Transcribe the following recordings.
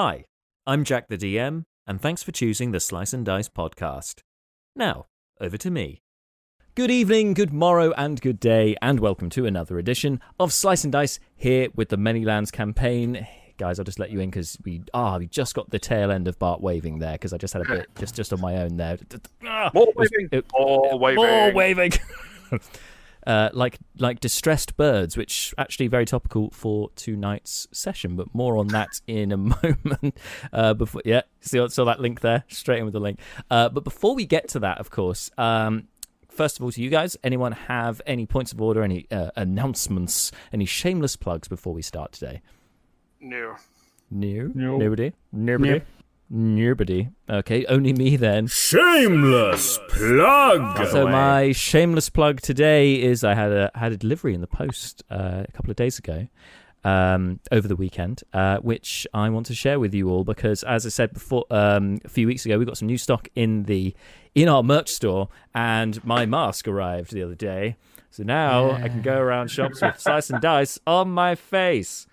Hi, I'm Jack the DM, and thanks for choosing the Slice and Dice podcast. Now, over to me. Good evening, good morrow, and good day, and welcome to another edition of Slice and Dice here with the Many Lands campaign. Guys, I'll just let you in because we ah we just got the tail end of Bart waving there because I just had a bit just just on my own there. Ah, More it was- waving. it- More waving. more waving. Uh, like like distressed birds, which actually very topical for tonight's session, but more on that in a moment. Uh, before yeah, see saw that link there, straight in with the link. Uh, but before we get to that, of course, um, first of all, to you guys, anyone have any points of order, any uh, announcements, any shameless plugs before we start today? No. No, No. nobody, nobody, nobody. Okay, only me then. Shameless plug. So my shameless plug today is I had a had a delivery in the post uh, a couple of days ago, um, over the weekend, uh, which I want to share with you all because, as I said before, um, a few weeks ago, we got some new stock in the in our merch store, and my mask arrived the other day. So now I can go around shops with slice and dice on my face,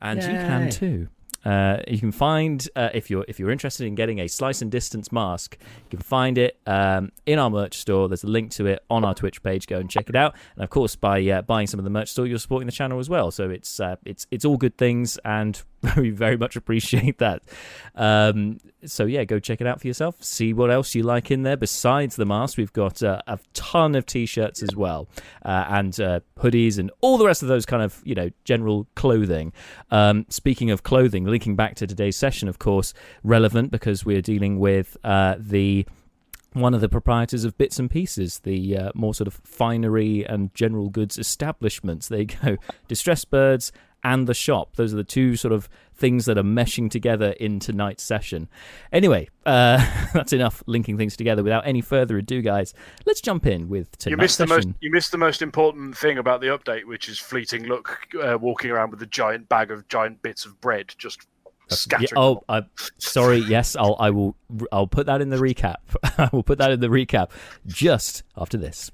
and you can too. Uh, you can find uh, if you're if you're interested in getting a slice and distance mask, you can find it um, in our merch store. There's a link to it on our Twitch page. Go and check it out. And of course, by uh, buying some of the merch store, you're supporting the channel as well. So it's uh, it's it's all good things, and we very much appreciate that. Um, so yeah, go check it out for yourself. See what else you like in there besides the mask. We've got uh, a ton of t-shirts as well, uh, and uh, hoodies, and all the rest of those kind of you know general clothing. Um, speaking of clothing, linking back to today's session, of course, relevant because we're dealing with uh, the one of the proprietors of Bits and Pieces, the uh, more sort of finery and general goods establishments. There you go. Distressed Birds and the shop. Those are the two sort of things that are meshing together in tonight's session. Anyway, uh, that's enough linking things together. Without any further ado, guys, let's jump in with You tonight's missed the session. most. You missed the most important thing about the update, which is fleeting look uh, walking around with a giant bag of giant bits of bread, just scattering. Yeah, oh, I, sorry. Yes, I'll. I will. I'll put that in the recap. I will put that in the recap just after this.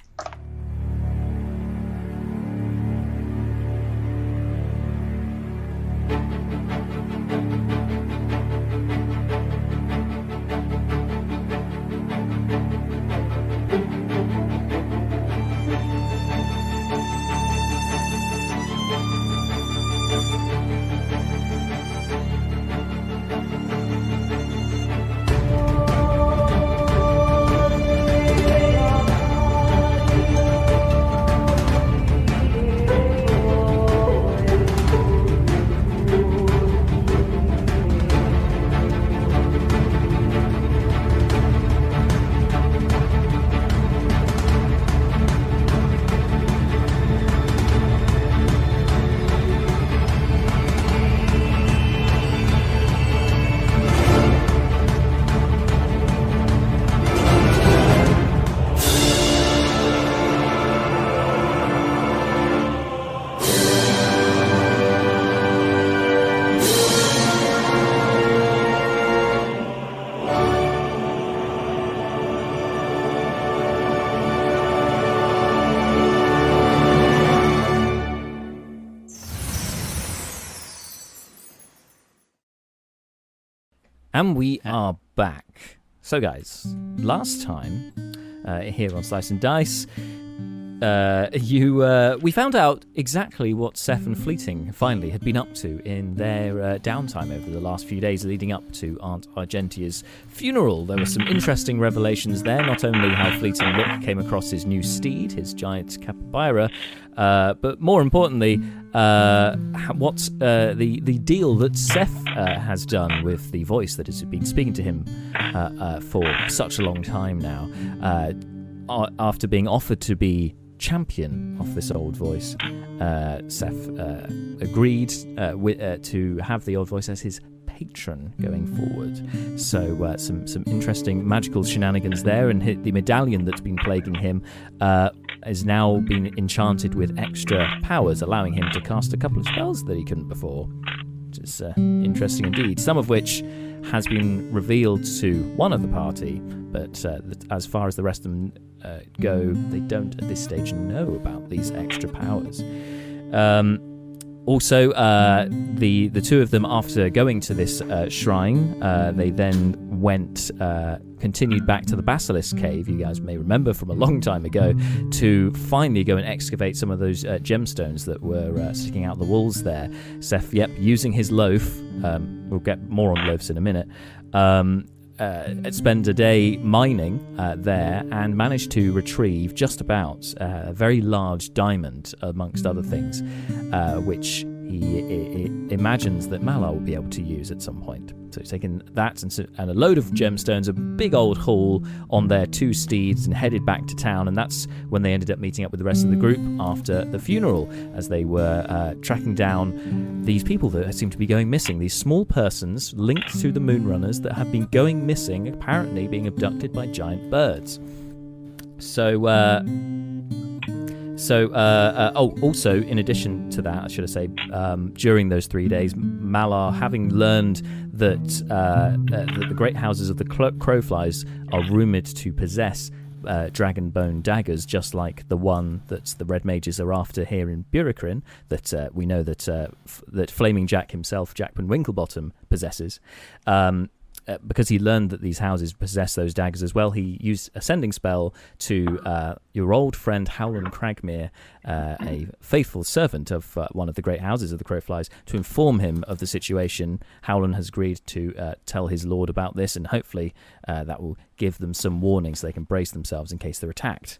And we are back. So, guys, last time uh, here on Slice and Dice, uh, you uh, we found out exactly what Seth and Fleeting finally had been up to in their uh, downtime over the last few days leading up to Aunt Argentia's funeral. There were some interesting revelations there. Not only how Fleeting Look came across his new steed, his giant capybara, uh, but more importantly, uh, what uh, the the deal that Seth uh, has done with the voice that has been speaking to him for such a long time now. After being offered to be champion of this old voice, uh, Seth uh, agreed uh, uh, to have the old voice as his patron going forward. So uh, some some interesting magical shenanigans there, and the medallion that's been plaguing him uh, has now been enchanted with extra powers, allowing him to cast a couple of spells that he couldn't before. Which is uh, interesting indeed. Some of which has been revealed to one of the party, but uh, as far as the rest of them uh, go, they don't at this stage know about these extra powers. Um, also, uh, the the two of them, after going to this uh, shrine, uh, they then went, uh, continued back to the Basilisk Cave. You guys may remember from a long time ago, to finally go and excavate some of those uh, gemstones that were uh, sticking out the walls there. Seth, yep, using his loaf. Um, we'll get more on loafs in a minute. Um, uh, spend a day mining uh, there and managed to retrieve just about uh, a very large diamond, amongst other things, uh, which he, he, he imagines that Malar will be able to use at some point. So he's taken that and, a load of gemstones, a big old haul on their two steeds, and headed back to town. And that's when they ended up meeting up with the rest of the group after the funeral, as they were uh, tracking down these people that seem to be going missing. These small persons linked to the Moonrunners that have been going missing, apparently being abducted by giant birds. So, uh, so, uh, uh, oh, also, in addition to that, I should said, um, during those three days, Malar, having learned that, uh, uh, that the great houses of the Cro- Crowflies are rumored to possess uh, dragon bone daggers, just like the one that the Red Mages are after here in Burikrin, that uh, we know that uh, f- that Flaming Jack himself, Jackman Winklebottom, possesses. Um, uh, because he learned that these houses possess those daggers as well, he used a sending spell to uh, your old friend Howland Cragmere, uh, a faithful servant of uh, one of the great houses of the Crowflies, to inform him of the situation. Howland has agreed to uh, tell his lord about this, and hopefully that will give them some warning so they can brace themselves in case they're attacked.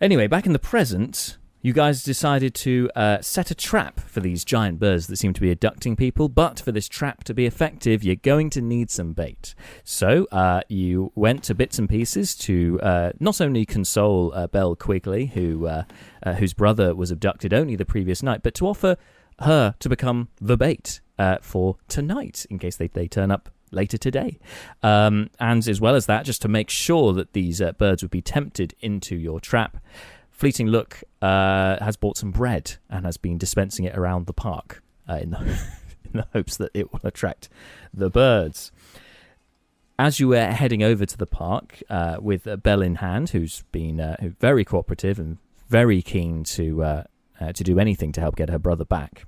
Anyway, back in the present, you guys decided to uh, set a trap for these giant birds that seem to be abducting people. But for this trap to be effective, you're going to need some bait. So uh, you went to bits and pieces to uh, not only console uh, Belle Quigley, who uh, uh, whose brother was abducted only the previous night, but to offer her to become the bait uh, for tonight in case they, they turn up later today. Um, and as well as that, just to make sure that these birds would be tempted into your trap, Fleeting Look uh, has bought some bread and has been dispensing it around the park uh, in, the, in the hopes that it will attract the birds. As you were heading over to the park uh, with Belle in hand, who's been uh, very cooperative and very keen to uh, uh, to do anything to help get her brother back,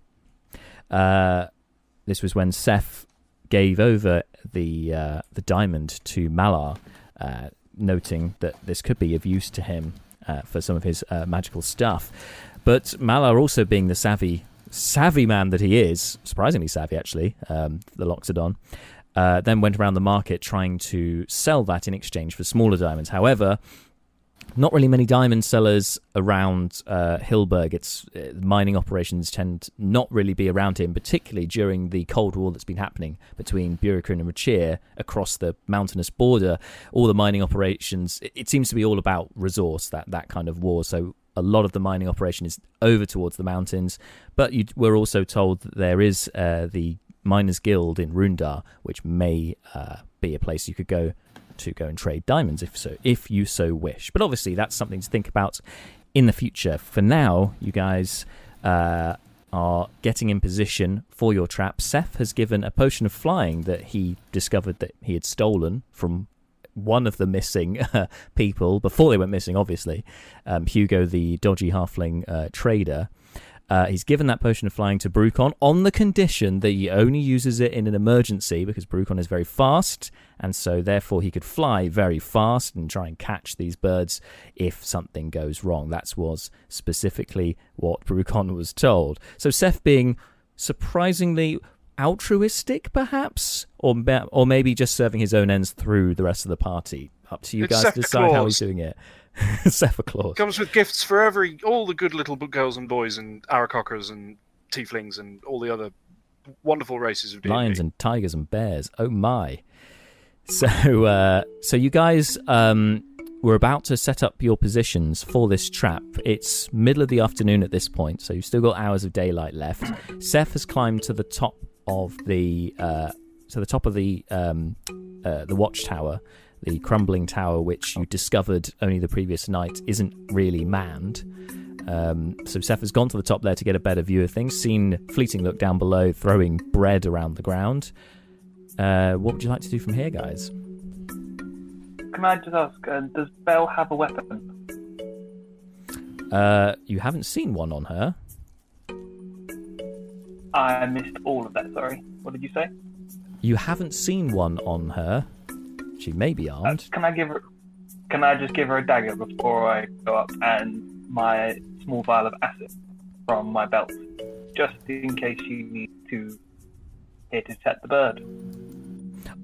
this was when Seth gave over the the diamond to Malar, noting that this could be of use to him uh, for some of his uh, magical stuff. But Malar, also being the savvy savvy man that he is, surprisingly savvy actually, um, the Loxodon, uh, then went around the market trying to sell that in exchange for smaller diamonds. However, not really many diamond sellers around uh, Hilberg. It's uh, mining operations tend not really be around him, particularly during the Cold War that's been happening between Burikrin and Rachir across the mountainous border. All the mining operations, it, it seems to be all about resource, that that kind of war. So a lot of the mining operation is over towards the mountains. But you were also told that there is uh, the Miners Guild in Rundar, which may uh, be a place you could go to go and trade diamonds if so if you so wish. But obviously that's something to think about in the future. For now, you guys uh, are getting in position for your trap. Seth has given a potion of flying that he discovered that he had stolen from one of the missing uh, people before they went missing. Obviously, um, Hugo, the dodgy halfling uh, trader. Uh, he's given that potion of flying to Brucon on the condition that he only uses it in an emergency because Brucon is very fast, and so therefore he could fly very fast and try and catch these birds if something goes wrong. That was specifically what Brucon was told. So Seth being surprisingly altruistic, perhaps, or or maybe just serving his own ends through the rest of the party. Up to you It's guys to decide how he's doing it. Seth Claus. Comes with gifts for every all the good little girls and boys and aarakocras and tieflings and all the other wonderful races of D&D. lions and tigers and bears. Oh my! So, uh, so you guys um, were about to set up your positions for this trap. It's middle of the afternoon at this point, so you've still got hours of daylight left. Seth has climbed to the top of the uh, to the top of the um, uh, the watchtower, the crumbling tower, which you discovered only the previous night isn't really manned. Um, so Seth has gone to the top there to get a better view of things. Seen Fleeting look down below, throwing bread around the ground. Uh, what would you like to do from here, guys? Can I just ask, uh, does Belle have a weapon? Uh, you haven't seen one on her. I missed all of that. Sorry. What did you say? You haven't seen one on her. She may be Uh, armed. can I give her? Can I just give her a dagger before I go up and my small vial of acid from my belt, just in case she needs to hit to set the bird.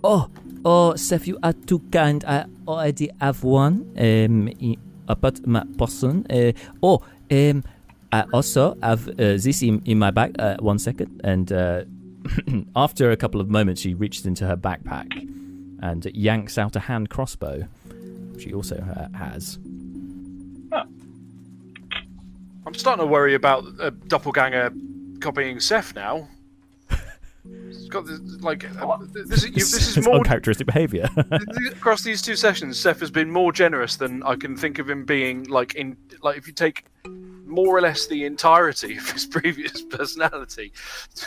Oh, oh, Seth, you are too kind. I already have one um, in, about my person. Uh, oh, um, I also have uh, this in, in my bag. Uh, one second. And uh, after a couple of moments, she reaches into her backpack and yanks out a hand crossbow. She also uh, has. I'm starting to worry about a doppelganger copying Seth now. It's got this, like uh, this, is- you, this is more uncharacteristic behaviour. across these two sessions. Seth has been more generous than I can think of him being. Like in like if you take more or less the entirety of his previous personality,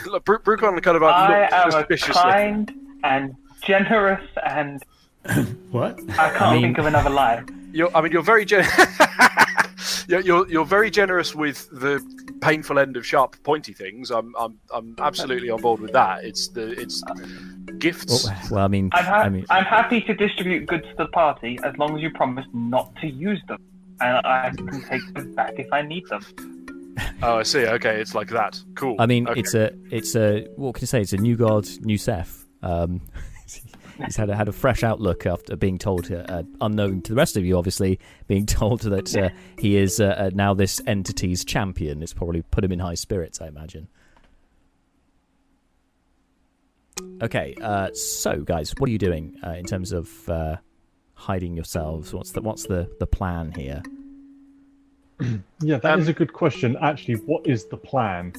like, Bru- Brucon kind of like I am a kind and generous, and What? I can't mean- think of another lie. You're, I mean, you're very gen- you're, you're you're very generous with the painful end of sharp, pointy things. I'm I'm I'm absolutely on board with that. It's the it's gifts. well, well, I mean, I'm, ha- I mean, I'm happy to distribute goods to the party as long as you promise not to use them, and I can take them back if I need them. Oh, I see. Okay, it's like that. Cool. I mean, Okay. it's a, it's a, what can you say? It's a new god, new Seth. Um, he's had a, had a fresh outlook after being told, uh, uh, unknown to the rest of you, obviously, being told that uh, he is uh, uh, now this entity's champion. It's probably put him in high spirits, I imagine. Okay, uh, so guys, what are you doing uh, in terms of uh, hiding yourselves? What's the what's the, the plan here? Yeah, that is Um, a good question. Actually, what is the plan?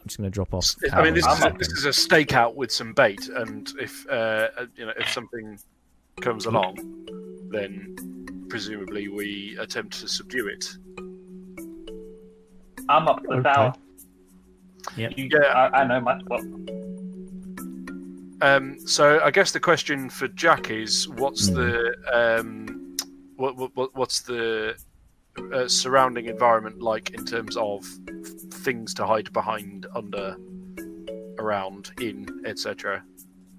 I'm just going to drop off. I mean, this is a, a this is a stakeout with some bait, and if uh, you know if something comes along, then presumably we attempt to subdue it. I'm up the Okay. tower. Yep. You, Yeah. I, I know my spot. Um, so I guess the question for Jack is, what's the um, what, what, what what's the uh, surrounding environment like in terms of things to hide behind, under, around, in, etc.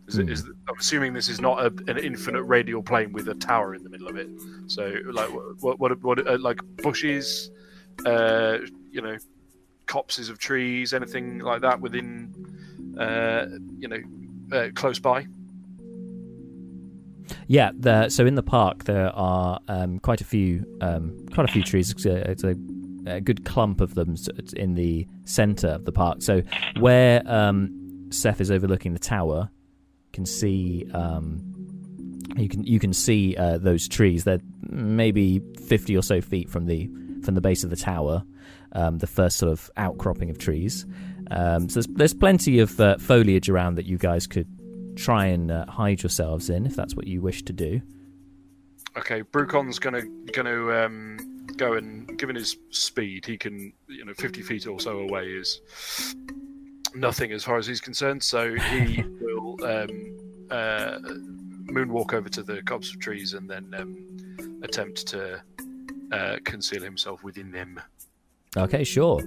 Is it, is, I'm assuming this is not a, an infinite radial plane with a tower in the middle of it. So, like, what, what, what, uh, like bushes, uh, you know, copses of trees, anything like that within, uh, you know, uh, close by. Yeah, the, so in the park there are um, quite a few, um, quite a few trees. It's a, it's a, a good clump of them in the centre of the park. So where um, Seth is overlooking the tower, can see um, you can you can see uh, those trees. They're maybe fifty or so feet from the from the base of the tower. Um, the first sort of outcropping of trees. Um, so there's, there's plenty of uh, foliage around that you guys could try and uh, hide yourselves in if that's what you wish to do. Okay, Brucon's gonna gonna um, go and given his speed, he can you know fifty feet or so away is nothing as far as he's concerned. So he will um, uh, moonwalk over to the copse of trees and then um, attempt to uh, conceal himself within them. Okay, sure.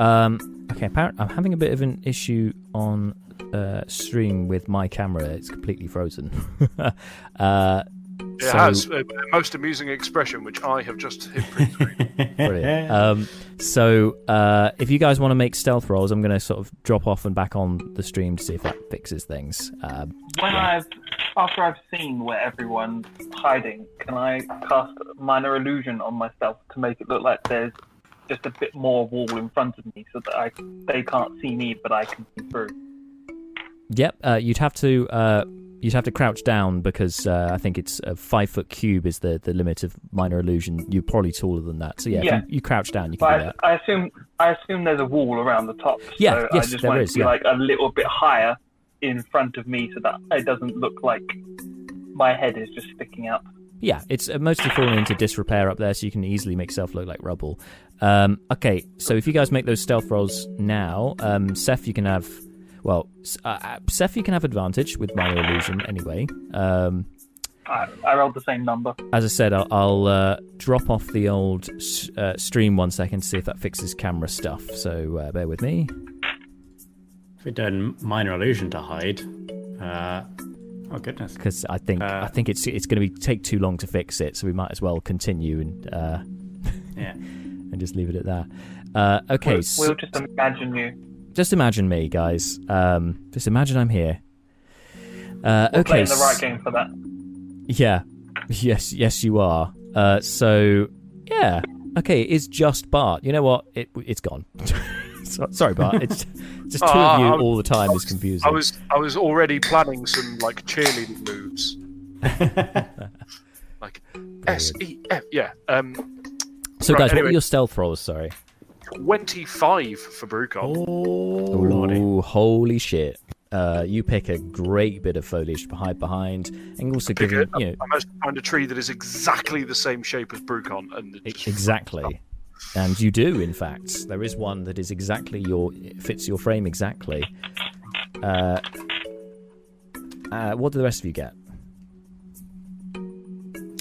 Um, okay, apparently I'm having a bit of an issue on uh, stream with my camera. It's completely frozen. uh, It so- has a, a most amusing expression, which I have just hit. Brilliant. Um, so, uh, if you guys want to make stealth rolls, I'm going to sort of drop off and back on the stream to see if that fixes things. Um, When I've after I've seen where everyone's hiding, can I cast minor illusion on myself to make it look like there's just a bit more wall in front of me, so that I they can't see me, but I can see through. yep, uh, you'd have to uh, you'd have to crouch down because uh, I think it's a five foot cube is the, the limit of minor illusion. You're probably taller than that, so yeah, if Yeah. you, you crouch down, you can But do I, that. I assume I assume there's a wall around the top. Yeah, so yes, I just there want is, it to be yeah. like a little bit higher in front of me, so that it doesn't look like my head is just sticking out. Yeah, it's uh, mostly fallen into disrepair up there, so you can easily make yourself look like rubble. Um, okay, so if you guys make those stealth rolls now, um, Seth, you can have. Well, S- uh, uh, Seth, you can have advantage with minor illusion anyway. Um, I, I rolled the same number. as I said, I'll, I'll uh, drop off the old uh, stream one second to see if that fixes camera stuff. So uh, bear with me. If we'd done minor illusion to hide, uh, oh goodness. because I think Uh, I think it's it's going to be take too long to fix it, so we might as well continue and uh, Yeah. and just leave it at that. Uh, okay, We'll, so we'll just imagine you. Just imagine me, guys. Um, just imagine I'm here. Uh, We're okay, playing the right game for that. yeah, yes, yes, you are. Uh, so yeah, okay, it's just Bart. You know what? It it's gone. So- Sorry, Bart. It's just two Ah, of you I was- all the time I is confusing. I was I was already planning some like cheerleading moves. like S E F. Yeah. Um, so, right, guys, what anyway. were your stealth rolls? Sorry. Twenty-five for Brucon. Oh, lordy. Ooh, holy shit. Uh, you pick a great bit of foliage to hide behind, and also Pick giving a- you know I managed to find a tree that is exactly the same shape as Brucon, and it just exactly. And you do, in fact. There is one that is exactly your fits your frame exactly. Uh, uh, what do the rest of you get?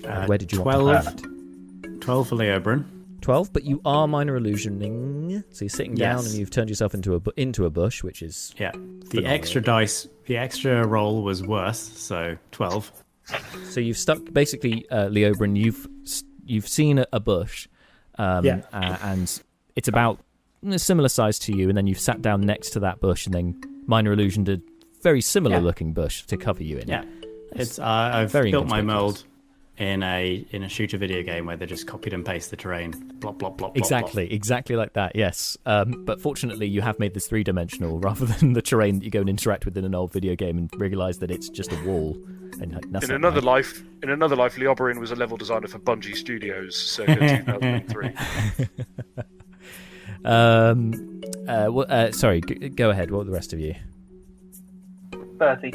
Uh, Where did you 12, want to 12 for Leobrin. Twelve, but you are minor illusioning, so you're sitting down Yes. and you've turned yourself into a bu- into a bush, which is Yeah. The Phenomenal. extra dice, the extra roll was worse, so 12. So you've stuck basically, uh, Leobrin. You've you've seen a, a bush, um, Yeah. uh, and it's about a similar size to you, and then you've sat down next to that bush, and then minor illusion did very similar Yeah. looking bush to cover you in. Yeah. It's uh, I've very built my mold in a in a shooter video game where they just copied and pasted the terrain. Blop blop blop. blop, Exactly, exactly like that. Yes, um, but fortunately, you have made this three dimensional rather than the terrain that you go and interact with in an old video game and realise that it's just a wall. And that's In another right. life, in another life, Leoberin was a level designer for Bungie Studios circa 2003. Um, uh, wha- uh, sorry, g- go ahead. What were the rest of you? 30.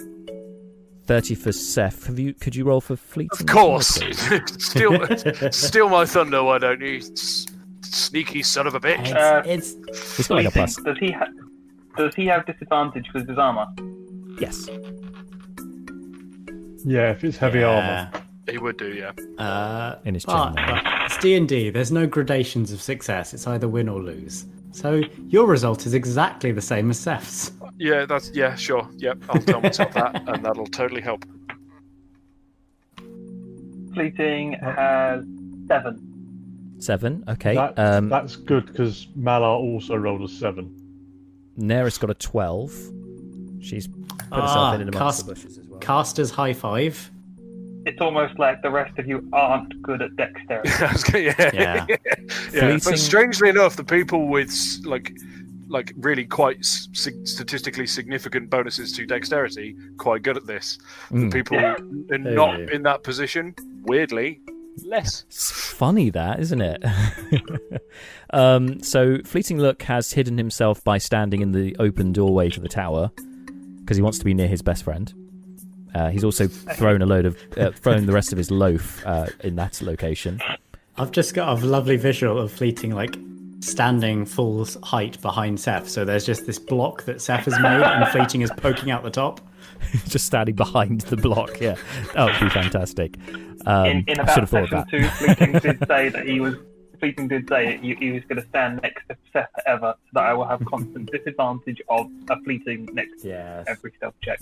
30 for Seth. Have you? Could you roll for fleet? Of course, steal, steal my thunder, why don't you, s- sneaky son of a bitch? It's, Uh, it's It's got like a plus. Does he ha- does he have disadvantage because of his armor? Yes. Yeah, if it's heavy armor. He would do, yeah. Uh, In his but, chainmail. but it's D and D. There's no gradations of success. It's either win or lose. So your result is exactly the same as Seth's. Yeah, that's yeah, sure. Yep, I'll tell myself that, and that'll totally help. Fleeting has seven. Seven. Okay. That, um, that's good because Malar also rolled a seven. Neris got a 12. She's put herself Ah, in and amongst cast- the bushes as well. Caster's high five. It's almost like the rest of you aren't good at dexterity. I yeah, Yeah. yeah. But strangely enough, the people with like, like really quite sig- statistically significant bonuses to dexterity, quite good at this. Mm. The people Yeah. are not in that position, weirdly, less. It's funny that, isn't it? um, so Fleeting Look has hidden himself by standing in the open doorway to the tower because he wants to be near his best friend. Uh, he's also thrown a load of uh, thrown the rest of his loaf uh, in that location. I've just got a lovely visual of Fleeting like standing full height behind Seth. So there's just this block that Seth has made, and Fleeting is poking out the top. just standing behind the block. Yeah, that would be fantastic. Um, in, in I about should have thought of session that. two, Fleeting did say that he was Fleeting did say that he, he was going to stand next to Seth ever, so that I will have constant disadvantage of a Fleeting next to Yes. every stealth check.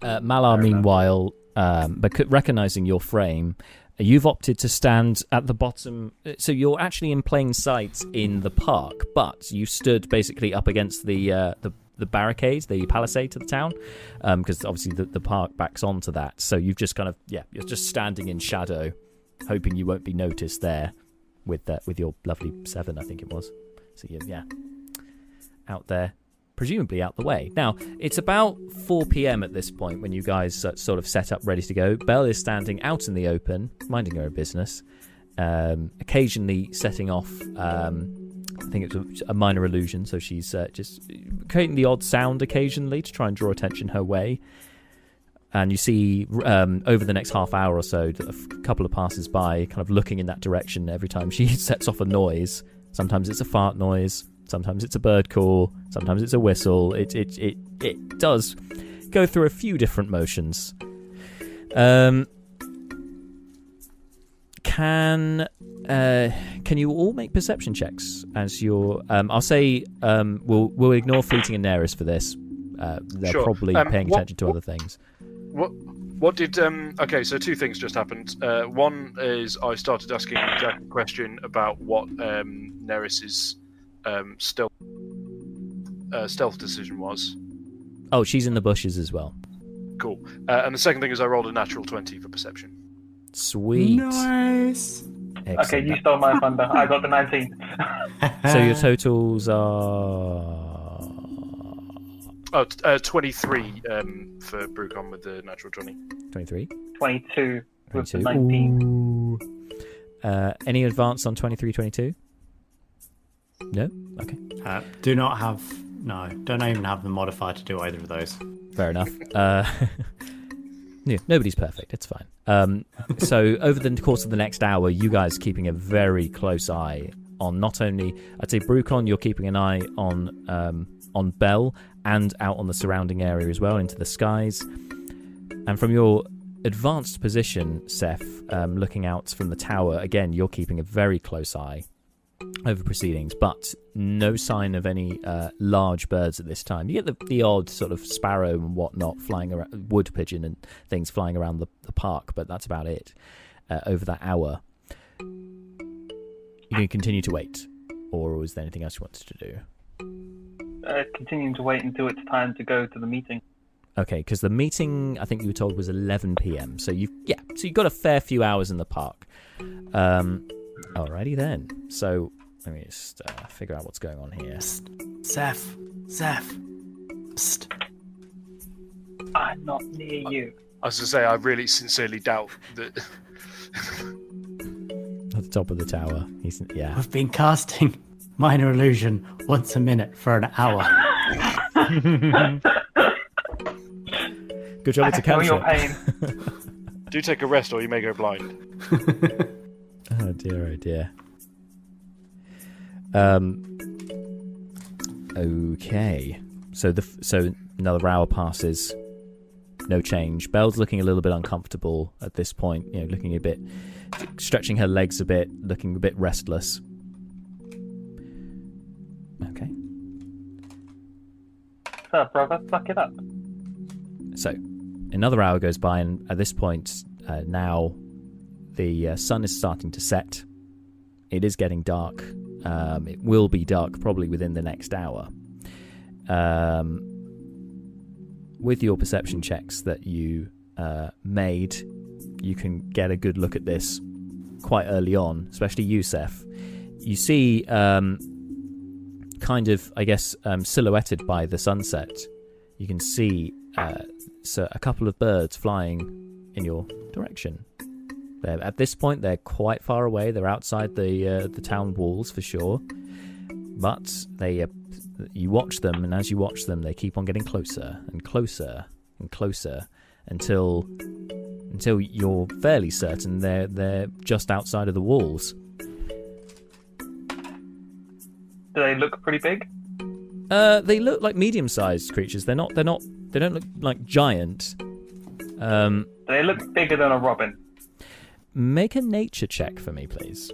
Uh, Malar, meanwhile, um, but recognizing your frame, you've opted to stand at the bottom. uh, So you're actually in plain sight in the park, but you stood basically up against the uh, the, the barricade, the palisade to the town, because obviously the, the park backs onto that. So you've just kind of yeah, you're just standing in shadow, hoping you won't be noticed there with uh, with your lovely seven, I think it was. So yeah, out there presumably out the way. Now, it's about 4 p.m. at this point when you guys uh, sort of set up ready to go. Belle is standing out in the open, minding her own business, um, occasionally setting off. Um, I think it's a, a minor illusion, so she's uh, just creating the odd sound occasionally to try and draw attention her way. And you see um, over the next half hour or so, a couple of passers by kind of looking in that direction every time she sets off a noise. Sometimes it's a fart noise, sometimes it's a bird call, sometimes it's a whistle. It it it it does go through a few different motions. Um, can uh, can you all make perception checks as your? Um, I'll say um, we'll we'll ignore fleeting and Neris for this. uh, they're Sure. probably Um, paying what- attention to other things. What what did um okay, so two things just happened. Uh, one is I started asking Jack a question about what um Neris's um stealth uh, stealth decision was. Oh, she's in the bushes as well. Cool. Uh, and the second thing is I rolled a natural twenty for perception. Sweet. Nice. Okay, you stole my thunder. I got the 19. So your totals are Oh, t- uh, 23 um, for Brucon with the natural 20. 23. 22 with the 22. 19. Uh, any advance on 23, 22? No? Okay, Uh, do not have no. Don't even have the modifier to do either of those. fair enough. Uh, yeah, nobody's perfect. It's fine. Um, so over the course of the next hour, you guys keeping a very close eye on not only I'd say Brucon, you're keeping an eye on um, on Belle and out on the surrounding area as well into the skies. And from your advanced position, Seth, um, looking out from the tower, again, you're keeping a very close eye over proceedings, but no sign of any uh, large birds at this time. You get the, the odd sort of sparrow and whatnot flying around, wood pigeon and things flying around the, the park, but that's about it uh, over that hour. You can continue to wait, or was there anything else you wanted to do? Uh, continuing to wait until it's time to go to the meeting. Okay, because the meeting I think you were told was 11 p.m. So you yeah, so you've got a fair few hours in the park. Um, alrighty then. So let me just uh, figure out what's going on here. Zeph, Zeph. Psst. I'm not near you. I was going to say, I really sincerely doubt that. At the top of the tower. He's yeah. I've been casting minor illusion once a minute for an hour. Good job. It's a I feel your cantrip. pain. Do take a rest or you may go blind. Oh dear, oh dear. Um. Okay. So the so another hour passes. No change. Belle's looking a little bit uncomfortable at this point. You know, looking a bit, stretching her legs a bit, looking a bit restless. Okay. So, brother, suck it up. So another hour goes by, and at this point, uh, now the uh, sun is starting to set. It is getting dark. Um, it will be dark probably within the next hour. Um, with your perception checks that you uh, made, you can get a good look at this quite early on, especially you, Seth. You see, um, kind of, I guess, um, silhouetted by the sunset, you can see uh, so a couple of birds flying in your direction. They're, at this point, they're quite far away. They're outside the uh, the town walls for sure, but they uh, you watch them, and as you watch them, they keep on getting closer and closer and closer until until you're fairly certain they're they're just outside of the walls. Do they look pretty big? Uh, they look like medium-sized creatures. They're not. They're not. They don't look like giant. Um, they look bigger than a robin? Make a nature check for me, please.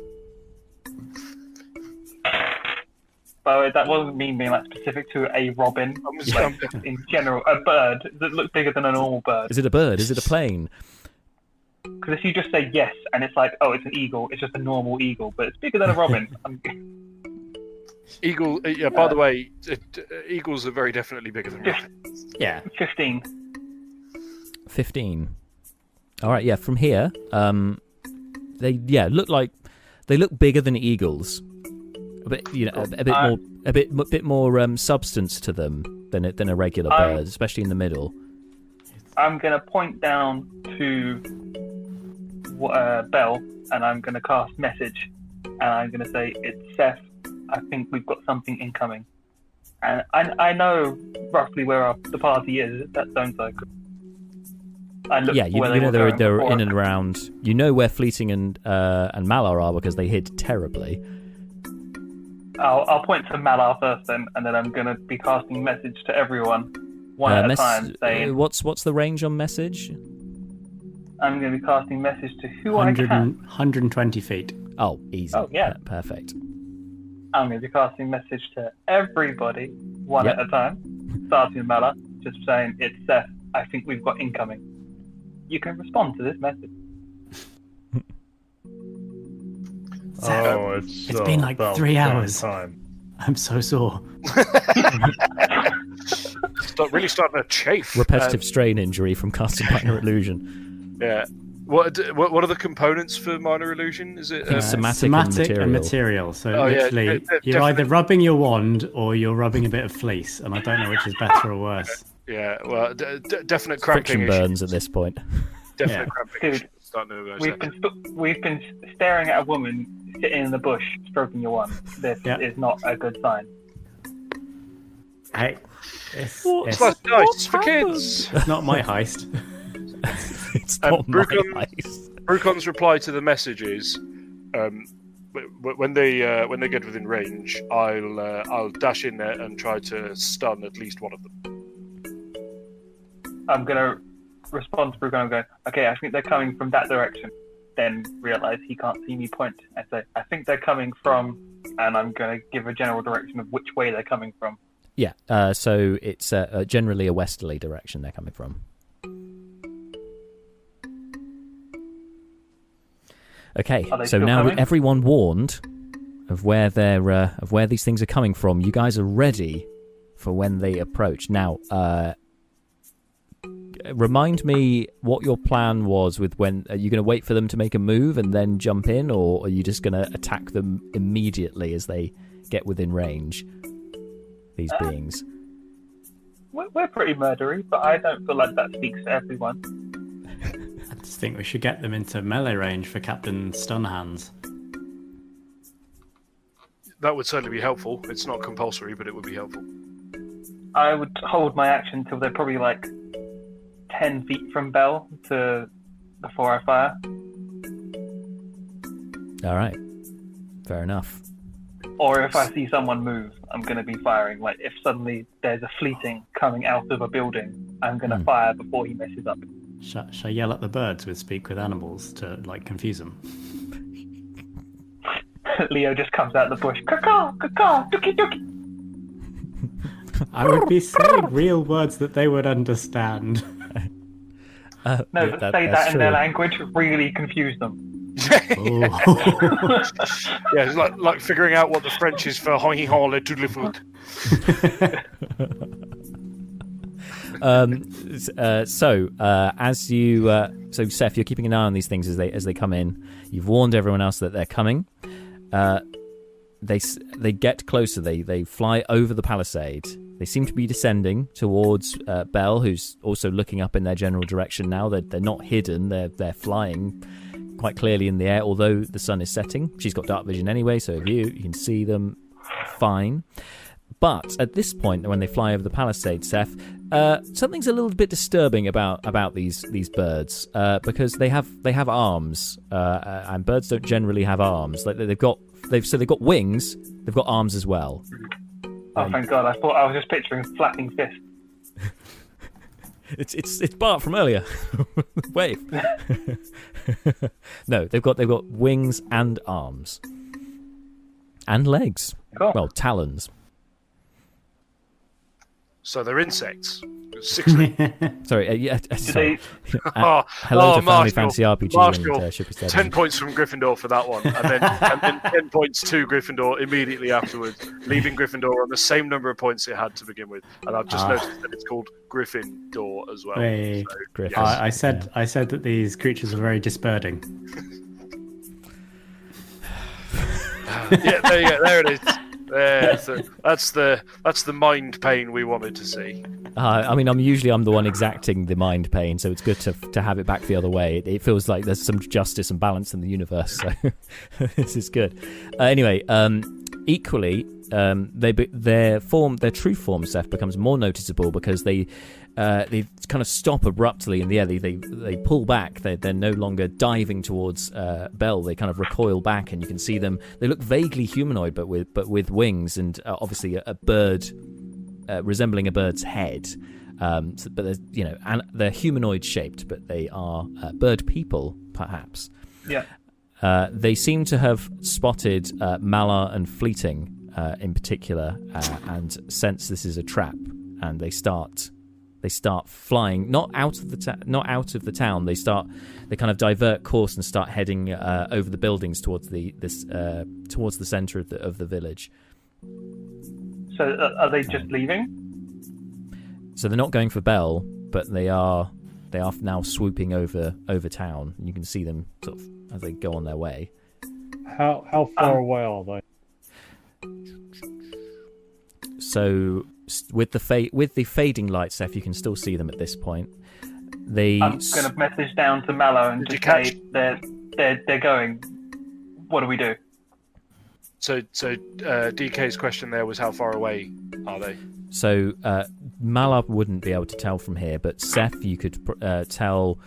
By the way, that wasn't me being like specific to a robin. I'm just, Like, in general, a bird that looks bigger than a normal bird. Is it a bird? Is it a plane? Because if you just say yes and it's like, oh, it's an eagle, it's just a normal eagle, but it's bigger than a robin. Eagle. uh, Yeah. By the way, it, uh, eagles are very definitely bigger than robins. Yeah. 15. Fifteen. All right. Yeah. From here, um, they yeah look like they look bigger than eagles. A bit, you know, a, a bit Uh, more, a bit, a bit more um, substance to them than a, than a regular Um, bird, especially in the middle. I'm going to point down to uh, Belle and I'm going to cast message and I'm going to say, it's Seth. I think we've got something incoming. And I, I know roughly where our, the party is, that don't I? I Yeah, you, you know they're they're before. in and around. You know where Fleeting and uh, and Malar are because they hid terribly. I'll, I'll point to Malar first then, and then I'm going to be casting message to everyone one Uh, at mess- a time, saying, uh, what's what's the range on message? I'm going to be casting message to who I can. 120 feet. Oh, easy. Oh, yeah. Per- perfect. I'm going to be casting message to everybody one Yep. at a time, starting with Malar. just saying, it's Seth. I think we've got incoming. You can respond to this message. Oh, it's, It's uh, been like three hours. Time. I'm so sore. Start, really starting to chafe. Repetitive strain injury from casting minor illusion. Um, yeah. What, what what are the components for minor illusion? Is it think um, somatic somatic and and material. material. So Oh, literally, de- de- you're definitely. either rubbing your wand or you're rubbing a bit of fleece, and I don't know which is better or worse. Yeah? Well, d- d- definite cramping. Friction issues. burns at this point. Definite Yeah. cramping. Dude, issues starting to emerge We've been st- we've been staring at a woman sitting in the bush stroking your wand. This Yeah. is not a good sign. Hey, it's, It's it's, like dice for kids. it's not my heist. it's Um, not my Brucon- ice. Brucon's reply to the message is, um, w- w- when they uh, when they get within range, I'll uh, I'll dash in there and try to stun at least one of them. I'm gonna respond to Bruce and I'm going, okay, I think they're coming from that direction. Then realize he can't see me point. I say, I think they're coming from, and I'm gonna give a general direction of which way they're coming from. Yeah, uh, so it's uh, uh, generally a westerly direction they're coming from. Okay, so now coming? everyone warned of where they're uh, of where these things are coming from, you guys are ready for when they approach. Now, uh, remind me what your plan was with when are you going to wait for them to make a move and then jump in, or are you just going to attack them immediately as they get within range? These Uh, beings. We're, we're pretty murdery, but I don't feel like that speaks to everyone. I just think we should get them into melee range for Captain Stunhands. That would certainly be helpful. It's not compulsory, but it would be helpful. I would hold my action till they're probably like ten feet from Belle to before I fire. All right, fair enough. Or if I see someone move, I'm going to be firing. Like if suddenly there's a fleeting coming out of a building, I'm going to Hmm. fire before he messes up. Shall, shall I yell at the birds with speak with animals to like confuse them? Leo just comes out of the bush. Caw caw, dookie dookie. I would be saying real words that they would understand. Uh, No, yeah, but that- say that in their language, really confuse them. Ooh. Yeah, it's like like figuring out what the French is for "hoing hon le tout le foot." um, s- uh, so uh, as you, uh, so Seth, you're keeping an eye on these things as they as they come in. You've warned everyone else that they're coming. Uh, they they get closer. They they fly over the palisade. They seem to be descending towards uh, Belle, who's also looking up in their general direction now. They're they're not hidden. They're they're flying quite clearly in the air. Although the sun is setting, she's got dark vision anyway. So if you you can see them fine. But at this point, when they fly over the palisade, Seth, uh, something's a little bit disturbing about about these these birds uh, because they have they have arms, uh, and birds don't generally have arms. Like they've got they've so they've got wings, they've got arms as well. Oh, thank God. I thought I was just picturing flapping fists. It's it's it's Bart from earlier. Wave. no, they've got they've got wings and arms and legs. Cool. Well, talons. So they're insects. Sixty. Sorry, uh, yeah. uh, Do sorry. they, Uh, oh, hello oh, to Family Marshall, Fantasy RPG Marshall, and uh, Should Ten points from Gryffindor for that one, and then, and then ten points to Gryffindor immediately afterwards, leaving Gryffindor on the same number of points it had to begin with. And I've just Ah. noticed that it's called Gryffindor as well. Hey. So, Griff. I, I said I said that these creatures are very disbirding. yeah, there you go. There it is. There's the, that's the that's the mind pain we wanted to see. Uh, I mean, I'm usually I'm the one exacting the mind pain, so it's good to to have it back the other way. It, it feels like there's some justice and balance in the universe, so this is good. Uh, anyway, um, equally, um, they their form, their true form, Seth, becomes more noticeable because they uh, they kind of stop abruptly in the air. They they, they pull back. They they're no longer diving towards uh, Belle. They kind of recoil back, and you can see them. They look vaguely humanoid, but with but with wings and uh, obviously a, a bird uh, resembling a bird's head. Um, so- but they're you know, and they're humanoid shaped, but they are uh, bird people, perhaps. yeah. Uh, they seem to have spotted uh, Malar and Fleeting uh, in particular, uh, and sense this is a trap, and they start they start flying not out of the ta- not out of the town. They start they kind of divert course and start heading uh, over the buildings towards the this uh, towards the center of the of the village. So uh, are they just leaving? So they're not going for Belle, but they are they are now swooping over over town. You can see them sort of as they go on their way. How how far Um, away are they? So s- with the fa- with the fading light, Seth, you can still see them at this point. They I'm going to message down to Malar and Did you just catch- say they're, they're, they're going. What do we do? So, so uh, DK's question there was how far away are they? So uh, Malar wouldn't be able to tell from here, but Seth, you could pr- uh, tell.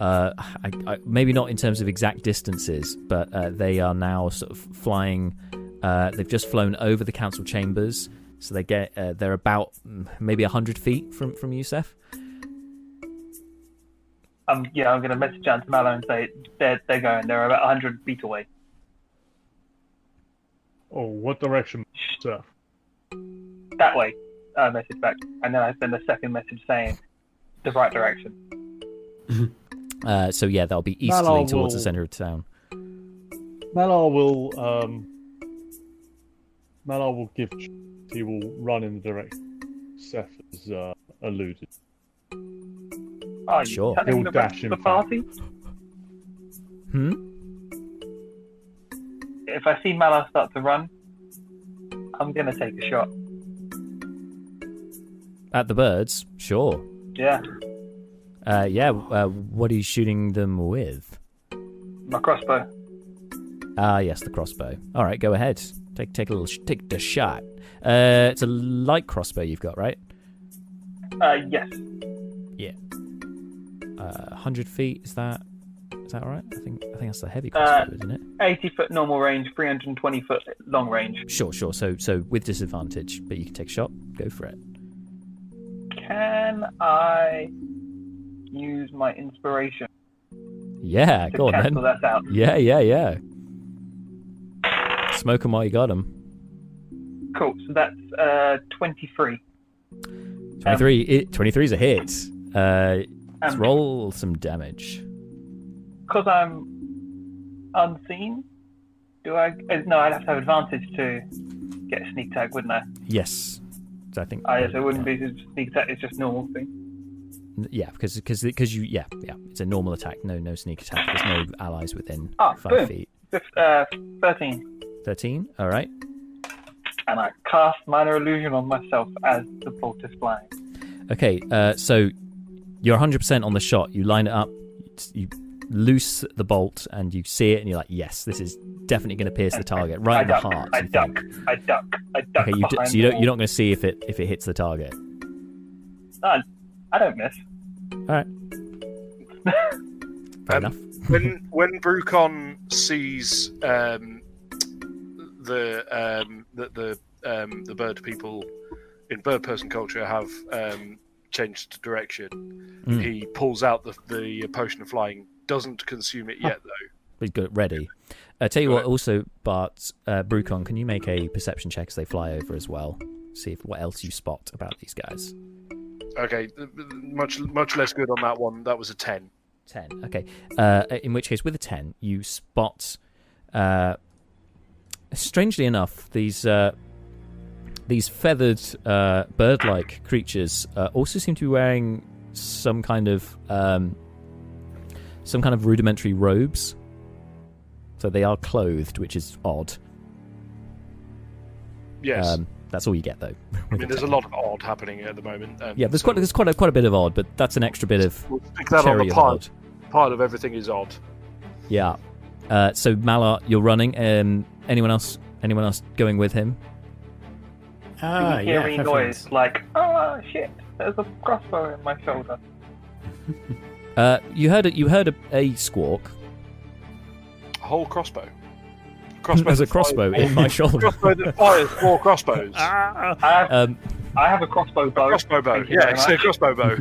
Uh, I, I, maybe not in terms of exact distances, but uh, they are now sort of flying. Uh, they've just flown over the council chambers, so they get uh, they're about mm, maybe hundred feet from from you, Seth. Um, yeah, I'm going to message down to Malar and say they're, they're going. They're about 100 feet away. Oh, what direction, sir? That way. Uh, message back. And then I send a second message saying the right direction. Uh, so yeah, they'll be easterly Malar towards the center of town. Malar will um. Malar will give. He will run in the direction Seth has uh, alluded. Are you Sure. telling He'll the dash rest in of the front. party? Hmm. If I see Malar start to run, I'm going to take a shot. At the birds, sure. Yeah, Uh, yeah. Uh, what are you shooting them with? my crossbow. Ah, yes, the crossbow. All right, go ahead. Take take a little sh- take the shot. Uh, it's a light crossbow you've got, right? Uh, yes. Yeah. Uh, hundred feet. Is that is that all right? I think I think that's the heavy Uh, crossbow, isn't it? 80 foot normal range, 320 foot long range. Sure, sure. So so with disadvantage, but you can take a shot. Go for it. Can I use my inspiration Yeah, go on then. Yeah, yeah, yeah. Smoke 'em while you got got 'em. Cool. So that's uh, 23. 23, it, 23 is a hit. Uh, let's Um, roll some damage. Because I'm unseen, do I? Uh, no, I'd have to have advantage to get a sneak tag, wouldn't I? Yes. I think. I guess it wouldn't be just sneak attack. It's just normal thing. Yeah, because because because you yeah yeah it's a normal attack. No no sneak attack. There's no allies within Ah, five boom. feet. Fif- uh, 13. All right. And I cast minor illusion on myself as the bolt is flying. Okay. Uh, so you're 100 percent on the shot. You line it up. You loose the bolt and you see it and you're like, yes, this is definitely going to pierce the target right I in the heart. I you duck, think. I duck, I duck. Okay, you, d- so you don't, you're not going to see if it if it hits the target. wall. I don't miss. All right. Fair Um, enough. when when Brucon sees um, the um, the the, um, the bird people in bird person culture have um, changed direction, Mm. he pulls out the the potion of flying. Doesn't consume it yet though. We've got it ready. Uh, tell you what, also, Bart, uh, Brucon, can you make a perception check as they fly over as well? See if what else you spot about these guys. Okay, much much less good on that one. That was a ten. 10. Okay. Uh, in which case, with a 10, you spot. Uh, strangely enough, these. Uh, these feathered uh, bird-like creatures uh, also seem to be wearing some kind of um, some kind of rudimentary robes. So they are clothed, which is odd. Yes, Um, that's all you get, though. I mean there's a lot of odd happening at the moment. And Yeah, there's so quite there's quite a, quite a bit of odd, but that's an extra bit of we'll stick that on the of pile. Part of everything is odd. Yeah. Uh, so Malar, you're running. Um, anyone else? Anyone else going with him? Ah, you hear yeah. any everyone's- noise like, oh shit, there's a crossbow in my shoulder. Uh, you heard a, you heard a, a squawk. A whole crossbow. crossbow There's a crossbow in my shoulder. crossbow that fires four crossbows. I have, Um, I have a crossbow bow. crossbow bow. Yeah, very it's a crossbow bow.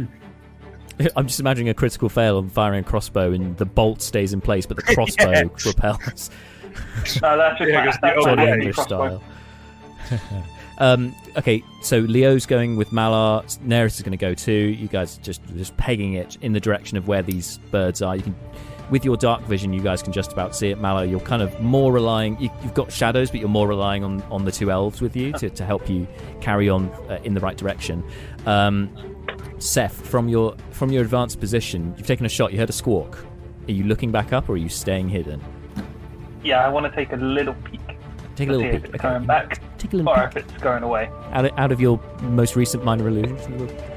I'm just imagining a critical fail on firing a crossbow, and the bolt stays in place, but the crossbow Yes. repels. No, that's just Yeah, my, 'cause the old Johnny way. English crossbow. style. Um, okay, so Leo's going with Malar. Neris is going to go too. You guys just just pegging it in the direction of where these birds are. You can, with your dark vision, you guys can just about see it. Malar, you're kind of more relying. You, you've got shadows, but you're more relying on on the two elves with you to, to help you carry on uh, in the right direction. Um, Seth, from your from your advanced position, you've taken a shot. You heard a squawk. Are you looking back up, or are you staying hidden? Yeah, I want to take a little peek. Take a little peek. Okay. going back Take a little or peek. if it's going away. out of, out of your most recent minor illusion.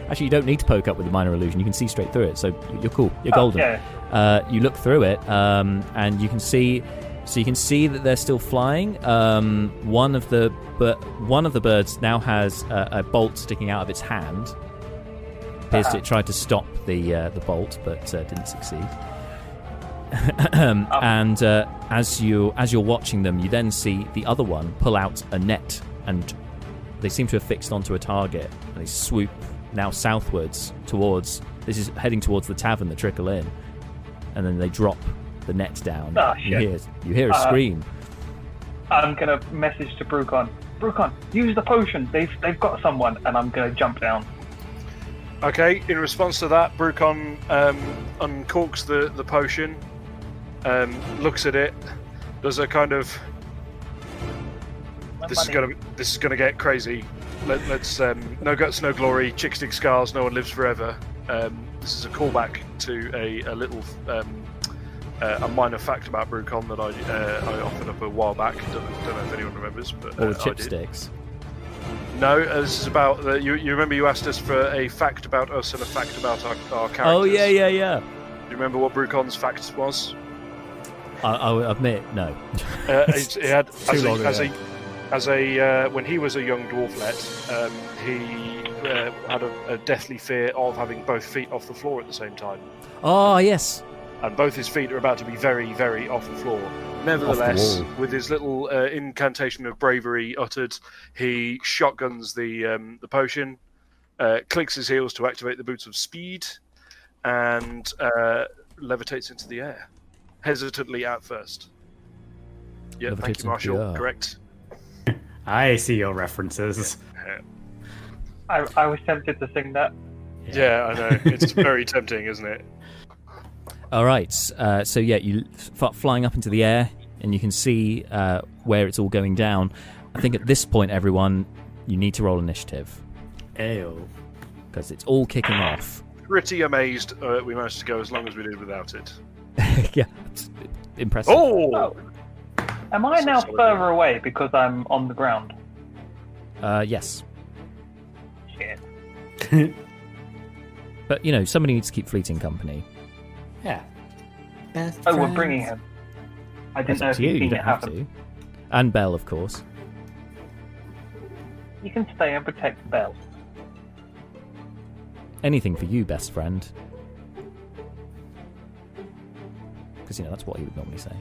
Actually, you don't need to poke up with the minor illusion. You can see straight through it, so you're cool. You're Oh, golden. yeah. Uh, you look through it, um, and you can see. So you can see that they're still flying. Um, one of the but one of the birds now has a, a bolt sticking out of its hand. Appears Uh-huh. it tried to stop the uh, the bolt, but uh, didn't succeed. um, Oh. and uh, as you as you're watching them, you then see the other one pull out a net, and they seem to have fixed onto a target. And they swoop now southwards towards. This is heading towards the tavern, the trickle in, and then they drop the net down. Ah, you hear you hear a Uh, scream. I'm gonna message to Brucon. Brucon, use the potion. They've they've got someone, and I'm gonna jump down. Okay, in response to that, Brucon um, uncorks the, the potion, um, looks at it, does a kind of My this is gonna this is gonna get crazy. Let, let's um, no guts, no glory, chick stick scars, no one lives forever. Um, this is a callback to a, a little um, uh, a minor fact about Brucon that I uh, I offered up a while back. Don't, don't know if anyone remembers, but Or uh, with I did. chipsticks. No, this is about you. You remember you asked us for a fact about us and a fact about our, our characters. Oh yeah, yeah, yeah. Do you remember what Brucon's fact was? I, I'll admit, no. Uh, it, it had as a, long as ago. a as a uh, when he was a young dwarflet, um, he uh, had a, a deathly fear of having both feet off the floor at the same time, Oh yes. And both his feet are about to be very, very off the floor. Nevertheless, wall. with his little uh, incantation of bravery uttered, he shotguns the um, the potion, uh, clicks his heels to activate the boots of speed, and uh, levitates into the air, hesitantly at first. Yeah, Levitates thank into you, Marshall. Correct. I see your references. I, I was tempted to sing that. Yeah, I know. It's very tempting, isn't it? All right. Uh, so yeah, you f- flying up into the air, and you can see uh, where it's all going down. I think at this point, everyone, you need to roll initiative Ew. because it's all kicking off. Pretty amazed uh, we managed to go as long as we did without it. yeah, it's impressive. Oh! Oh. Am I now Solid. further away because I'm on the ground? Uh, yes, Shit. but you know, somebody needs to keep fleeting company. Yeah. Best Oh, we're bringing him. I didn't That's know if you. you don't have happen. to. And Belle, of course. You can stay and protect Belle. Anything for you, best friend. Because you know that's what he would normally say.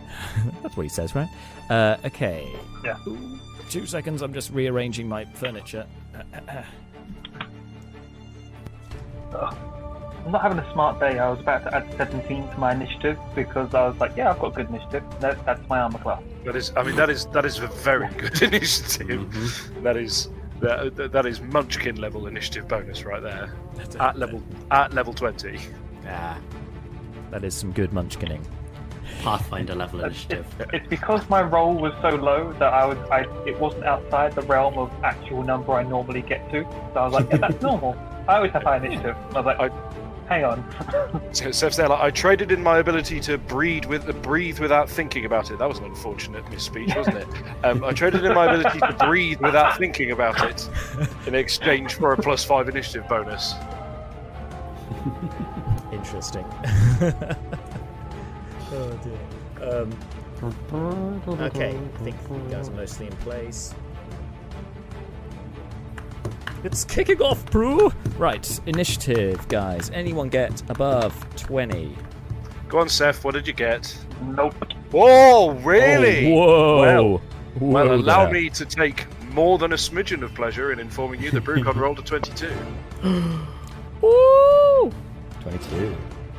that's what he says, right? Uh, okay. Yeah. Ooh, Two seconds. I'm just rearranging my furniture. I'm not having a smart day. I was about to add 17 to my initiative because I was like, yeah, I've got good initiative. That, that's my armor class. That is, I mean, that is that is a very good initiative. Mm-hmm. That is that, that- that is Munchkin level initiative bonus right there. At level at level twenty. Ah, That is some good munchkining. Pathfinder level It's, initiative. it's because my roll was so low that I was, I, it wasn't outside the realm of actual number I normally get to. So I was like, yeah, that's normal. I always have high initiative. I was like, I- hang on. So Seth's there, like, I traded in my ability to breathe with breathe without thinking about it. That was an unfortunate misspeech, wasn't it? Um, I traded in my ability to breathe without thinking about it in exchange for a plus five initiative bonus. Interesting. oh dear. Um, okay, I think you guys are mostly in place. It's kicking off, Brew! Right, initiative, guys. Anyone get above 20? Go on, Seth. What did you get? Nope. Oh, really? Oh, whoa! Well, Well, Whoa allow there. me to take more than a smidgen of pleasure in informing you that Brucon rolled a 22. Woo! 22.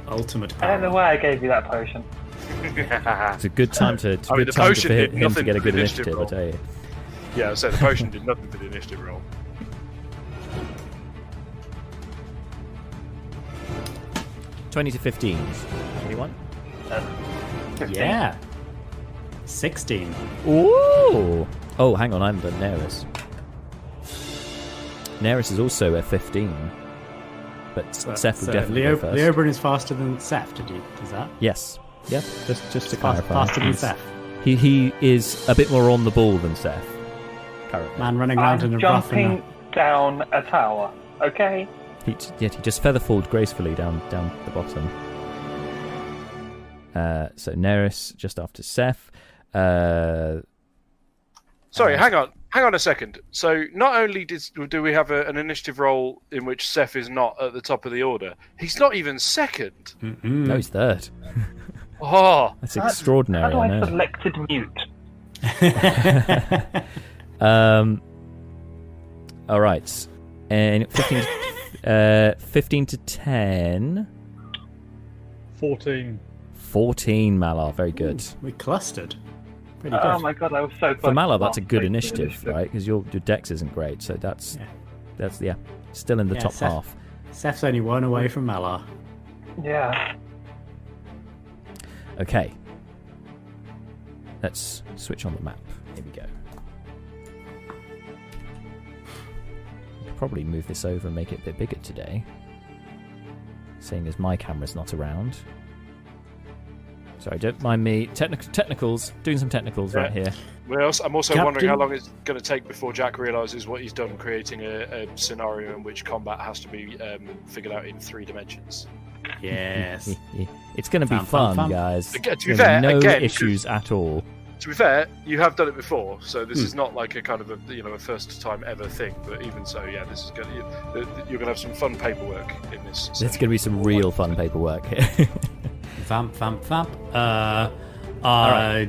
Ultimate I don't know why I gave you that potion. It's a good time to, it's a I mean, good the time potion for did him to nothing get a to good the initiative initiative, I tell you. Yeah, so the potion did nothing for the initiative roll. Twenty to fifteen. Anyone? Yeah. 16. Ooh. Oh, hang on, I'm the Neris. Neris is also a fifteen, but Seth will So definitely Leo, go first. Leobrin is faster than Seth, did you? Is that? Yes. Yep. Just just to Fast, clarify, faster than Seth. He he is a bit more on the ball than Seth. Currently. Man running around I'm a rough and jumping down a tower. Okay. He, yet he just feather falled gracefully down down the bottom. Uh, so Neris just after Seth. Uh, Sorry, Uh, hang on, hang on a second. So not only did do we have a, an initiative roll in which Seth is not at the top of the order, he's not even second. Mm-mm. no, he's third. Oh, That's How- extraordinary. How do I I know. selected mute? Um. All right, and fifteen. uh, fifteen to ten. 14. 14 Malar, very good. we clustered. Pretty good. Oh my god, I was so close. For Malar, that's a good week. initiative, right? Because your your dex isn't great, so that's Yeah. that's yeah, still in the Yeah, top Seth- half. Seth's only one away from Malar. Yeah. Okay. Let's switch on the map. Here we go. Probably move this over and make it a bit bigger today. Seeing as my camera's not around. Sorry, don't mind me. Technic- technicals, doing some technicals right here. well, I'm also wondering how Captain? long it's going to take before Jack realizes what he's done, creating a, a scenario in which combat has to be um, figured out in three dimensions. Yes. it's going to be Fun, fun, fun, fun. guys. Again, to be fair, no again, issues at all. To be fair, you have done it before, so this Hmm. is not like a kind of a you know a first time ever thing. But even so, yeah, this is going. to You're going to have some fun paperwork in this. There's going to be some real fun paperwork here. Vamp, vamp, vamp. Uh, uh,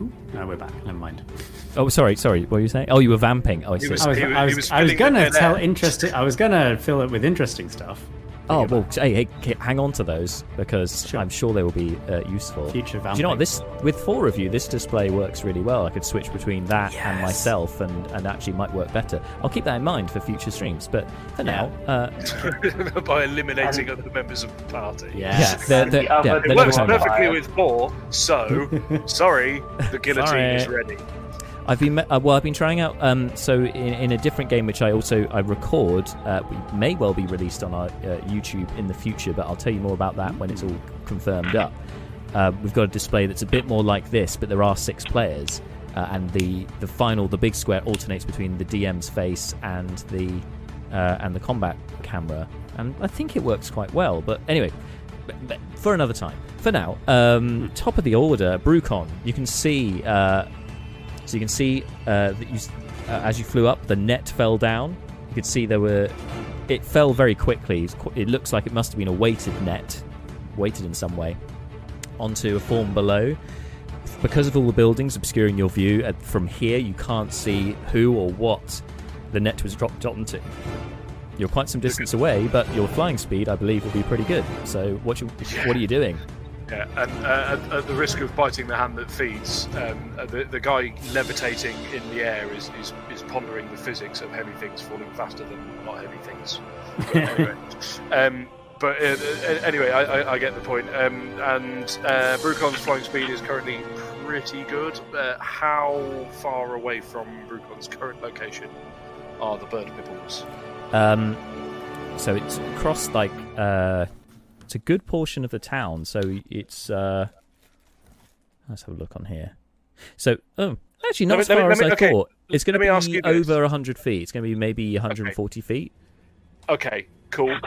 ooh, no, we're back. Never mind. oh, sorry, sorry. What were you saying? Oh, you were vamping. Oh, I see. was- I was, he I he was, was was gonna tell interesting. I was gonna fill it with interesting stuff. Oh well, hey, hey, hang on to those because I'm sure they will be uh, useful. Future Do you know what? This with four of you, this display works really well. I could switch between that and myself, and and actually might work better. I'll keep that in mind for future streams. But for Yeah. now, uh, by eliminating other members of the party. Yeah. yeah, they're, they're, the yeah, It works never coming back. perfectly with four, so sorry, the guillotine Sorry. is ready. I've been uh, well. I've been trying out. Um, so in, in a different game, which I also I record, uh, we may well be released on our uh, YouTube in the future, but I'll tell you more about that when it's all confirmed up. Uh, we've got a display that's a bit more like this, but there are six players, uh, and the the final, the big square, alternates between the DM's face and the uh, and the combat camera, and I think it works quite well. But anyway, for another time. For now, um, top of the order, Brucon. You can see. Uh, so you can see uh, that you, uh, as you flew up, the net fell down. You could see there were. It fell very quickly. It looks like it must have been a weighted net, weighted in some way, onto a form below. Because of all the buildings obscuring your view uh, from here, you can't see who or what the net was dropped onto. You're quite some distance away, but your flying speed, I believe, will be pretty good. So, what you, what are you doing? Yeah, and uh, at, at the risk of biting the hand that feeds, um, uh, the, the guy levitating in the air is, is, is pondering the physics of heavy things falling faster than not heavy things. But anyway, um, but uh, uh, anyway, I, I, get the point. Um, and uh, Brucon's flying speed is currently pretty good. Uh, how far away from Brucon's current location are the bird pipples? Um, so it's across like uh, a good portion of the town. So it's uh, let's have a look on here. So oh, actually not Let as me- me- far as me- I okay, thought. It's going let me to ask be you this. over hundred feet. It's going to be maybe 140 feet. Okay, cool.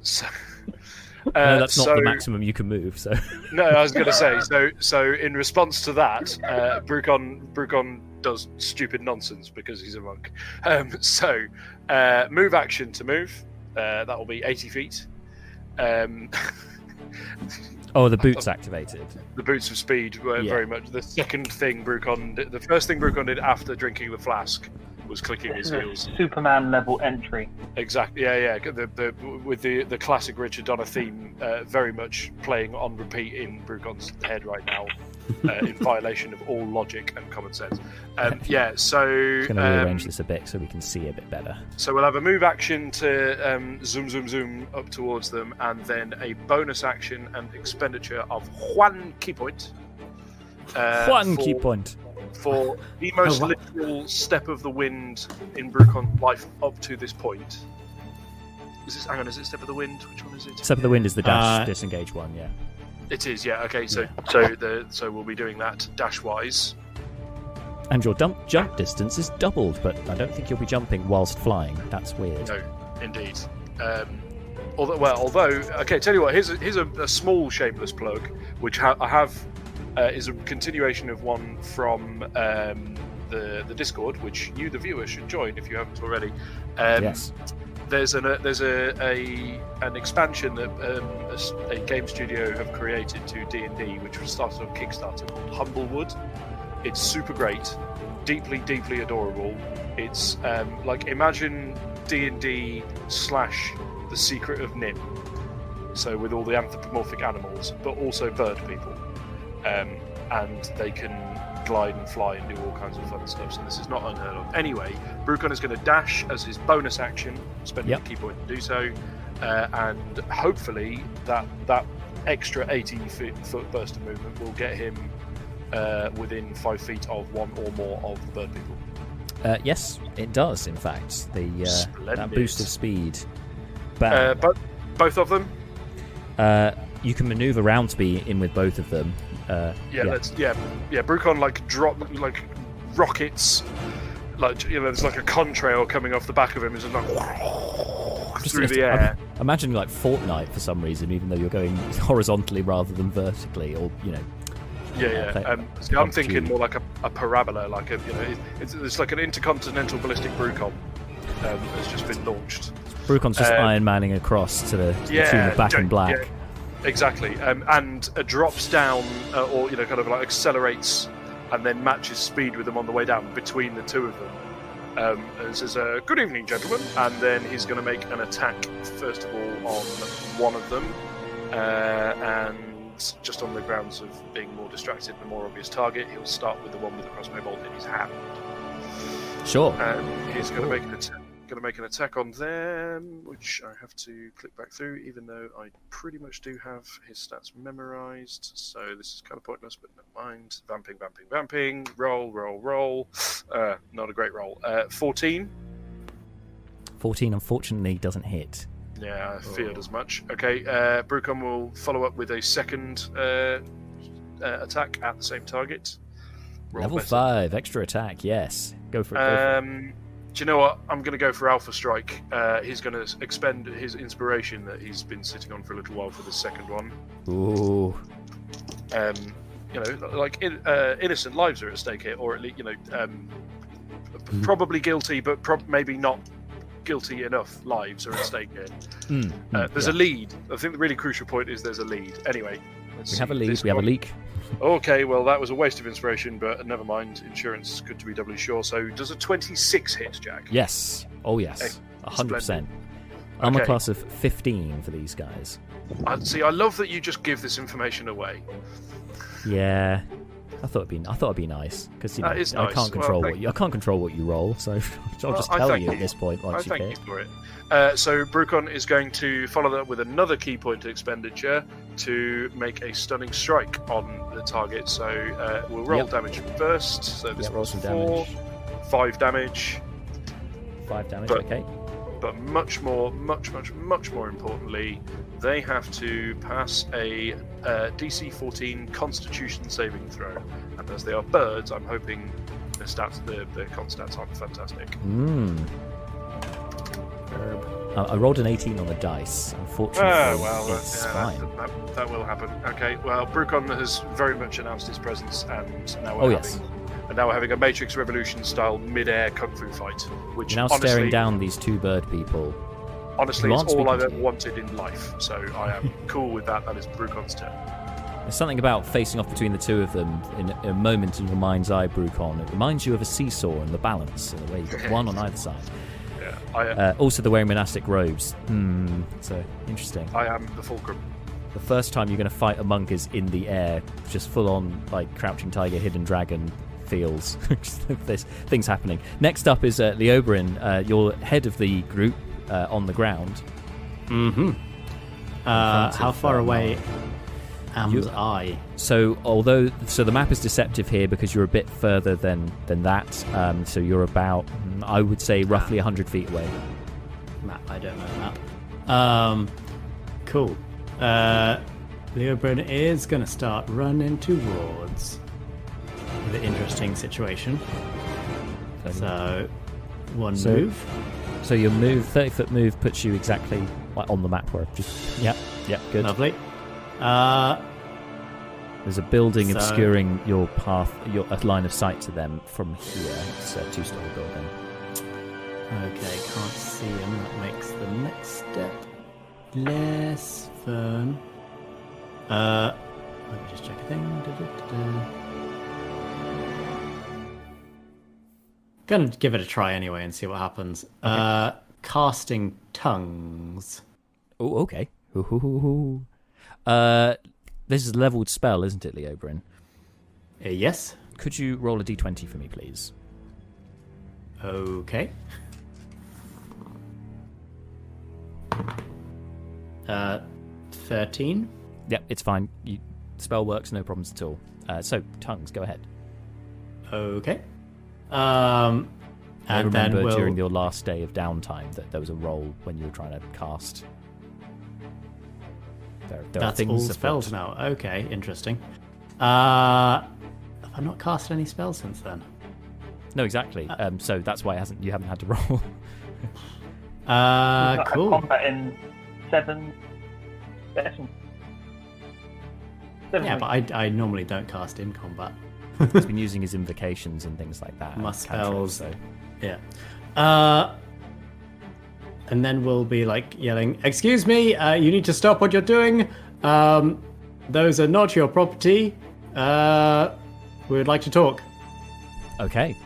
So, no, uh, that's not so- the maximum you can move. So No, I was going to say. So, so in response to that, uh, Brucon Brucon does stupid nonsense because he's a monk. Um, so, uh, move action to move. Uh, that will be eighty feet. Um, oh, the boots activated. the boots of speed were Yeah. very much the second thing Brucon. Did, the first thing Brucon did after drinking the flask was clicking his heels. Superman level entry. Exactly. Yeah, yeah. The, the, with the the classic Richard Donner theme uh, very much playing on repeat in Brucon's head right now, uh, in violation of all logic and common sense. Um, yeah. So I'm going to um, rearrange this a bit so we can see a bit better. so we'll have a move action to um, zoom, zoom, zoom up towards them, and then a bonus action and expenditure of one ki point. Uh, One for, ki point. for the most Oh, wow. literal step of the wind in Brucon's life up to this point. Is this? Hang on, is it step of the wind? Which one is it? Step of the wind is the dash Uh, disengage one, yeah. It is. Yeah. Okay. So so the so we'll be doing that dash wise. And your dump, jump distance is doubled, but I don't think you'll be jumping whilst flying. That's weird. No, indeed. Um, although, well, although, okay, tell you what. Here's a, here's a, a small shameless plug, which ha- I have uh, is a continuation of one from um, the the Discord, which you, the viewer, should join if you haven't already. Um, yes. There's an, a, there's a, a an expansion that um, a, a game studio have created to D and D, which was started on Kickstarter called Humblewood. It's super great, deeply, deeply adorable. It's um, like imagine D and D slash The Secret of NIMH. So with all the anthropomorphic animals, but also bird people, um, and they can glide and fly and do all kinds of fun stuff. So this is not unheard of. Anyway, Brucon is going to dash as his bonus action, spending Yep. a ki point to do so, uh, and hopefully that that extra 80 foot, foot burst of movement will get him uh, within five feet of one or more of the bird people. Uh, yes, it does, in fact. The uh, that boost of speed. Uh, Bam. both of them, Uh, you can maneuver round to be in with both of them. Uh, yeah, let's yeah, yeah. Brucon like drop like rockets, like you know, there's like a contrail coming off the back of him, it's just like Just- through the I'm- air. Imagine like Fortnite for some reason, even though you're going horizontally rather than vertically, or you know. Yeah, yeah. Play- Um, see, I'm thinking more like a, a parabola, like a you know, it's, it's like an intercontinental ballistic Brucon um, has just been launched. Brucon's just Um, Iron Manning across to the, to the tune of Back in Black. yeah, exactly. Um, and uh, drops down, uh, or you know, kind of like accelerates, and then matches speed with them on the way down between the two of them. Um, and says, uh, "Good evening, gentlemen." And then he's going to make an attack first of all on one of them, uh, and just on the grounds of being more distracted and a more obvious target, he'll start with the one with the crossbow bolt in his hand. Sure. Um, he's going to make an attack. Going to make an attack on them, which I have to click back through, even though I pretty much do have his stats memorized. So this is kind of pointless, but never mind. Vamping, vamping, vamping. Roll, roll, roll. Uh, not a great roll. Uh, Fourteen. 14 unfortunately doesn't hit. Yeah, I feared as much. Okay, uh, Brucon will follow up with a second uh, uh, attack at the same target. Roll Level better. 5, extra attack, yes. Go for it. Go for it. Do you know what? I'm going to go for Alpha Strike. Uh, he's going to expend his inspiration that he's been sitting on for a little while for the second one. Ooh. Um, you know, like in, uh, innocent lives are at stake here, or at least you know, um, Mm-hmm. probably guilty, but prob- maybe not guilty enough lives are at stake here. Mm, Uh, mm, there's yeah. a lead. I think the really crucial point is there's a lead. Anyway, We have a lead. We have a one- leak. Okay, well that was a waste of inspiration, but never mind. Insurance is good to be doubly sure. So does a 26 hit, Jack? Yes. Oh, yes. A 100%. splendid. I'm a class of 15 for these guys. I, see, I love that you just give this information away. Yeah. I thought it'd be I thought it'd be nice because you know is I can't control thank what you I can't control what you roll, so I'll Well, just tell you at this point I you thank hit. you for it. Uh, so Brucon is going to follow that with another ki point expenditure to make a stunning strike on the target. So uh, we'll roll Yep. damage first. So this Yeah, roll was four, damage. five damage. Five damage. But- okay. But much more, much, much, much more importantly, they have to pass a uh, DC 14 Constitution saving throw. And as they are birds, I'm hoping the stats, the, the con stats aren't fantastic. Hmm. I, I rolled an 18 on the dice. Unfortunately, Oh, well, it's uh, fine. that, that, that will happen. Okay, well, Brucon has very much announced his presence, and now we're Oh, having, yes. and now we're having a Matrix Revolution style mid-air kung fu fight, which now honestly, staring down these two bird people. Honestly, is aren't all I've ever wanted in life. So I am cool with that. That is Brucon's turn. There's something about facing off between the two of them in a moment in your mind's eye, Brucon. It reminds you of a seesaw and the balance in a way you've got one on either side. Yeah, I, Uh, also, they're wearing monastic robes. Hmm, so interesting. I am the fulcrum. The first time you're going to fight a monk is in the air, just full on like crouching tiger, hidden dragon feels. Just There's things happening. Next up is uh, Leobrin, uh, you're head of the group uh, on the ground. Mm-hmm. Uh, how far away am You- I? So, although so the map is deceptive here because you're a bit further than than that. Um, so you're about, mm, I would say, roughly 100 feet away. Map. I don't know map. Um, cool. Uh, Leobrin is gonna start running towards the interesting situation. So, one So- move. So your move, 30 foot move, puts you exactly like on the map where just yep, yep, good. Lovely. Uh, There's a building So- obscuring your path, your a line of sight to them from here. It's a two-story building. Okay, can't see him. That makes the next step less fun. Uh, let me just check a thing. Da-da-da-da. Gonna give it a try anyway and see what happens. Uh, casting tongues. Oh, okay. Uh, this is a leveled spell, isn't it, Leobrin? Uh, yes. Could you roll a d20 for me, please? Okay. Uh, thirteen. Yep, it's fine. You, spell works, no problems at all. Uh, so, tongues, go ahead. Okay. Um, I and then remember we'll... during your last day of downtime that there was a roll when you were trying to cast. There, there are That's things all afoot. spells now. Okay, interesting. Uh, have I not cast any spells since then? No, exactly. Uh, Um, so that's why it hasn't. You haven't had to roll. Uh, I've cool. combat in seven sessions. Seven Yeah, weeks. but I, I normally don't cast in combat. He's been using his invocations and things like that. Must spells. So. Yeah. Uh, and then we'll be like yelling, "Excuse me, uh, you need to stop what you're doing. Um, those are not your property. Uh, we would like to talk." Okay.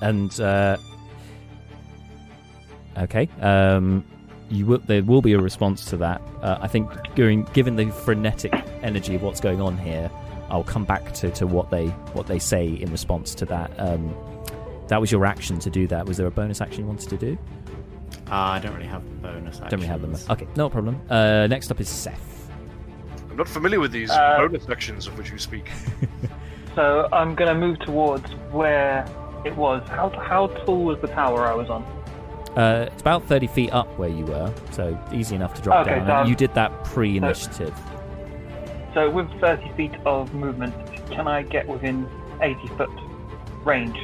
And uh, okay. Um, you will. There will be a response to that. Uh, I think, during, given the frenetic energy of what's going on here, I'll come back to, to what they what they say in response to that. Um, that was your action to do that. Was there a bonus action you wanted to do? Uh, I don't really have the bonus actions. Don't we have them? Okay, no problem. Uh, next up is Seth. I'm not familiar with these Uh, bonus actions of which you speak. So I'm going to move towards where it was. How, how tall was the tower I was on? Uh, it's about 30 feet up where you were, so easy enough to drop Okay, down. so you did that pre initiative. So with 30 feet of movement, can I get within 80 foot range?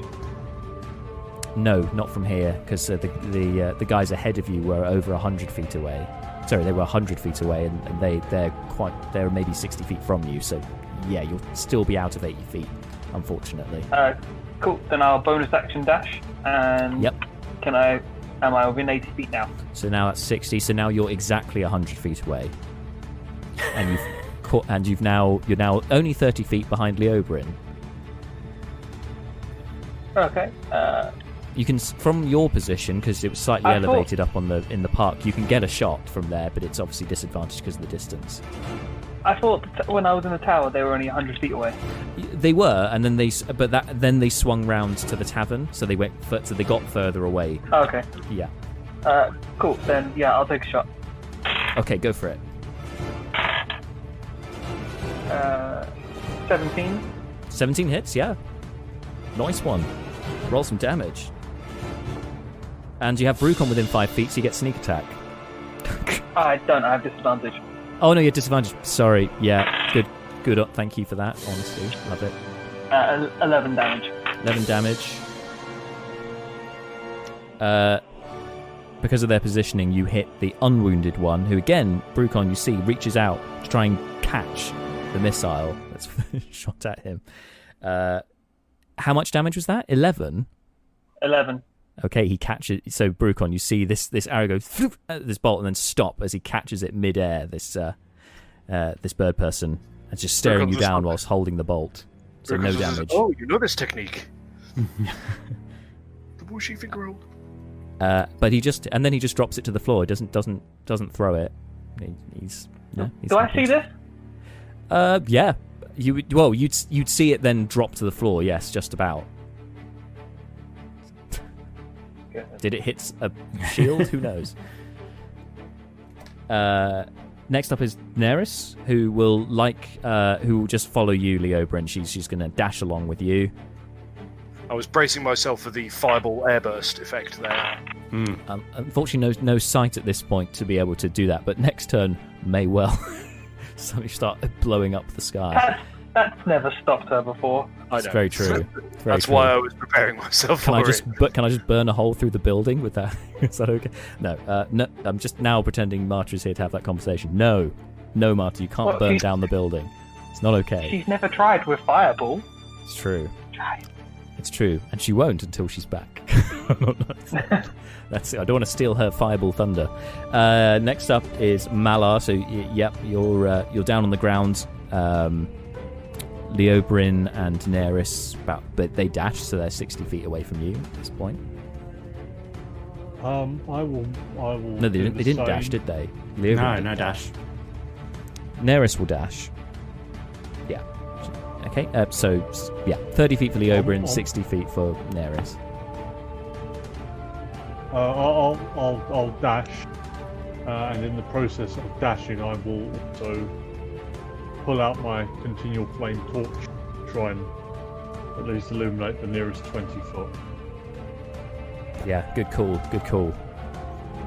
No, not from here, because uh, the the uh, the guys ahead of you were over hundred feet away. Sorry, they were hundred feet away, and, and they they're quite they're maybe sixty feet from you. So, yeah, you'll still be out of eighty feet, unfortunately. Uh, cool. Then I'll bonus action dash. And Yep. can I? Am I within 80 feet now? So now that's sixty. So now you're exactly hundred feet away, and you've caught, and you've now you're now only thirty feet behind Leobrin. Okay. Uh, You can from your position because it was slightly I thought- elevated up on the in the park. You can get a shot from there, but it's obviously disadvantaged because of the distance. I thought when I was in the tower, they were only 100 feet away. They were, and then they, but that then they swung round to the tavern, so they went, so they got further away. Okay. Yeah. Uh, cool. Then yeah, I'll take a shot. Okay, go for it. Uh, 17. Seventeen hits. Yeah. Nice one. Roll some damage. And you have Brucon within five feet, so you get sneak attack. I don't. I have disadvantage. Oh no, you're disadvantaged. Sorry. Yeah. Good. Good. up. Thank you for that. Honestly, love it. Uh, 11 damage. 11 damage. Uh, because of their positioning, you hit the unwounded one, who again, Brucon, you see, reaches out to try and catch the missile that's shot at him. Uh, how much damage was that? 11? 11. Okay, he catches. So Brucon, you see this this arrow go through this bolt and then stop as he catches it midair. This uh, uh, this bird person, and just staring you down response- whilst holding the bolt. So no Brucon's just, damage. Oh, you know this technique. the bushy finger hold. Uh, but he just and then he just drops it to the floor. He doesn't doesn't doesn't throw it. He, he's no. He's Do I see this? Uh, yeah. You would- well, you'd you'd see it then drop to the floor. Yes, just about. Did it hit a shield? Who knows? Uh, next up is Neris, who will like uh, who will just follow you, Leobrin. She's she's going to dash along with you. I was bracing myself for the fireball airburst effect there. Um, unfortunately, no no sight at this point to be able to do that. But next turn may well suddenly start blowing up the sky. That's, that's never stopped her before. I It's know. very true. It's very That's true. why I was preparing myself Can for I just it. but can I just burn a hole through the building with that? Is that okay? No, uh, no. I'm just now pretending Marta is here to have that conversation. No, no, Marta, you can't Well, burn she's- down the building. It's not okay. She's never tried with fireball. It's true. Try. It's true, and she won't until she's back. That's it. I don't want to steal her fireball thunder. Uh, next up is Malar. So, y- yep, you're uh, you're down on the ground. Um, Leobrin and Daenerys, about, but they dash, so they're 60 feet away from you at this point. Um, I will. I will. No, they do didn't. They the didn't dash, did they? Leobrin No, did. no dash. Neris will dash. Okay. Uh, so yeah, 30 feet for Leobrin, oh. 60 feet for Neris. Uh, I'll, I'll, I'll, dash, uh, and in the process of dashing, I will also pull out my continual flame torch, to try and at least illuminate the nearest 20 foot. Yeah, good call, good call.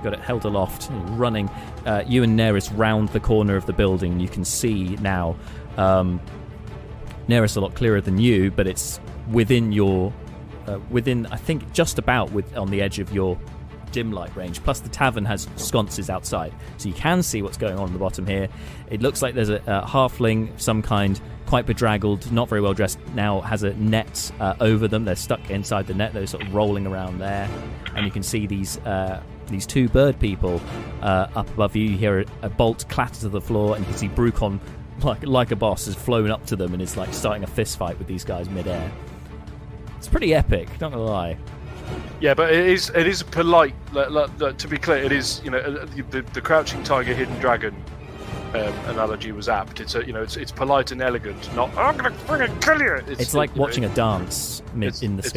Got it held aloft, running. Uh, you and Neris round the corner of the building. You can see now. Um, Neris a lot clearer than you, but it's within your, uh, within I think just about with on the edge of your dim light range. Plus, the tavern has sconces outside, so you can see what's going on at the bottom here. It looks like there's a, a halfling, some kind, quite bedraggled, not very well dressed. Now has a net uh, over them. They're stuck inside the net. They're sort of rolling around there, and you can see these uh, these two bird people uh, up above you. You hear a, a bolt clatter to the floor, and you can see Brucon, like like a boss, has flown up to them and is like starting a fist fight with these guys midair. It's pretty epic, not gonna lie. Yeah, but it is it is polite. Like, like, like, to be clear, it is you know uh, the, the, the crouching tiger, hidden dragon um, analogy was apt. It's a you know it's it's polite and elegant. Not "Oh, I'm gonna freaking kill you. It's, like you know, watching a dance mid, it's- in the it's-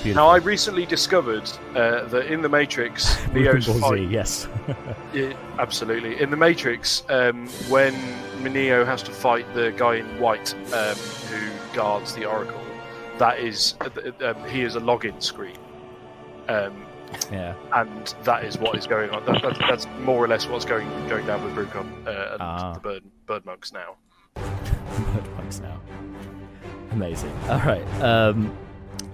sky. Now, I recently discovered uh, that in the Matrix, Neo's fight. yes. Yeah, absolutely. In the Matrix, um, when Neo has to fight the guy in white um, who guards the Oracle, that is uh, um, he is a login screen, um, yeah. and that is what is going on. That, that, that's more or less what's going going down with Brucon uh, and Ah. the bird bird monks now. Bird monks now. Amazing. All right. Um,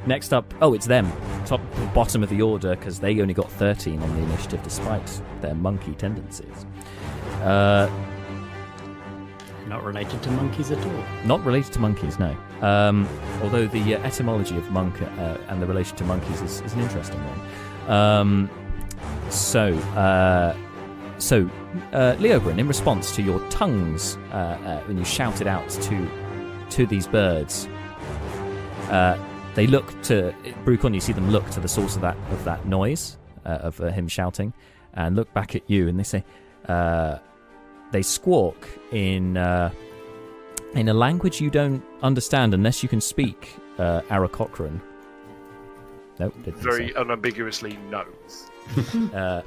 next up, oh, it's them. Top, bottom of the order because they only got 13 on the initiative despite their monkey tendencies. Uh, Not related to monkeys at all. not related to monkeys, no. Um, although the uh, etymology of monk uh, and the relation to monkeys is, is an interesting one. Um, so, uh, so uh, in response to your tongues uh, uh, when you shouted out to to these birds, uh, they look to Brucon. You see them look to the source of that of that noise uh, of him shouting, and look back at you, and they say, they squawk in. In a language you don't understand unless you can speak uh. Nope, didn't think Very unambiguously, no. Uh,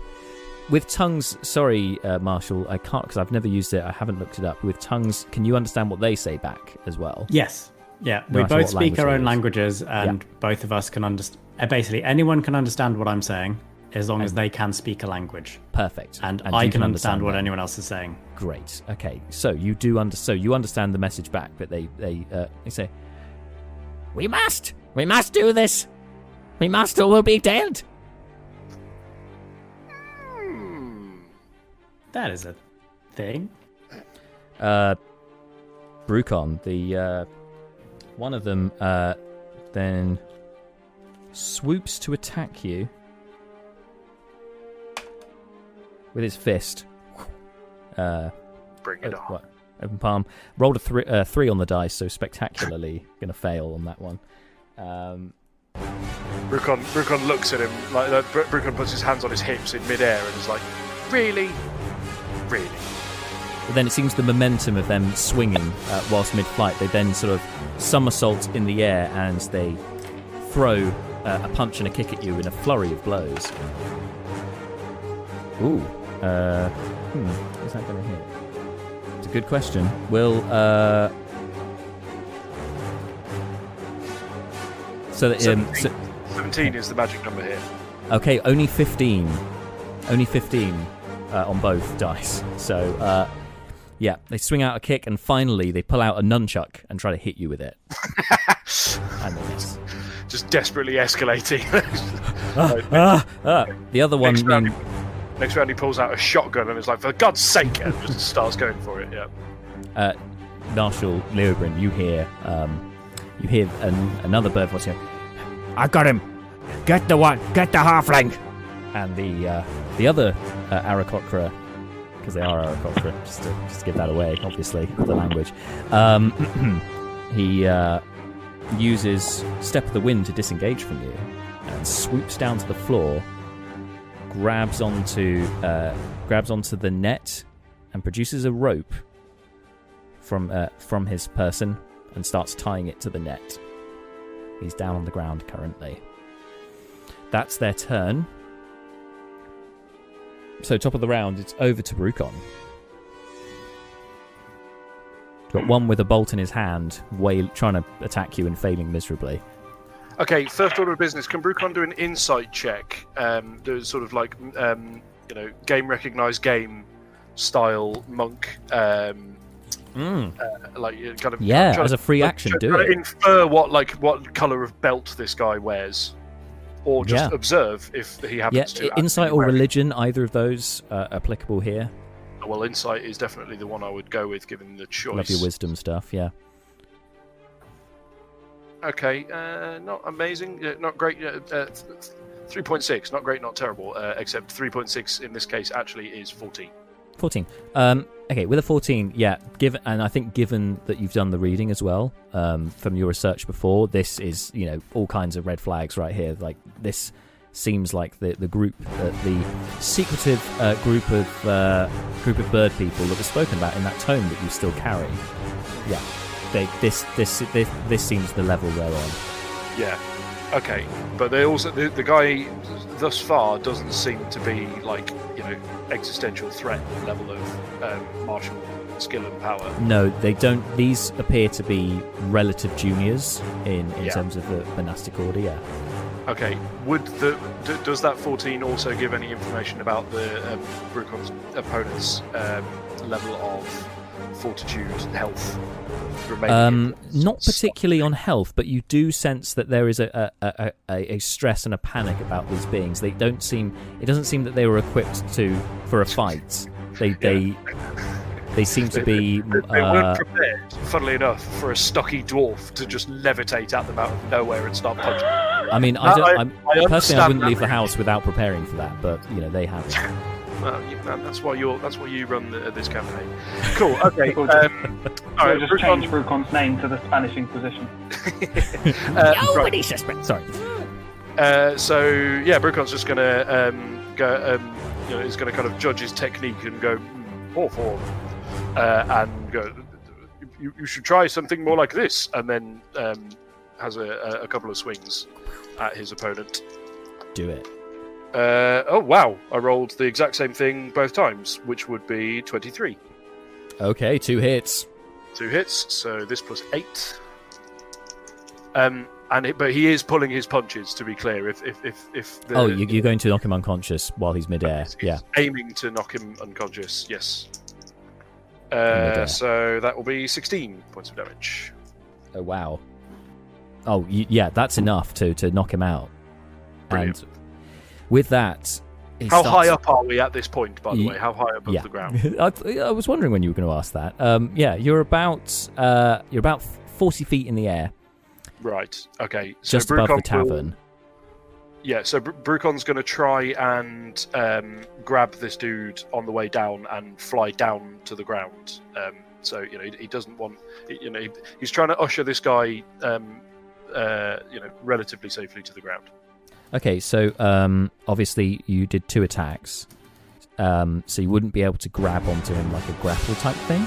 with tongues, sorry, uh, Marshall, I can't because I've never used it. I haven't looked it up. With tongues, can you understand what they say back as well? Yes. Yeah, No we both speak our own is. languages, and both of us can understand. Basically, anyone can understand what I'm saying as long as they can speak a language, Perfect. and, And I you can, understand what anyone else is saying. Great. Okay. So you do under so you understand the message back, but they they uh, they say, "We must, we must do this. We must, or we'll be dead." That is a thing. uh, Brucon, the uh, one of them, uh, then swoops to attack you with his fist. Uh, Bring it uh, on. what? open palm. Rolled a three, uh, three on the dice, so spectacularly going to fail on that one. Um, Brucon, Brucon looks at him like uh, Bru- Brucon puts his hands on his hips in midair and is like, "Really, really." but then it seems the momentum of them swinging uh, whilst mid-flight, they then sort of somersault in the air and they throw uh, a punch and a kick at you in a flurry of blows. Ooh, uh, hmm, is that going to hit? It's a good question. Will uh, so that um, so, Seventeen is the magic number here. Okay, only 15. Only 15 uh, on both dice. So, uh, yeah, they swing out a kick and finally they pull out a nunchuck and try to hit you with it. and they miss. Just desperately escalating. Ah, ah. The other one, next, round, mean, he, next round he pulls out a shotgun and is like, "For God's sake!" and just starts going for it. Yeah. uh, Marshal Leobrin, you hear, um, you hear an, another bird voice going, I got him! Get the one! Get the halfling! And the uh, the other uh, Aarakocra, because they are Aarakocra, just to, just give that away, obviously, the language, um, he uh, uses Step of the Wind to disengage from you and swoops down to the floor, grabs onto uh, grabs onto the net, and produces a rope from uh, from his person and starts tying it to the net. He's down on the ground currently. That's their turn. So top of the round, it's over to Brucon. Got one with a bolt in his hand, way trying to attack you and failing miserably. Okay, first order of business. Can Brucon do an insight check? Um, do sort of like um, you know, game recognized game style monk. Um, Mm. uh, like uh, kind of Yeah, as to- a free like, action, do it. Infer what like what color of belt this guy wears, or just Yeah. observe if he Yeah, happens to. insight or religion, either of those uh, applicable here. Well, insight is definitely the one I would go with, given the choice. Love your wisdom stuff, yeah. Okay, uh, not amazing, uh, not great. Uh, uh, three point six, not great, not terrible. Uh, except three point six in this case actually is fourteen. 14. Um, okay, with a 14, yeah, given, and I think given that you've done the reading as well um, from your research before, this is, you know, all kinds of red flags right here. Like, this seems like the, the group, uh, the secretive uh, group of uh, group of bird people that was spoken about in that tome that you still carry. Yeah, they, this, this, this, this seems the level they're on. Yeah. Okay, but they also the, the guy thus far doesn't seem to be like you know existential threat level of um, martial skill and power. No, they don't. These appear to be relative juniors in, in Yeah. terms of the monastic order, yeah. Okay, would the d- does that fourteen also give any information about the um, Brucon's opponent's um, level of fortitude, and health? Um, not particularly on health, but you do sense that there is a, a, a, a, stress and a panic about these beings. They don't seem. It doesn't seem that they were equipped to for a fight. They they they seem to be. They, they Uh, weren't prepared, funnily enough, for a stocky dwarf to just levitate at them out of nowhere and start punching. I mean, I don't. I- I'm, I personally, I wouldn't leave the house without preparing for that. But you know, they have. Well, you, man, that's why you're. That's why you run the, this campaign. Cool. Okay. Cool. Um, all So right. just Brucon- change Brucon's name to the Spanish Inquisition. uh, right. Nobody suspects. Sorry. Uh, so yeah, Brucon's just gonna um, go. Um, you know, is gonna kind of judge his technique and go hmm, poor form, uh, and go. You, you should try something more like this, and then um, has a, a, a couple of swings at his opponent. Do it. Uh, oh wow! I rolled the exact same thing both times, which would be twenty-three. Okay, two hits. Two hits, so this plus eight. Um, and it, but he is pulling his punches. To be clear, if if if, if the, oh, you, you're going to knock him unconscious while he's midair. He's Yeah. aiming to knock him unconscious. Yes. Uh, so that will be sixteen points of damage. Oh wow. Oh y- yeah, that's enough to to knock him out. Brilliant. And with that, How starts- high up are we at this point? By the way, how high above Yeah. the ground? I, I was wondering when you were going to ask that. Um, yeah, you're about uh, you're about forty feet in the air, right. Okay. So just above the Brucon will- tavern. Yeah. So Bru- Brucon's going to try and um, grab this dude on the way down and fly down to the ground, um, So you know he, he doesn't want you know he, he's trying to usher this guy um, uh, you know relatively safely to the ground. Okay, so um, obviously you did two attacks, um, so you wouldn't be able to grab onto him like a grapple type thing,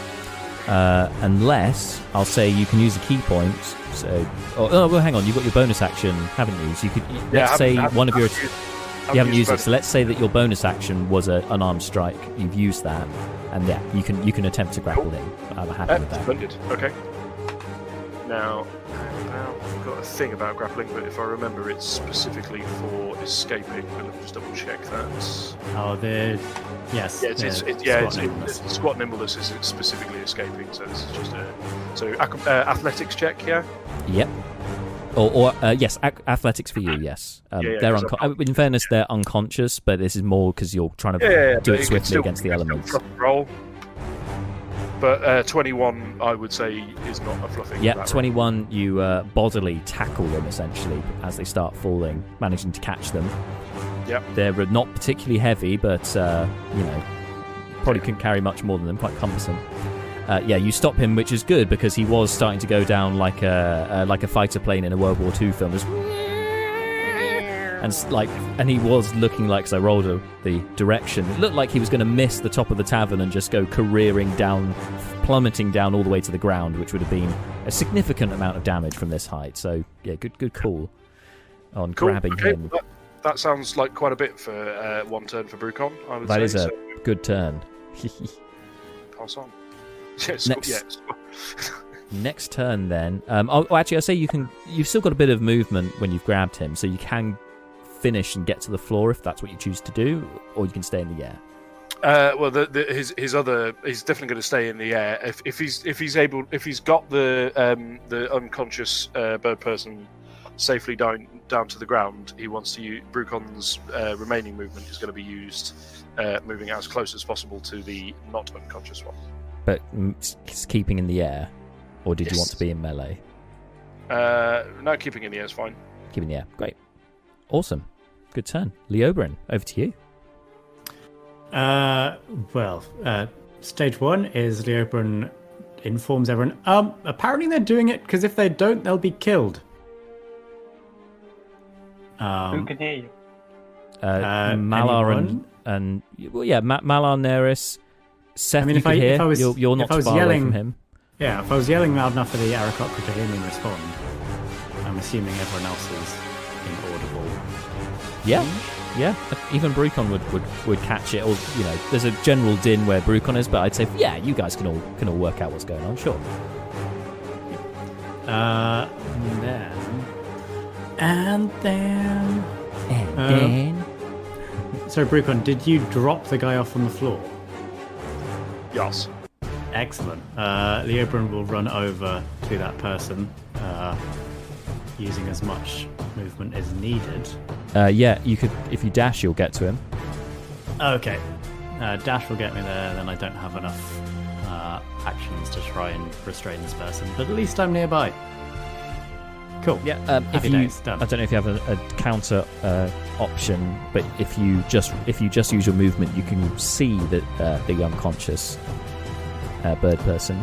uh, unless I'll say you can use a ki point. So, oh, oh, well, hang on, you've got your bonus action, haven't you? So you could let's I say haven't- I one of your haven't used- you haven't used it. So let's say that your bonus action was a, unarmed strike. You've used that, and yeah, you can you can attempt to grapple him. I'm happy Uh, with that. splendid. Okay. Now, I've a thing about grappling, but if I remember, it's specifically for escaping. But let me just double check that. Oh, the yes. Yeah, it's, it's, it, yeah, squat it's, nimbleness. it's, squat nimbleness is specifically escaping. So this is just a so ac- uh, athletics check. Yeah. Yep. Or, or uh, yes, ac- athletics for you. Yes, um, Yeah, yeah, they're unco- in fairness, they're unconscious, but this is more because you're trying to do it swiftly against the you can still elements. roll. But uh, 21, I would say, is not a fluffing. Yeah, that roll. 21, you uh, bodily tackle them essentially as they start falling, managing to catch them. Yep. They're not particularly heavy, but, uh, you know, probably couldn't carry much more than them, quite cumbersome. Uh, yeah, you stop him, which is good because he was starting to go down like a uh, like a fighter plane in a World War II film. Just and like, and he was looking like, so I rolled a, the direction. It looked like he was going to miss the top of the tavern and just go careering down, plummeting down all the way to the ground, which would have been a significant amount of damage from this height. So yeah, good, good call on Cool. grabbing okay, him. That, that sounds like quite a bit for uh, one turn for Brucon. I would That say. is a so good turn. pass on. Yes. Next. Next turn, then. Um, oh, oh, actually, I say you can. You've still got a bit of movement when you've grabbed him, so you can finish and get to the floor if that's what you choose to do, or you can stay in the air. Uh, well, the, the, his his other he's definitely going to stay in the air if, if he's if he's able if he's got the um, the unconscious uh, bird person safely down down to the ground. He wants to use Brucon's uh, remaining movement is going to be used, uh, moving as close as possible to the not unconscious one. But mm, s- s- keeping in the air, or did you want to be in melee? Uh, no, keeping in the air is fine. Keeping in the air. Great. Awesome. Good turn. Leobrin, over to you. Uh, well, uh, stage one is Leopold informs everyone. Um, apparently they're doing it because if they don't, they'll be killed. Who Um, can hear you? Uh, Uh, Malar and, anyone? and well, yeah, Ma- Malar Neris. Seth, I mean, you if could I- hear. if I was- you're, you're not if I was far away yelling- from him. yeah, if I was yelling loud enough for the Aarakocra to hear me and respond, I'm assuming everyone else is inaudible. Yeah, yeah. Even Brucon would, would, would catch it. Or you know, there's a general din where Brucon is, but I'd say, yeah, you guys can all can all work out what's going on. Sure. Uh, and then, and then. And Um, then So, Brucon, did you drop the guy off on the floor? Yes. Excellent. Uh, Leobrin will run over to that person, uh, using as much movement as needed. uh, yeah, you could if you dash, you'll get to him. Okay. Uh, dash will get me there, then I don't have enough uh, actions to try and restrain this person, but at least I'm nearby. Cool. Yeah. Um, if you, days, done. I don't know if you have a, a counter uh, option, but if you just if you just use your movement, you can see that uh, the unconscious uh, bird person.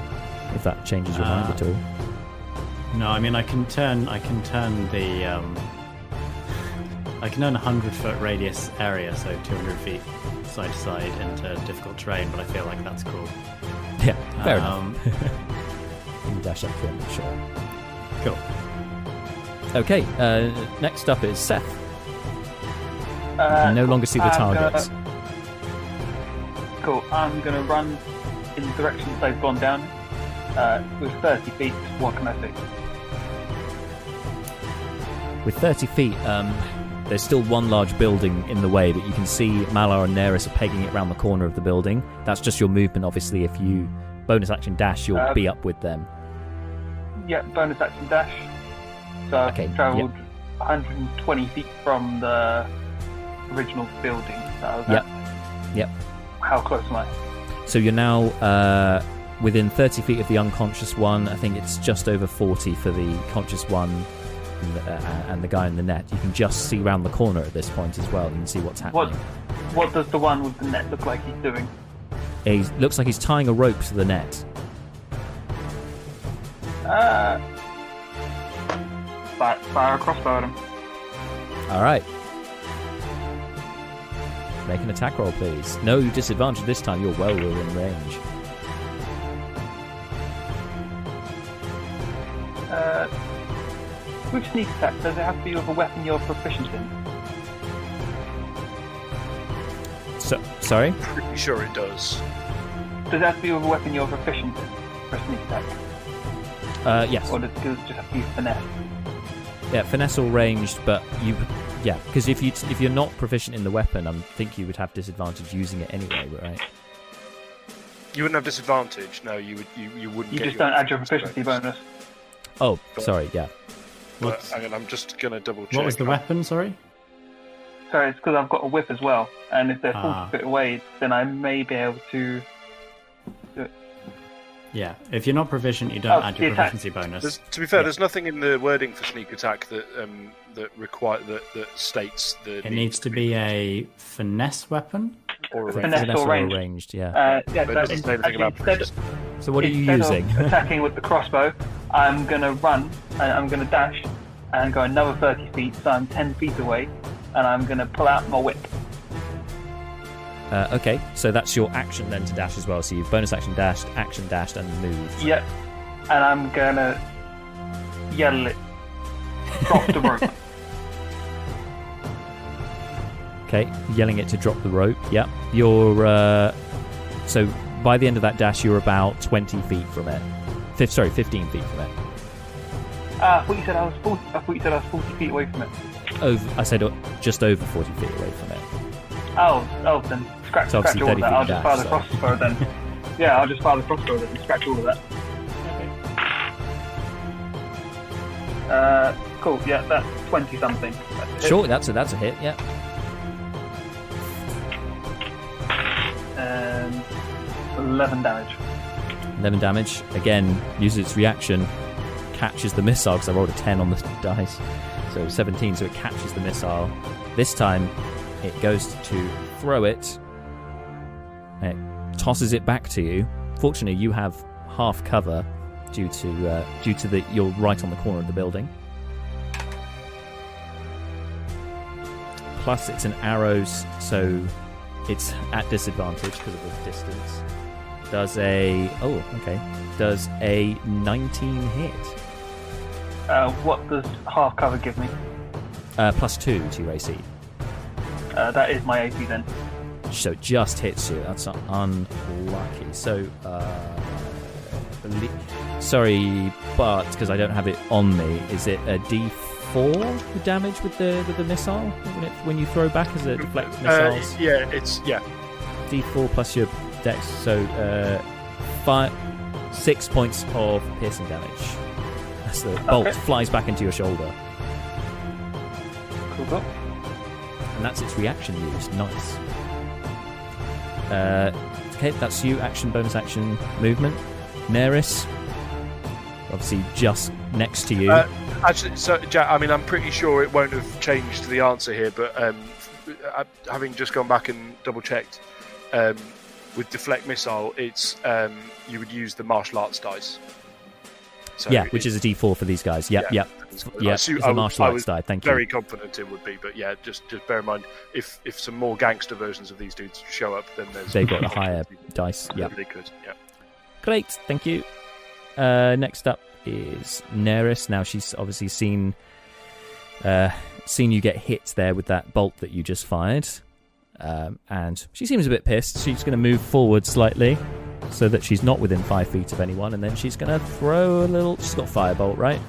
If that changes your mind Ah. at all. No, I mean I can turn I can turn the um, I can turn a hundred foot radius area, so two hundred feet side to side into difficult terrain, but I feel like that's cool. Yeah. Fair enough. um, You can dash up to him. Sure. Cool. Okay. Uh, next up is Seth. You Uh, can no longer see the I'm gonna- targets. Cool. I'm going to run in the directions they've gone down. Uh, with 30 feet, what can I see? With 30 feet, um, there's still one large building in the way, but you can see Malar and Neris are pegging it around the corner of the building. That's just your movement, obviously. If you bonus action dash, you'll Um, be up with them. Yeah, bonus action dash. So I've Okay, travelled 120 feet from the original building. So Yep. Yep. How close am I? So you're now uh, within 30 feet of the unconscious one. I think it's just over 40 for the conscious one and the, uh, and the guy in the net. You can just see round the corner at this point as well. You can see what's happening. What What does the one with the net look like he's doing? He looks like he's tying a rope to the net. Uh, fire, fire a crossbow at him. All right. Make an attack roll, please. No disadvantage this time. You're well within range. Uh, with sneak attack, does it have to be with a weapon you're proficient in? So, sorry. Pretty sure it does. Does it have to be with a weapon you're proficient in for a sneak attack? Uh, yes. Or does does it just have to be finesse? Yeah, finesse or ranged, but you, yeah, because if you if you're not proficient in the weapon, I think you would have disadvantage using it anyway, right? You wouldn't have disadvantage. No, you would. You, you wouldn't. You get just don't add your proficiency bonus. Oh, sorry, yeah. But What's- hang on, I'm just gonna double check. What was the weapon? Sorry. Sorry, it's because I've got a whip as well, and if they're 40 Ah. feet away, then I may be able to. Yeah. If you're not proficient, you don't Oh, add your the attack. proficiency bonus. There's, to be fair, Yeah. there's nothing in the wording for sneak attack that um, that require that, that states the. It need needs to be a finesse weapon. or a Finesse range. or ranged. yeah. Uh, yeah, But it so doesn't say anything about instead, so what are you using? Attacking with the crossbow, I'm gonna run and I'm gonna dash and go another 30 feet, so I'm 10 feet away, and I'm gonna pull out my whip. Uh, okay, so that's your action then to dash as well. So you've bonus action dashed, action dashed, and moved. Yep, and I'm gonna yell it. Drop the rope. Okay, yelling it to drop the rope. Yep. You're uh, so by the end of that dash, you're about twenty feet from it. Sorry, fifteen feet from it. Ah, I thought you said I was 40. I thought you said I was 40 feet away from it. Over, I said uh, just over forty feet away from it. Oh, oh, then scratch, So scratch all of that. I'll just fire the so- crossbow then. Yeah, I'll just fire the crossbow then and scratch all of that. Uh, cool. Yeah, that's 20 something. That's. Sure, that's a that's a hit. Yeah. And 11 damage. 11 damage. Again, uses its reaction, catches the missile because I rolled a 10 on the dice. So 17, so it catches the missile. This time, it goes to throw it. It tosses it back to you. Fortunately, you have half cover due to uh, due to the you're right on the corner of the building. Plus, it's an arrows, so it's at disadvantage because of the distance does a oh okay does a 19 hit Uh, what does half cover give me? uh, plus 2 to your AC Uh, that is my AP then. so it just hits you that's unlucky so uh, sorry but because I don't have it on me is it a d4 the damage with the with the missile when, it, when you throw back as a deflect Uh, missiles yeah, it's yeah. d4 plus your dex so uh, five six points of piercing damage as the bolt Okay. flies back into your shoulder Cool, and that's its reaction used. Nice. Uh, okay, that's you. Action, bonus action, movement. Neris, obviously just next to you. Uh, Actually, so Jack, I mean, I'm pretty sure it won't have changed the answer here, but um, uh, having just gone back and double checked, um, with deflect missile, it's um, you would use the martial arts dice. So yeah, which is a D4 for these guys. Yep, Yeah. yep, yeah. It's assume- a I was- martial arts die. Thank very you. Very confident it would be, but yeah, just just bear in mind if if some more gangster versions of these dudes show up, then there's They've got a higher dice. Yeah, they could. Yeah. Great, thank you. Uh, next up is Neris. Now she's obviously seen uh, seen you get hit there with that bolt that you just fired, um, and she seems a bit pissed. She's going to move forward slightly so that she's not within five feet of anyone, and then she's going to throw a little. She's got firebolt, right?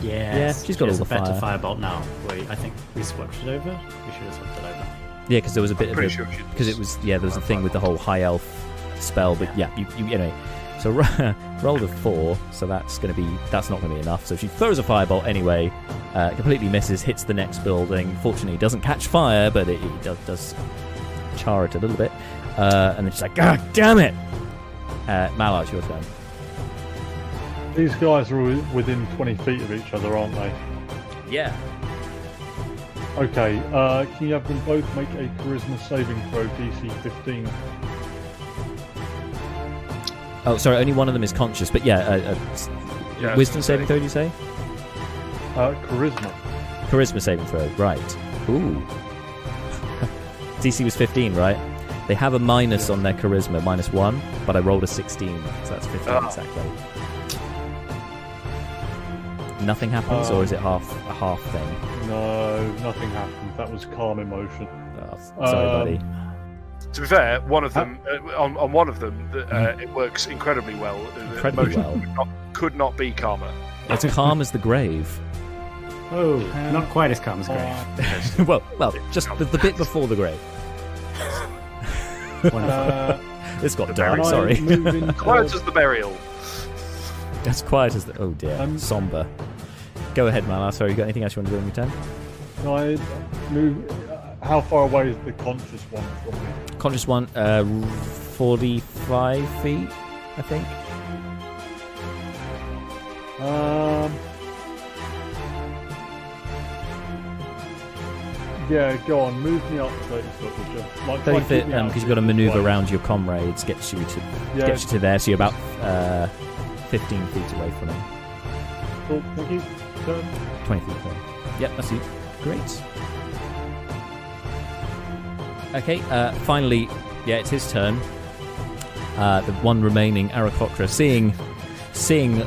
Yes, Yeah, she's got she all the a better fire. firebolt now. Wait, I think we swapped it over. We should have swapped it over. Yeah, because there was a bit of Pretty a sure because it was yeah there was a thing with the whole high elf spell but yeah you, you anyway so ro- rolled a four so that's going to be that's not going to be enough. So she throws a firebolt anyway uh, completely misses hits the next building. Fortunately doesn't catch fire but it, it does, does char it a little bit. Uh, and then she's like god damn it! Uh, Malar, your turn. These guys are wi- within 20 feet of each other, aren't they? yeah. Okay, uh, can you have them both make a charisma saving throw DC 15? Oh, sorry, only one of them is conscious. But yeah, uh, uh, Yeah, wisdom saving throw. Did you say? Uh, charisma. Charisma saving throw. Right. Ooh. DC was 15, right? They have a minus on their charisma, minus one, but I rolled a 16, so that's 15 Ah. exactly. Nothing happens, or Um, is it half a half thing? No, nothing happens. That was calm emotion. Oh, sorry, Um, buddy. To be fair, one of them uh, on, on one of them, the- uh, it works incredibly well. Uh, the. Incredibly motion well. Could not, could not be calmer. It's calm as the grave. Oh, not quite as calm as Grave. well, well, just the, the bit before the grave. Uh, It's got The dark. can I Sorry, move Quiet as the burial. as quiet as the. Oh dear, Um, somber. Go ahead, man. Sorry, you got anything else you want to do on your turn? Can I move? How far away is the conscious one from me? Conscious one, uh, 45 feet, I think. Um. Yeah, go on. Move me up thirty foot, would you? Like, 30 try and keep feet, because out you've got to maneuver around your comrades, gets you to Yeah, gets you to there, so you're about uh, 15 feet away from him. cool. Thank you. Turn. 20 feet away. Yep, that's you. Great. Okay, uh, finally, yeah, it's his turn. Uh, the one remaining Aarakocra, seeing seeing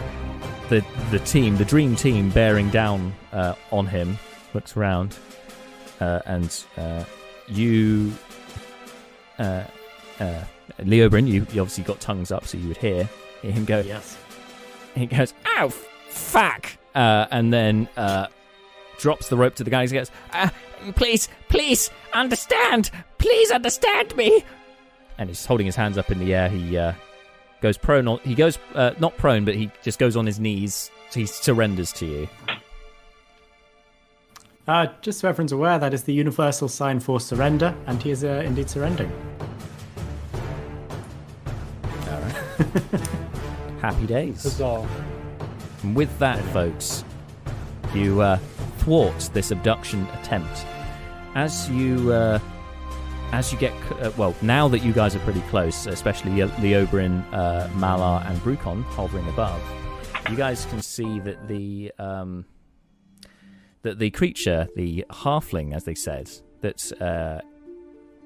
the the team, the dream team, bearing down uh, on him, looks around, uh, and uh, you, uh, uh, Leobrin, you, you obviously got tongues up, so you would hear, hear him go. yes. He goes, "Ow, fuck!" Uh, and then uh, drops the rope to the guy. He goes, uh, "Please, please understand. Please understand me." And he's holding his hands up in the air. He uh, goes prone. On, he goes uh, not prone, but he just goes on his knees. He surrenders to you. Uh, just so everyone's aware, that is the universal sign for surrender, and he is uh, indeed surrendering. All right. Happy days. Huzzah. And with that, folks, you uh, thwart this abduction attempt. As you, uh, as you get, uh, well, now that you guys are pretty close, especially Le- Leobrin, uh, Malar, and Brucon hovering above, you guys can see that the um, that the creature, the halfling, as they said, that uh,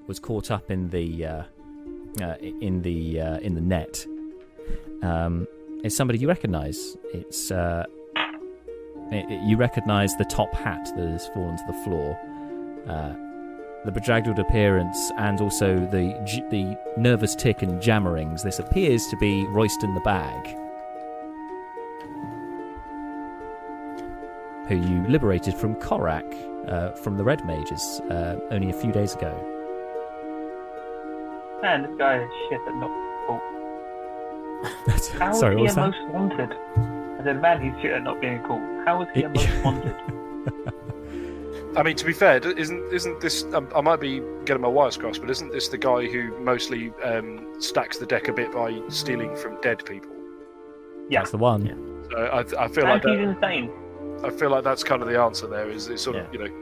was caught up in the uh, uh, in the uh, in the net. Um, is somebody you recognise. It's uh, it, it- you recognise the top hat that has fallen to the floor, uh, the bedraggled appearance, and also the the nervous tick and jammerings. This appears to be Royston the Bag, who you liberated from Korak uh, from the Red Mages uh, only a few days ago. Man, this guy is shit at not. How is Sorry, he was a that? most wanted? I said, man, he's shit at not being cool. How is he a most wanted? I mean, to be fair, isn't isn't this? Um, I might be getting my wires crossed, but isn't this the guy who mostly um, stacks the deck a bit by stealing from dead people? Yeah. That's the one. Yeah. So I, I feel like and he's that, insane. I feel like that's kind of the answer. There is it sort of you know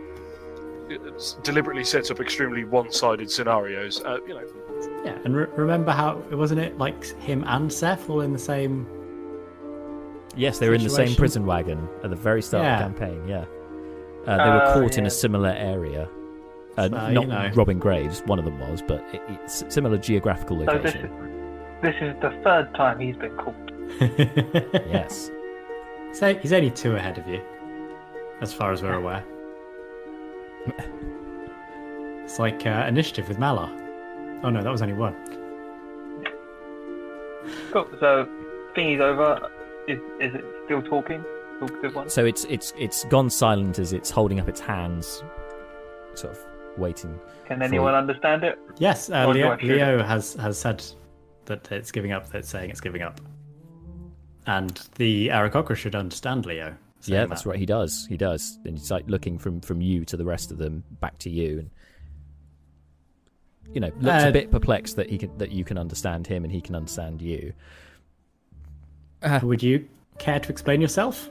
it deliberately sets up extremely one-sided scenarios. Uh, you know, Yeah, and re- remember how wasn't it like him and Seth all in the same? Yes, they were in the same prison wagon at the very start Yeah. of the campaign. Yeah, uh, they were Oh, caught in yeah. a similar area. Uh, So, not you know. robbing graves, one of them was, but it, it's similar geographical So this location. is this is the third time he's been caught. Yes. so he's only two ahead of you, as far as we're aware. It's like uh, initiative with Malar. Oh no, that was only one. Cool. So thingy's over. Is is it still talking? Talkative one. So it's it's it's gone silent as it's holding up its hands, sort of waiting. Can anyone understand it? Yes, uh, Leo, Leo has has said that it's giving up. That it's saying it's giving up, and the Aarakocra should understand Leo. yeah, that's that. right. He does. He does. And it's like looking from from you to the rest of them, back to you, and you know, looks Uh, a bit perplexed that he can that you can understand him and he can understand you. Would you care to explain yourself?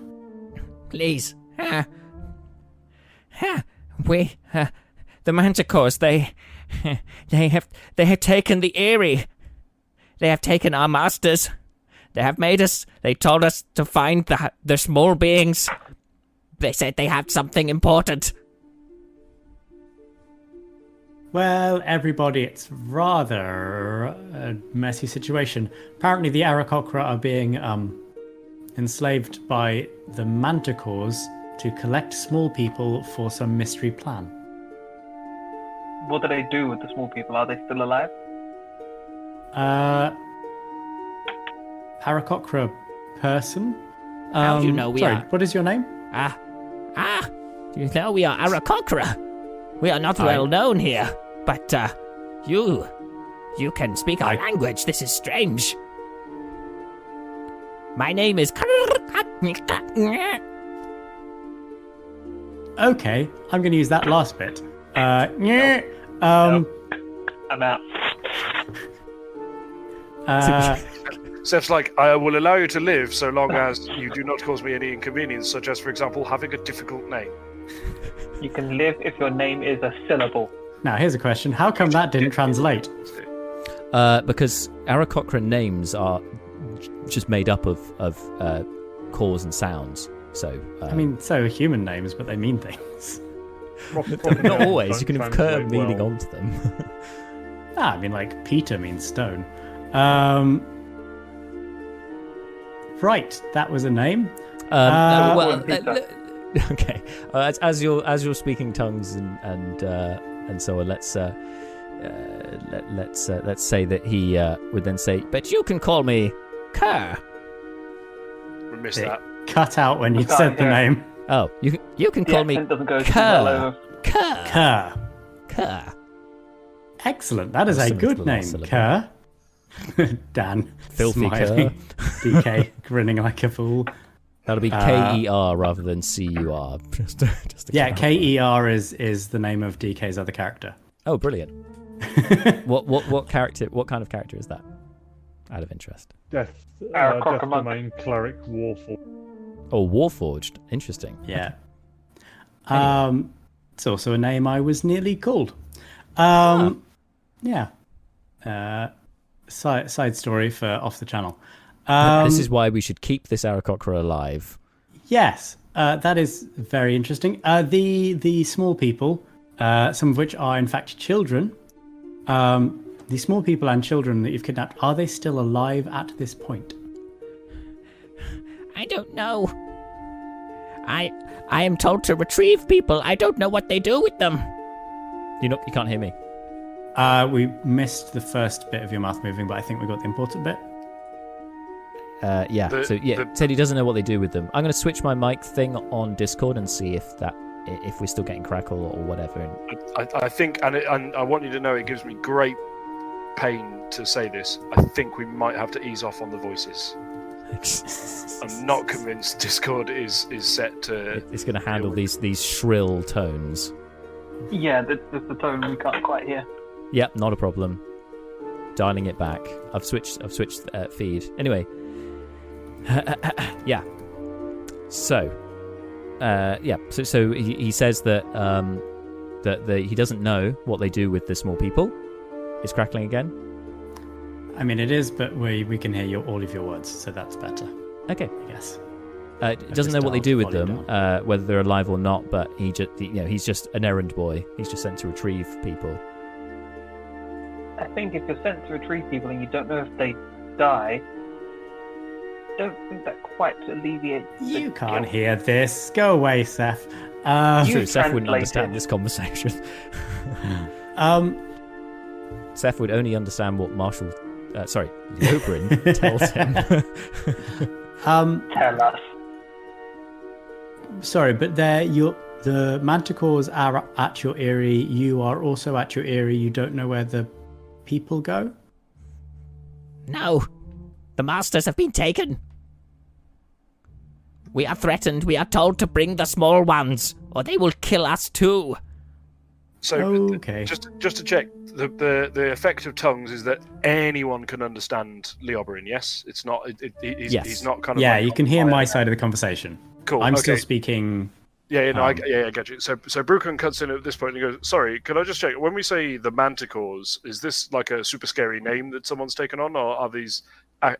Please. Uh, uh, we, uh, the manticores, they, they have, they have taken the Eyrie. They have taken our masters. They have made us. They told us to find the the small beings. They said they have something important. Well, everybody, it's rather a messy situation. Apparently, the Aarakocra are being um, enslaved by the Manticores to collect small people for some mystery plan. What do they do with the small people? Are they still alive? Uh, Aarakocra person? How do you Um, know we sorry, are- what is your name? Ah, ah. You know we are Aarakocra. We are not I- well known here, but uh, you, you can speak our I- language. This is strange. My name is. Okay, I'm going to use that last bit. Uh, yeah, um, I'm out. uh, Seth's like, I will allow you to live so long as you do not cause me any inconvenience, such as, for example, having a difficult name. You can live if your name is a syllable. now here's a question: How come that didn't translate? Uh, because Aarakocra names are j- just made up of of uh, cores and sounds. So uh, I mean, so are human names, but they mean things. not always. You can Don't meaning well. onto them. Ah, I mean, like Peter means stone. Um, right, that was a name. Um, Uh, well, uh, okay. Uh, as, as you're as you're speaking tongues and and uh, and so on, let's uh, uh, let, let's uh, let's say that he uh, would then say, "But you can call me Kerr." We missed It that. cut out when you Can't said the hear. name. Oh, you can you can The call me accent doesn't go too Kerr. over. Kerr. Kerr. Kerr. Excellent. That is That's a similar to good the name, last syllable. Kerr. Dan. Filthy smiling. DK grinning like a fool. That'll be Uh, K E R rather than C U R. Just to, just to Yeah, clarify. K E R is is the name of DK's other character. Oh, brilliant. what what what character? What kind of character is that? Out of interest. Death, uh, Aarakocra Death. Domain Cleric Warful. Oh, Warforged. Interesting. Yeah. Um, it's also a name I was nearly called. Um, yeah. Uh, side side story for off the channel. Um, this is why we should keep this Aarakocra alive. Yes, uh, that is very interesting. Uh, the the small people, uh, some of which are in fact children, um, the small people and children that you've kidnapped, are they still alive at this point? I don't know. I I am told to retrieve people. I don't know what they do with them. You know, you can't hear me. Uh, we missed the first bit of your mouth moving, but I think we got the important bit. Uh, yeah. The- so yeah, the- said he doesn't know what they do with them. I'm going to switch my mic thing on Discord and see if that if we're still getting crackle or whatever. I, I think, and, it, and I want you to know, it gives me great pain to say this. I think we might have to ease off on the voices. I'm not convinced Discord is is set to. it's going to handle these these shrill tones. Yeah, that's, that's the tone we can't quite hear. Yep, not a problem. Dialing it back. I've switched. I've switched uh, feed. Anyway. yeah. So. Uh, yeah. So so he, he says that um, that the, he doesn't know what they do with the small people. Is crackling again? I mean, it is, but we we can hear your all of your words, so that's better, Okay. I guess. Uh, Have doesn't know what they do with them, uh, whether they're alive or not. But he just, you know, he's just an errand boy. He's just sent to retrieve people. I think if you're sent to retrieve people and you don't know if they die, I don't think that quite alleviates. the You can't guilt. hear this. Go away, Seth. Uh, True, You Seth wouldn't understand this conversation. um, Seth would only understand what Marshall, uh, sorry, Leobrin tells him. um, Tell us. sorry, but there, you're the manticores are at your eyrie. You are also at your eyrie. You don't know where the people go. No. The masters have been taken. We are threatened. We are told to bring the small ones, or they will kill us too. So Okay. just just to check, the, the the effect of tongues is that anyone can understand Leobrin. Yes, it's not. It, it, he's, Yes. he's not kind of. Yeah, like you can hear my fire. side of the conversation. Cool. I'm okay. still speaking. Yeah, yeah, no, I, Um, yeah, I get you. So, so Brucon cuts in at this point and he goes, "Sorry, can I just check? When we say the Manticores, is this like a super scary name that someone's taken on, or are these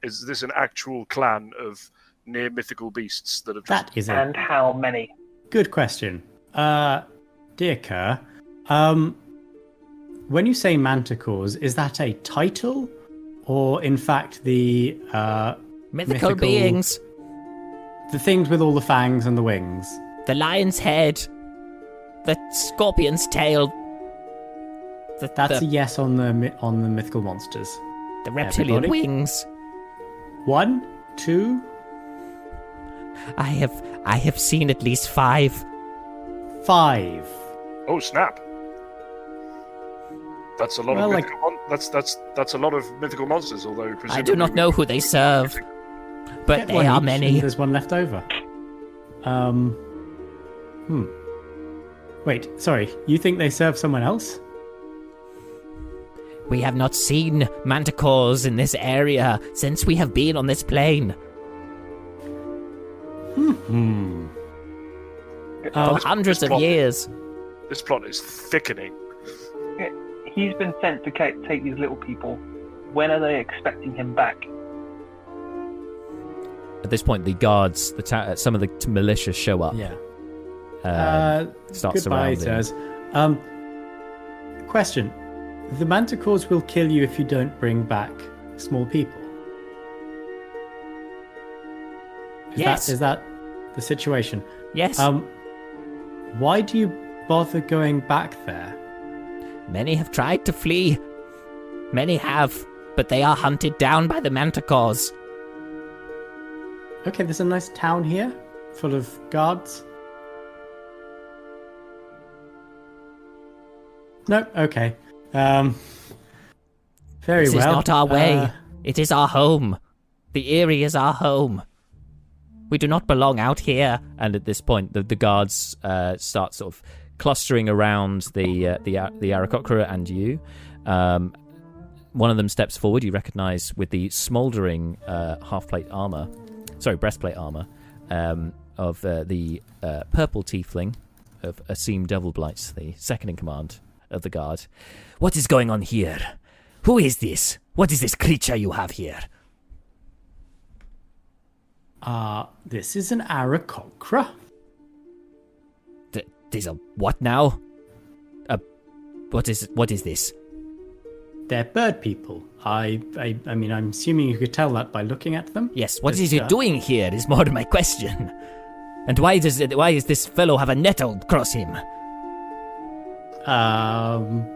is this an actual clan of near mythical beasts that have just That is a And how many? good question. Uh, dear Kerr, um, when you say manticores, is that a title, or in fact the uh, Mythical, Mythical- beings. the things with all the fangs and the wings? The lion's head. The scorpion's tail. The, That's the, a yes on the on the mythical monsters. the reptilian everybody. wings. One, two, I have I have seen at least five. five. oh snap. That's a lot Well, of like- mythical mon- that's that's that's a lot of mythical monsters. Although presumably I do not know who they serve, but Get they are many. There's one left over. Um. Hmm. Wait, sorry. You think they serve someone else? We have not seen manticores in this area since we have been on this plane Hmm. for Um, hundreds this of plot- years. this plot is thickening. He's been sent to take these little people. When are they expecting him back? At this point, the guards, the ta- uh, some of the t- militia show up. yeah. Uh, Uh, start goodbye, surrounding. Um. Question: The manticores will kill you if you don't bring back small people. Is Yes. That, is that the situation? Yes, Um. Why do you bother going back there? Many have tried to flee. Many have, but they are hunted down by the manticores. Okay, there's a nice town here, full of guards. No, okay. Um, very This well. is not our way. Uh, It is our home. The Eyrie is our home. We do not belong out here. and at this point, the, the guards uh, start sort of clustering around the uh, the the Aarakocra and you. Um, one of them steps forward. You recognise with the smouldering uh, half plate armor, sorry, breastplate armor um, of uh, the uh, purple tiefling of Asim Devilblights, the second in command of the guard. What is going on here? Who is this? What is this creature you have here? uh, this is an Aarakocra. Th- These are what now? Uh, what is what is this? They're bird people. I, I, I mean, I'm assuming you could tell that by looking at them. Yes, what Just, is he uh, doing here is more my question. And why does it, why does this fellow have a nettle across him? Um,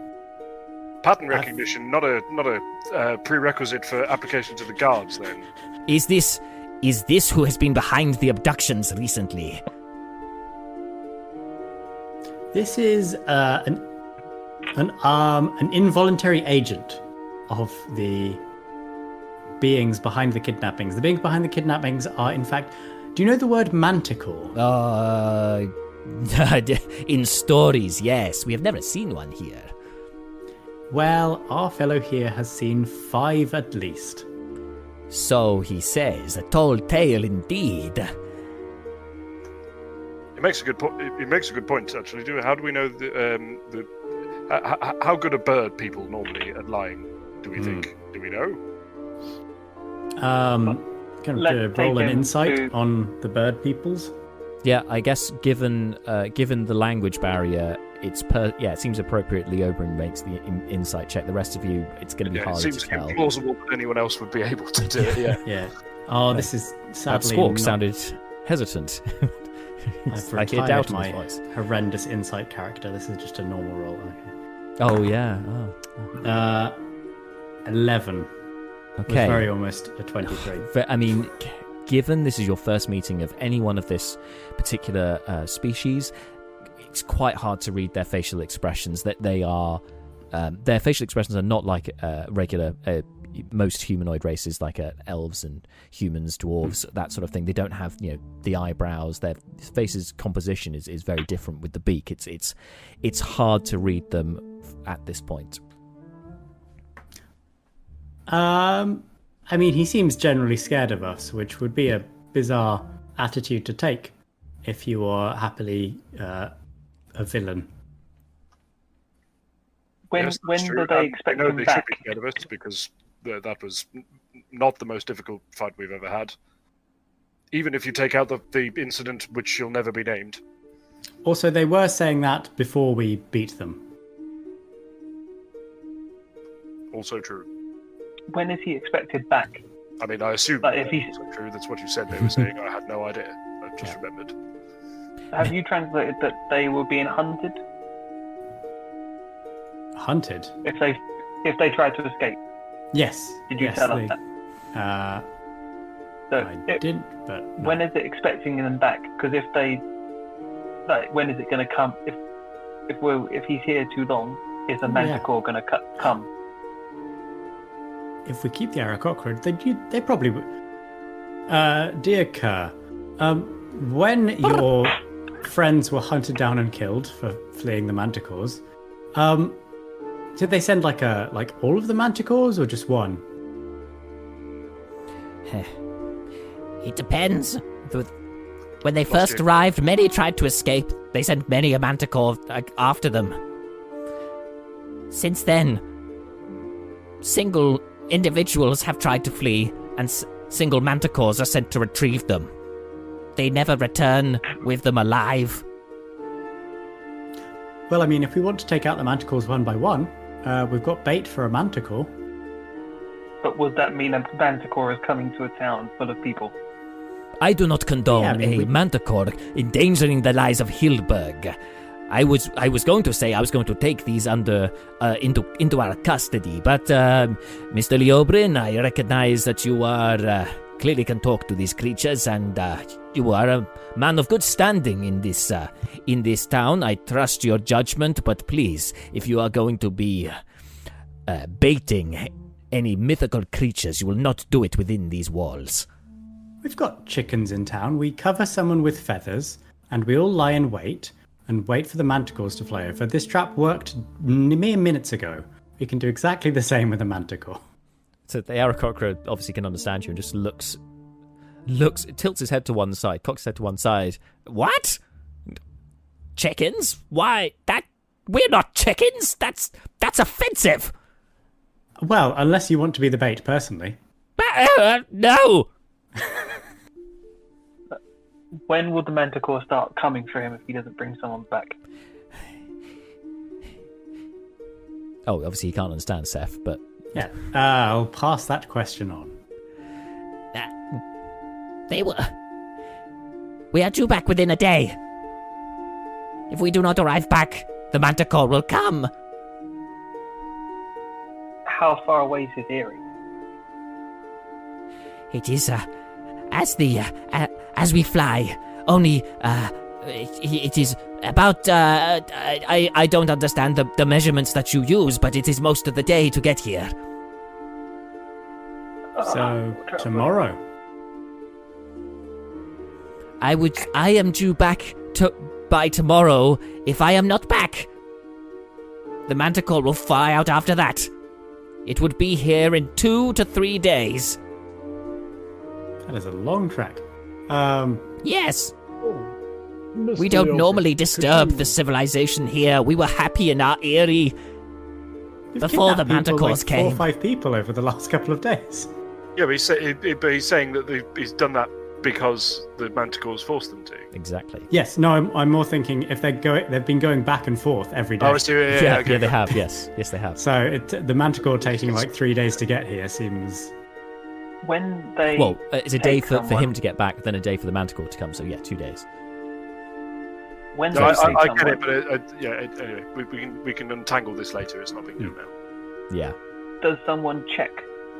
Pattern recognition, not a not a uh, prerequisite for application to the guards. Then Is this is this who has been behind the abductions recently? This is uh, an an um an involuntary agent of the beings behind the kidnappings. The beings behind the kidnappings are, in fact, do you know the word manticore? Uh, in stories, yes. We have never seen one here. Well, our fellow here has seen five at least. So he says, a tall tale indeed. It makes a good point. It it makes a good point actually. Do how do we know the um, the h- h- how good are bird people normally at lying? Do we think? Do we know? Um, can Let's uh, roll an insight to- on the bird peoples. Yeah, I guess given uh, given the language barrier, it's per yeah, it seems appropriately Oberyn makes the in- insight check. The rest of you, it's going to be Yeah, it harder seems to tell. implausible that anyone else would be able to do it. Yeah. Yeah. Oh, this is That sadly squawk not- sounded hesitant. I retired doubt my voice. horrendous insight character. This is just a normal roll. Okay. Oh yeah. Oh. Uh, eleven. Okay. very almost a twenty-three. But, I mean, given this is your first meeting of any one of this particular uh, species, it's quite hard to read their facial expressions. That they are, um, their facial expressions are not like uh, regular. Uh, most humanoid races, like uh, elves and humans, dwarves, that sort of thing, they don't have you know the eyebrows. Their faces composition is, is very different with the beak. It's it's it's hard to read them at this point. Um, I mean, he seems generally scared of us, which would be a bizarre attitude to take if you are happily uh, a villain. When Yes, when that's do they And expect I know him they back? should be scared of us because th- that was not the most difficult fight we've ever had. Even if you take out the, the incident which shall never be named. Also, they were saying that before we beat them. Also true. When is he expected back? I mean, I assume But if he's- it's true. That's what you said they were saying. I had no idea. I just Yeah. remembered. Have you translated that they were being hunted Hunted? if they if they tried to escape? Yes. Did you yes, tell us that? Uh, So I it- didn't, but no. when is it expecting them back? Because if they, like, when is it going to come? If if we if he's here too long, is the Yeah. going to come? if we keep the Aarakocra, they they probably would. Uh, dear Kerr, um, when your friends were hunted down and killed for fleeing the manticores, um, did they send like a like all of the manticores or just one? It depends. When they Lost first you. arrived, many tried to escape. They sent many a manticore after them. Since then, single individuals have tried to flee, and s- single manticores are sent to retrieve them. They never return with them alive. Well, I mean, if we want to take out the manticores one by one, uh, we've got bait for a manticore. But would that mean a manticore is coming to a town full of people? I do not condone Yeah, I mean, a we- manticore endangering the lives of Hilberg. I was I was going to say I was going to take these under uh, into into our custody, but um, Mr. Leobrin, I recognize that you are uh, clearly can talk to these creatures, and uh, you are a man of good standing in this uh, in this town. I trust your judgment, but please, if you are going to be uh, baiting any mythical creatures, you will not do it within these walls. We've got chickens in town. We cover someone with feathers, and we all lie in wait and wait for the manticores to fly over. This trap worked mere minutes ago. We can do exactly the same with a manticore. So the Aarakocra obviously can understand you and just looks, looks, tilts his head to one side, cocks his head to one side. What? Chickens? Why? That we're not chickens. That's that's offensive. Well, unless you want to be the bait personally. Uh, no. When will the manticore start coming for him if he doesn't bring someone back? Oh, obviously he can't understand Seth, but Yeah, uh, I'll pass that question on. They were. We are due back within a day. If we do not arrive back, the manticore will come. How far away is his eyrie? It is uh, as the uh, uh, as we fly. Only uh, it, it is about. Uh, I I don't understand the the measurements that you use, but it is most of the day to get here. So, tomorrow. I would. I am due back to by tomorrow. If I am not back, the manticore will fly out after that. It would be here in two to three days. That is a long trek. Um, Yes, Mr. we don't Leopold, normally disturb you- the civilization here. We were happy in our eyrie. we've Before the kidnapped people, manticores like Four or five people over the last couple of days. Yeah, but he's, say, he- but he's saying that he's done that because the manticores forced them to. exactly. Yes, no, I'm, I'm more thinking if they're going, they've been going back and forth every day. Oh, I see. Yeah, yeah, Yeah, yeah, yeah, they have. Yes, yes, they have. So it, the manticore taking like three days to get here seems. When they Well, uh, it's a day take for, for him to get back, then a day for the manticore to come. So yeah, two days. When No, I, I, I get it, but uh, uh, yeah. it- Anyway, we, we can we can untangle this later. It's not a big deal now. Yeah. does someone check?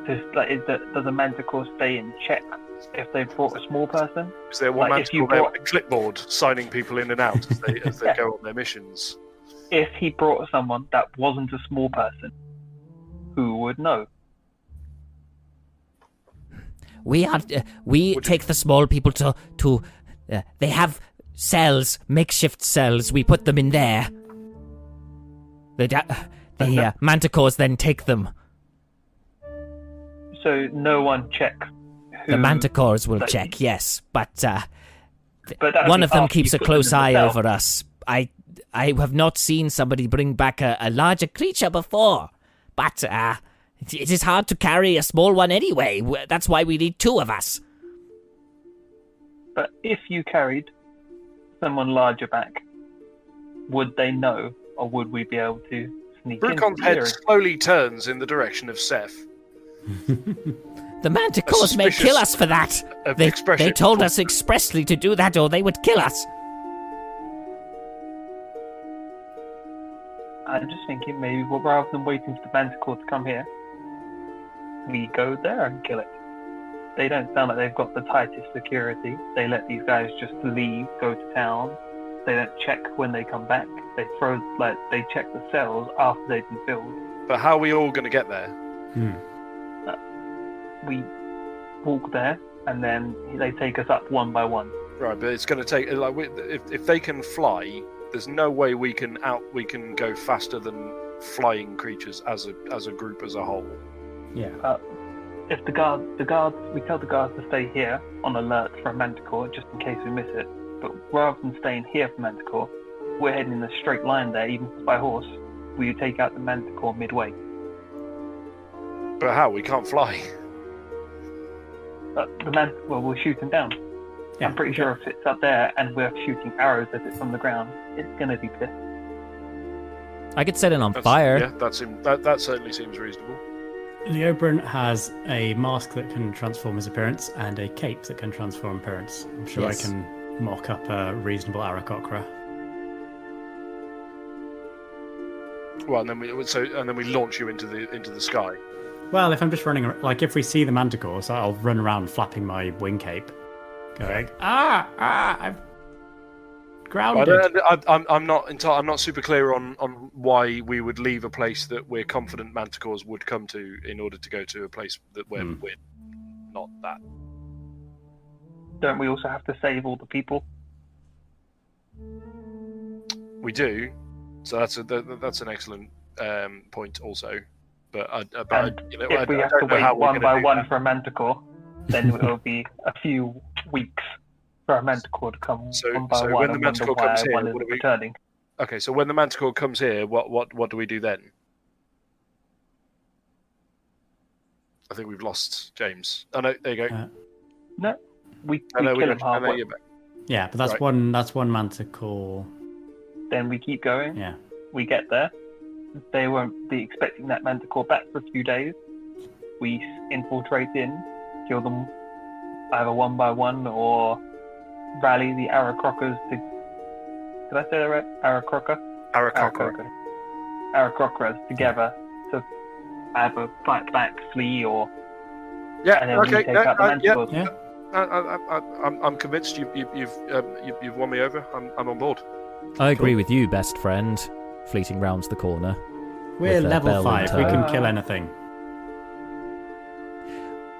Does like is the, does a manticore stay in check if they brought a small person? Is there one Like, if you manticore there brought- with a clipboard signing people in and out as they as they Yeah. go on their missions? If he brought someone that wasn't a small person, who would know? We are. Uh, we Would you- take the small people to to. Uh, they have cells, makeshift cells. We put them in there. The da- the uh, manticores then take them. So no one checks. Who, The manticores will check, yes, but uh, but one of them keeps a close eye over us. I I have not seen somebody bring back a, a larger creature before, but uh, It, it is hard to carry a small one anyway. That's why we need two of us. But if you carried someone larger back, would they know, or would we be able to sneak in? Brucon's head slowly turns in the direction of Seth. The manticores may suspicious, kill us for that. uh, They, expression. they told us expressly to do that or they would kill us. I'm just thinking maybe well, rather than waiting for the manticore to come here, we go there and kill it. They don't sound like they've got the tightest security. They let these guys just leave, go to town. They don't check when they come back. They throw like they check the cells after they've been filled. But how are we all going to get there? We walk there and then they take us up one by one. Right, but it's going to take like if if they can fly, there's no way we can out we can go faster than flying creatures as a as a group as a whole. Yeah. Uh, if the guard, the guards, we tell the guards to stay here on alert for a manticore just in case we miss it. But rather than staying here for manticore, we're heading in a straight line there, even by horse. We would take out the manticore midway. But how? We can't fly. But the man, well, we'll shoot him down. Yeah, I'm pretty okay. sure if it's up there and we're shooting arrows at it from the ground, it's gonna be pissed. I could set it on That's- fire. Yeah, that's him. That that certainly seems reasonable. Leobrin has a mask that can transform his appearance and a cape that can transform appearance. I'm sure Yes. I can mock up a reasonable Aarakocra. Well, and then we so and then we launch you into the into the sky. Well, if I'm just running, like if we see the manticore, so I'll run around flapping my wing cape, going ah ah I'm I grounded. don't, I, I'm I'm not enti- I'm not super clear on on why we would leave a place that we're confident manticores would come to in order to go to a place that where Hmm. we're not that. Don't we also have to save all the people? We do, so that's a that, that's an excellent um, point also. But I, uh, but I, And you know, I, if we I have to don't wait how one by one that. for a manticore, then it will be a few weeks for a manticore to come So- one by so one when the and wonder manticore why comes here, one what isn't do we- returning. Okay, so when the manticore comes here, what what what do we do then? I think we've lost James. Oh no, there you go. Uh, No, we, I we know we him halfway. you're back. yeah, but that's Right. one. That's one manticore. Then we keep going. Yeah. We get there. They won't be expecting that manticore back for a few days. We infiltrate in, kill them either one by one or rally the Aracrockers to. Did I say that right? Aracrocker? Aarakocra. Aracrockers together to either fight back, flee, or. Yeah. And then Okay. take no, out the uh, yeah. Yeah. I, I, I, I'm, I'm convinced you, you, you've um, you, you've won me over. I'm, I'm on board. I agree with you, best friend. Fleeting round the corner. We're uh, level five. We can kill anything.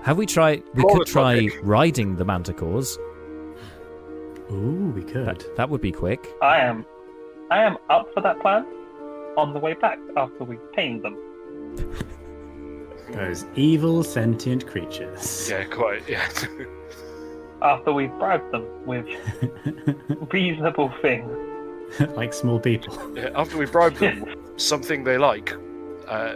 Have we tried? We Roll could try riding the manticores. Ooh, we could. That that would be quick. I am, I am up for that plan. On the way back after we've tamed them. Those evil sentient creatures. Yeah, quite. Yeah. After we've bribed them with reasonable things. like small people. yeah after we bribe them with something they like, uh,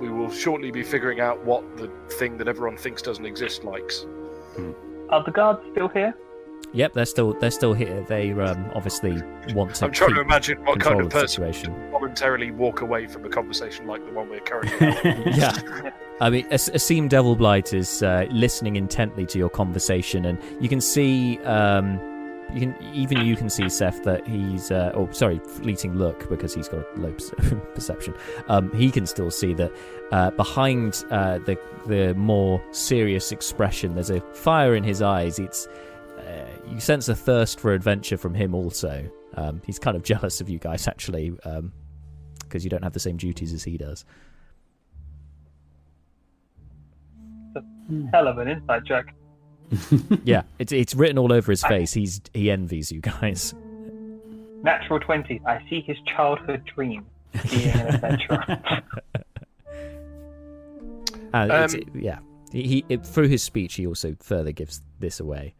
we will shortly be figuring out what the thing that everyone thinks doesn't exist likes. Are the guards still here? Yep, they're still they're still here. They um, obviously want to I'm trying to imagine what kind of person situation. would voluntarily walk away from a conversation like the one we're currently yeah. I mean, a, a Seam Devil Blight is uh, listening intently to your conversation, and you can see, um, you can even you can see Seth that he's, uh, oh, sorry, fleeting look because he's got a low perception. Um, he can still see that uh, behind uh, the the more serious expression, there's a fire in his eyes. It's uh, you sense a thirst for adventure from him also. Um, he's kind of jealous of you guys actually, because you don't have the same duties as he does. Hell of an inside joke. Yeah, it's it's written all over his face. He's he envies you guys. Natural 20. I see his childhood dream. Being an adventurer. Uh, it's, Um, yeah, he, he it, through his speech he also further gives this away.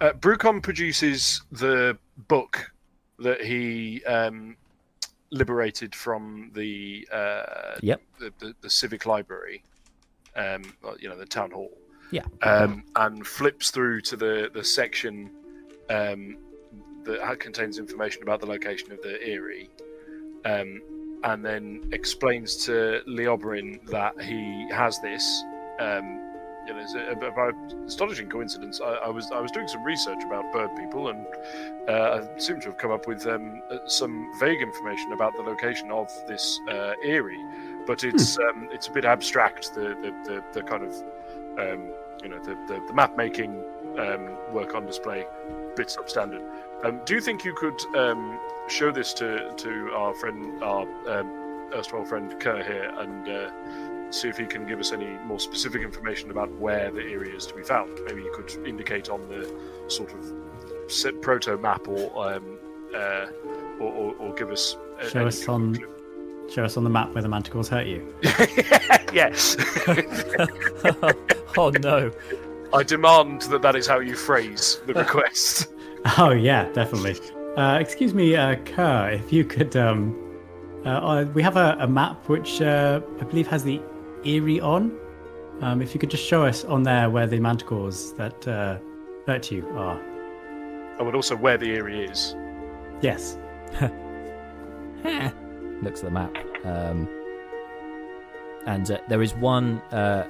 Uh, Brucon produces the book that he um, liberated from the uh, Yep. the, the, the civic library, um, you know, the town hall. Yeah. Um, and flips through to the the section um, that contains information about the location of the Eyrie, um, and then explains to Leobrin that he has this. Um, you know, it's a, a, astonishing coincidence. I, I was I was doing some research about bird people, and uh, I seem to have come up with um, uh, some vague information about the location of this uh, Eyrie, but it's um, it's a bit abstract. The the, the, the kind of um, you know the, the, the map making um, work on display, bit substandard. Um, do you think you could um, show this to to our friend, our um, erstwhile friend Kerr here, and uh, see if he can give us any more specific information about where the area is to be found? Maybe you could indicate on the sort of set proto map, or um, uh, or, or, or give us a, Show us on show us on the map where the manticores hurt you. yes. oh no. I demand that that is how you phrase the request. Oh yeah, definitely. Uh, excuse me, uh, Kerr, if you could. Um, uh, we have a, a map which uh, I believe has the Eyrie on. Um, if you could just show us on there where the manticores that uh, hurt you are. I would also where the Eyrie is. Yes. looks at the map, um, and uh, there is one. Uh,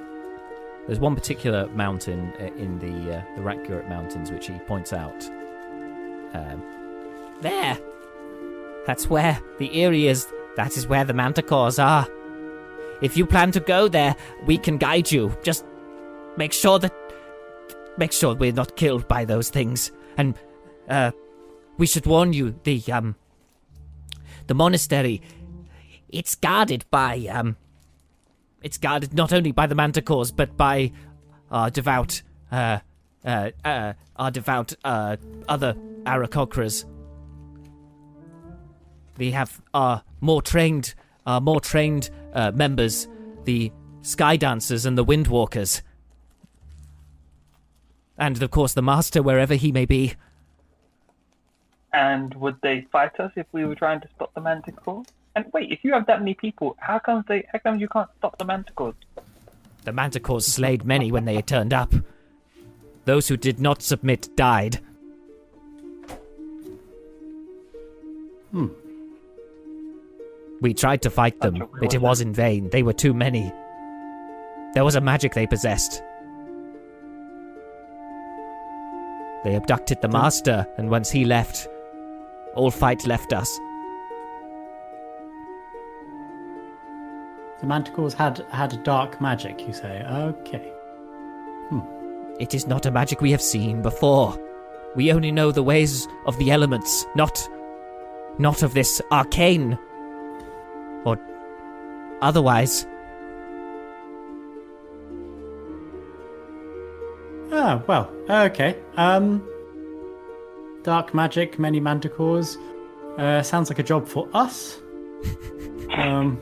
there's one particular mountain uh, in the uh, the Rakgurat Mountains which he points out. Um, There. That's where the Eyrie is. That is where the manticores are. If you plan to go there, we can guide you. Just make sure that. Make sure we're not killed by those things. And, uh, we should warn you the, um. The monastery. It's guarded by, um. It's guarded not only by the manticores, but by our devout, uh. Uh, uh, our devout, uh, other Aarakocras. We have our more trained, our more trained uh, members, the Sky Dancers and the Windwalkers, and of course the Master, wherever he may be. And would they fight us if we were trying to stop the manticore? And wait, if you have that many people, how come they? How come you can't stop the manticores? The Manticores slayed many when they turned up. Those who did not submit died. Hmm. We tried to fight them, but it was in vain. They were too many. There was a magic they possessed. They abducted the master, and once he left, all fight left us. The manticores had had dark magic. You say? Okay. Hmm. It is not a magic we have seen before. We only know the ways of the elements, not not of this arcane or otherwise. Ah, well, okay. Um, dark magic, many manticores. Uh, sounds like a job for us. um,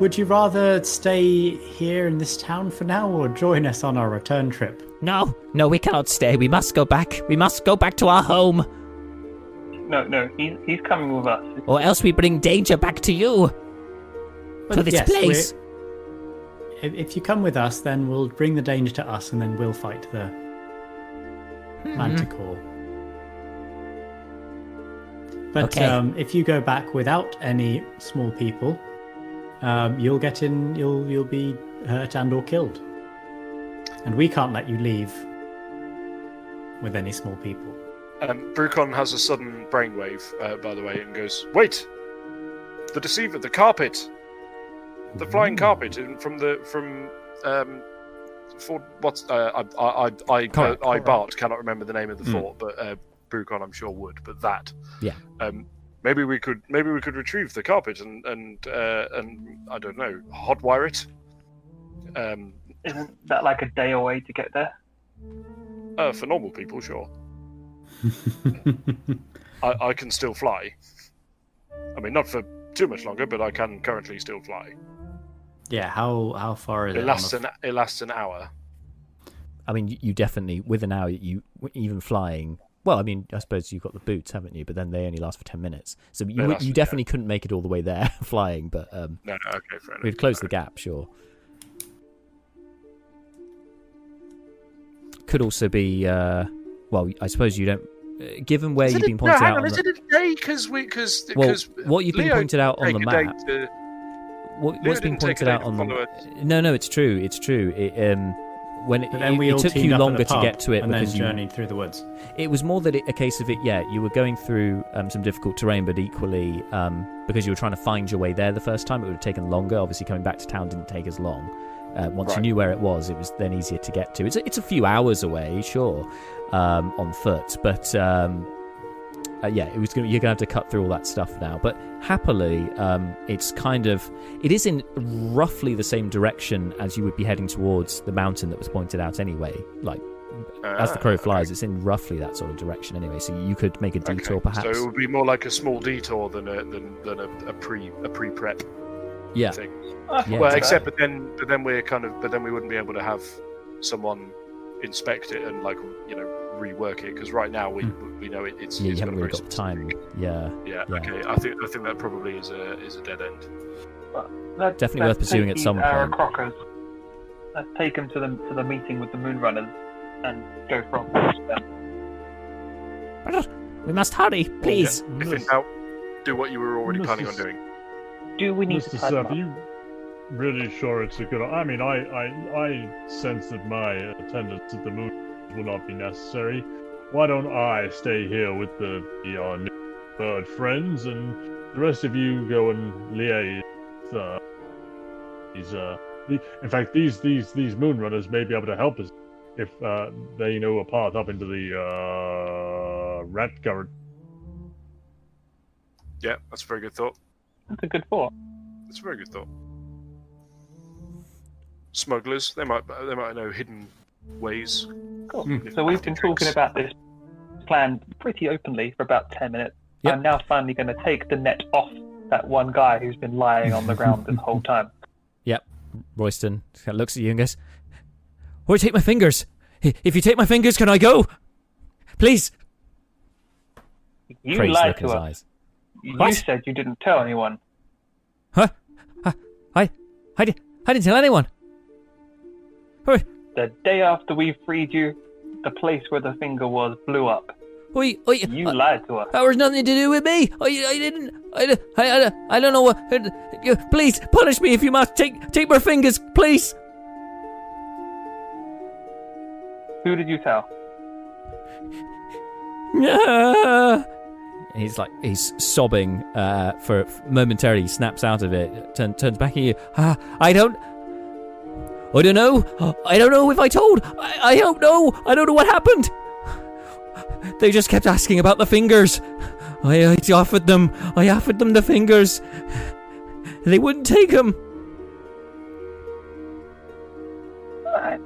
would you rather stay here in this town for now, or join us on our return trip? No, no, we cannot stay. We must go back. We must go back to our home, No, no, he's he's coming with us. or else we bring danger back to you, to this yes, place. If, if you come with us, then we'll bring the danger to us, and then we'll fight the Mm-hmm. manticore. But Okay. um, if you go back without any small people, um, you'll get in. You'll you'll be hurt and or killed, and we can't let you leave with any small people. Um, Brucon has a sudden brainwave, uh, by the way, and goes, "Wait, the deceiver, the carpet, the flying carpet in, from the from um, Fort. What's uh, I I I I, Correct. uh, I Bart cannot remember the name of the Mm. fort, but uh, Brucon I'm sure would. But that, Yeah. Um, maybe we could maybe we could retrieve the carpet and and uh, and I don't know, hotwire it. Um, Isn't that like a day away to get there? uh, for normal people, sure. I, I can still fly. I mean, not for too much longer, but I can currently still fly. yeah. How how far is it? It lasts an it lasts an hour. I mean, you- definitely with an hour, you even flying, well, I mean, I suppose you've got the boots, haven't you? But then they only last for ten minutes, so you you definitely couldn't make it all the way there flying. But um, No, no, okay, fair enough. we'd close the gap, sure. Could also be, uh, well, I suppose you don't. Uh, given where Is you've been pointed no, hang out, on, on is the, it a day? Because we, because well, what you've been pointed out on the take a day map, to- What, what's been pointed out on the, no, no, it's true, it's true. It, um, when it, then it- we it all took you longer to get to it and because then you journeyed through the woods. it was more that it, a case of it yeah you were going through um, some difficult terrain but equally um, because you were trying to find your way there the first time it would have taken longer obviously coming back to town didn't take as long uh, once you knew where it was it was then easier to get to it's a, it's a few hours away sure um, on foot but um, uh, yeah it was gonna, you're gonna have to cut through all that stuff now but happily um, it's kind of it is in roughly the same direction as you would be heading towards the mountain that was pointed out anyway like as the Ah, crow okay. flies, it's in roughly that sort of direction anyway. So you could make a Okay, detour, perhaps. So it would be more like a small detour than a than, than a, a pre a pre prep yeah, thing. Ah, Yeah, well, exactly. except but then but then we're kind of but then we wouldn't be able to have someone inspect it and like you know rework it because right now hmm. we we know it, it's yeah. You it's haven't got really got the time. Yeah, Yeah, Yeah. okay. I think I think that probably is a is a dead end. Uh, let's- Definitely let's worth pursuing take at some Arrow point. Crockers. Let's take them to the to the meeting with the Moonrunners and go from there. We must hurry, please. If in doubt, do what you were already Mr. planning on doing. Do we need Mr. to really sure it's a good? I mean, I, I, I sense that my attendance at the moon will not be necessary. Why don't I stay here with the, the uh, new bird friends, and the rest of you go and liaise with uh, these. Uh, the, in fact, these these these moon runners may be able to help us if uh, they know a path up into the uh, rat garret. Yeah, that's a very good thought. That's a good thought. That's a very good thought. Smugglers, they might they might know hidden ways. Cool. Hmm. So we've been talking about this plan pretty openly for about ten minutes. Yep. I'm now finally going to take the net off that one guy who's been lying on the ground this whole time. Yep. Royston kind looks at you and goes, "Or take my fingers. If you take my fingers, can I go? Please." You Crazed lied look in to his us. eyes. You What? said you didn't tell anyone. Huh? I, I, I, di- I didn't tell anyone. Oi, The day after we freed you, the place where the finger was blew up. oi, oi, You uh, lied to us. That was nothing to do with me. I, I didn't. I, I, I, I don't know what. You, please punish me if you must. Take, take my fingers, please. Who did you tell? He's like he's sobbing uh, for momentarily. Snaps out of it. Turn, turns back at you. Ah, I don't. I don't know. I don't know if I told. I, I don't know. I don't know what happened. They just kept asking about the fingers. I, I offered them. I offered them the fingers. They wouldn't take them. Alright.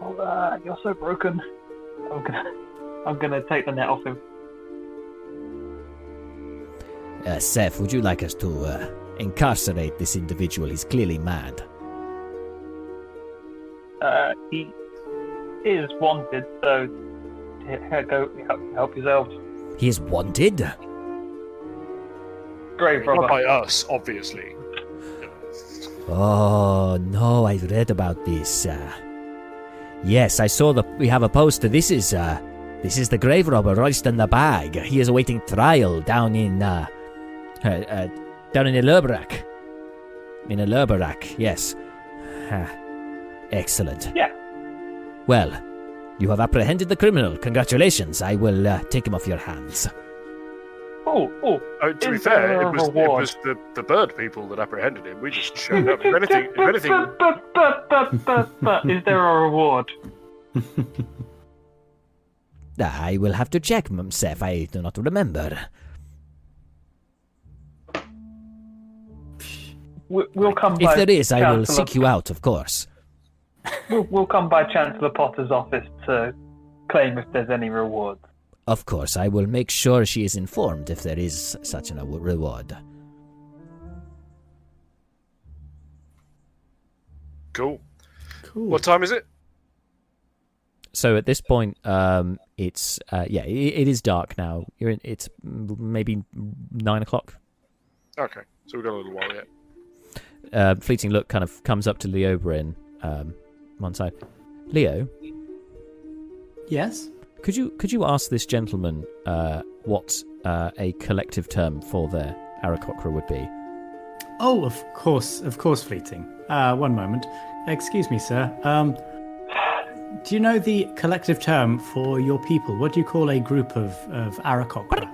Oh, uh, you're so broken. I'm gonna, I'm gonna take the net off him. Uh, Seth, would you like us to uh, incarcerate this individual? He's clearly mad. Uh, he is wanted, so here, go help, help yourselves. He is wanted? Grave Not robber. by us, obviously. Oh, no, I've read about this. Uh, yes, I saw that we have a poster. This is, uh, this is the grave robber Royston the Bag. He is awaiting trial down in, uh, uh, uh down in Elurbarak. In Elurbarak, yes. Excellent. Yeah. Well, you have apprehended the criminal. Congratulations. I will uh, take him off your hands. Oh, oh. Oh, to be fair, it was, it was the, the bird people that apprehended him. We just showed up. If anything, if anything, But, but, but, but, but, is there a reward? I will have to check, Mum Seth. I do not remember. We, we'll come by. If there is, I will seek you out, of course. We'll, we'll come by Chancellor Potter's office to claim if there's any rewards. Of course, I will make sure she is informed if there is such a awa- reward. cool. Cool. What time is it? so at this point, um, it's uh, yeah, it, it is dark now. You're in, it's maybe nine o'clock. Okay, so we've got a little while yet. Uh, fleeting look kind of comes up to Leobrin, one side. Leo, Yes. could you could you ask this gentleman uh, what uh, a collective term for their Aarakocra would be? Oh, of course, of course, fleeting. Uh, one moment. Excuse me, sir. Um, do you know the collective term for your people? What do you call a group of of Aarakocra?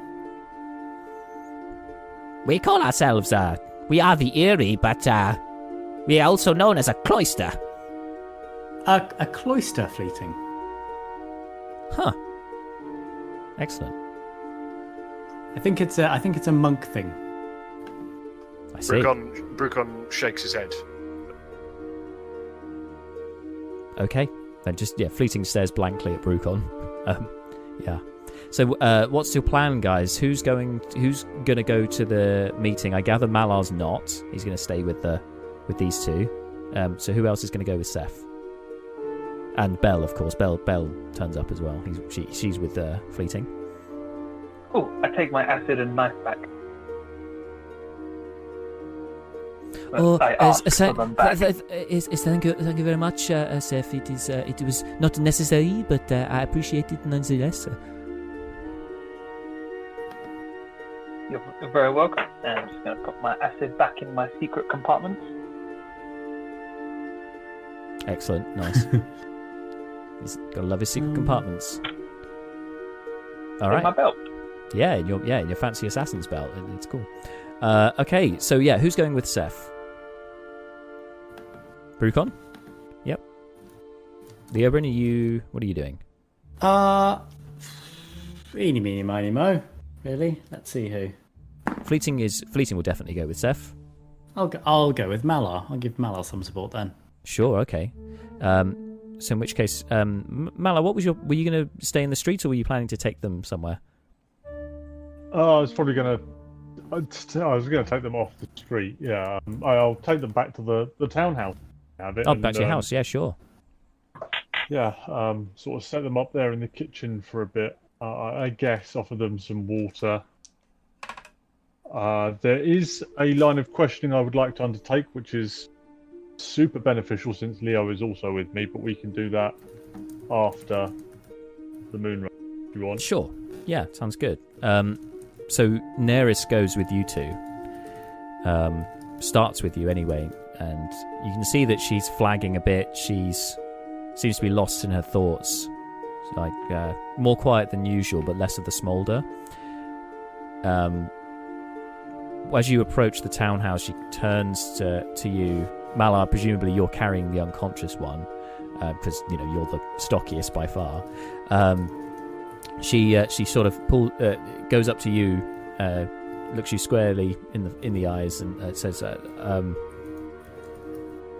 We call ourselves, uh, we are the Eyrie, but, uh, we are also known as a cloister. A, a cloister, fleeting. Huh. Excellent. I think it's a I think it's a monk thing. I see. Brucon, Brucon shakes his head. Okay. Then just yeah, fleeting stares blankly at Brucon. Um, yeah. So uh, what's your plan, guys? Who's going? Who's going to go to the meeting? I gather Malar's not. He's going to stay with the with these two. Um, so who else is going to go with Seth? And Belle, of course. Belle Belle turns up as well. He's, she, she's with uh, Fleeting. Oh, I take my acid and knife back. But Oh, uh, so- th- th- th- thank you, thank you very much, uh, uh, Seth. It is, uh, it was not necessary, but uh, I appreciate it nonetheless. You're, you're very welcome. And I'm just going to put my acid back in my secret compartment. Excellent. Nice. He's got to love his secret compartments. All in right. my belt. Yeah, in your yeah, in your fancy assassin's belt. It- It's cool. Uh, okay, so yeah, who's going with Seth? Brucon? Yep. Leobrin, are you what are you doing? Uh, eeny, meeny, miny, mo. Really? Let's see who. Fleeting is Fleeting will definitely go with Seth. I'll go, I'll go with Malar. I'll give Malar some support then. Sure, okay. Um, so in which case, um, Malar, what was your? Were you going to stay in the streets, or were you planning to take them somewhere? Oh, I was probably gonna. I was gonna take them off the street. Yeah, um, I'll take them back to the the townhouse. Have it. Oh, and, back to your um, house. Yeah, sure. Yeah, um, sort of set them up there in the kitchen for a bit. Uh, I I guess offer them some water. Uh, there is a line of questioning I would like to undertake, which is super beneficial since Leo is also with me. But we can do that after the moon run if you want. Sure. Yeah, sounds good. Um, so Neris goes with you two. Um, starts with you anyway, and you can see that she's flagging a bit. She's seems to be lost in her thoughts. Like uh, more quiet than usual, but less of the smolder. Um, as you approach the townhouse, she turns to to you, Malar. Presumably, you're carrying the unconscious one because you know you're the stockiest by far. Um, she uh, she sort of pull uh, goes up to you, uh, looks you squarely in the in the eyes, and uh, says, uh, um,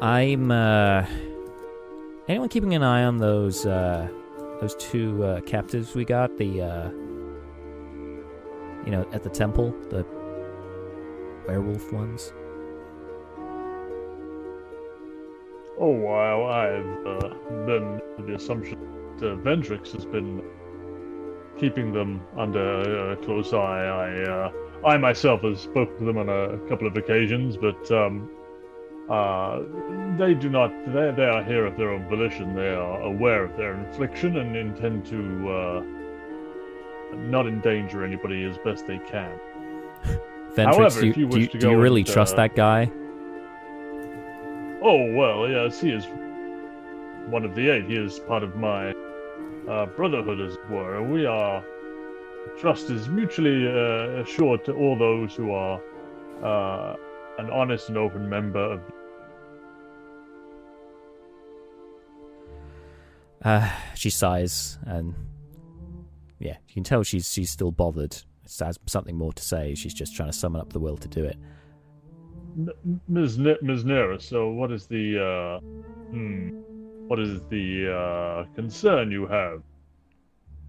"I'm uh, anyone keeping an eye on those uh, those two uh, captives we got the uh, you know at the temple the werewolf ones." Oh, well, I've uh, been under the assumption that uh, Vendrix has been keeping them under a close eye. I, uh, I myself have spoken to them on a couple of occasions, but um, uh, they do not. They, they are here of their own volition. They are aware of their infliction and intend to uh, not endanger anybody as best they can. Ventrix, However, do you, you do you, do you really and, trust uh, that guy? Oh well, yes, he is one of the eight. He is part of my uh, brotherhood, as it were. We are trust is mutually uh, assured to all those who are uh, an honest and open member of. Uh, she sighs, and yeah, you can tell she's she's still bothered. She has something more to say. She's just trying to summon up the will to do it. Ms. Ne- Ms. Nera, so what is the uh, hmm, what is the uh, concern you have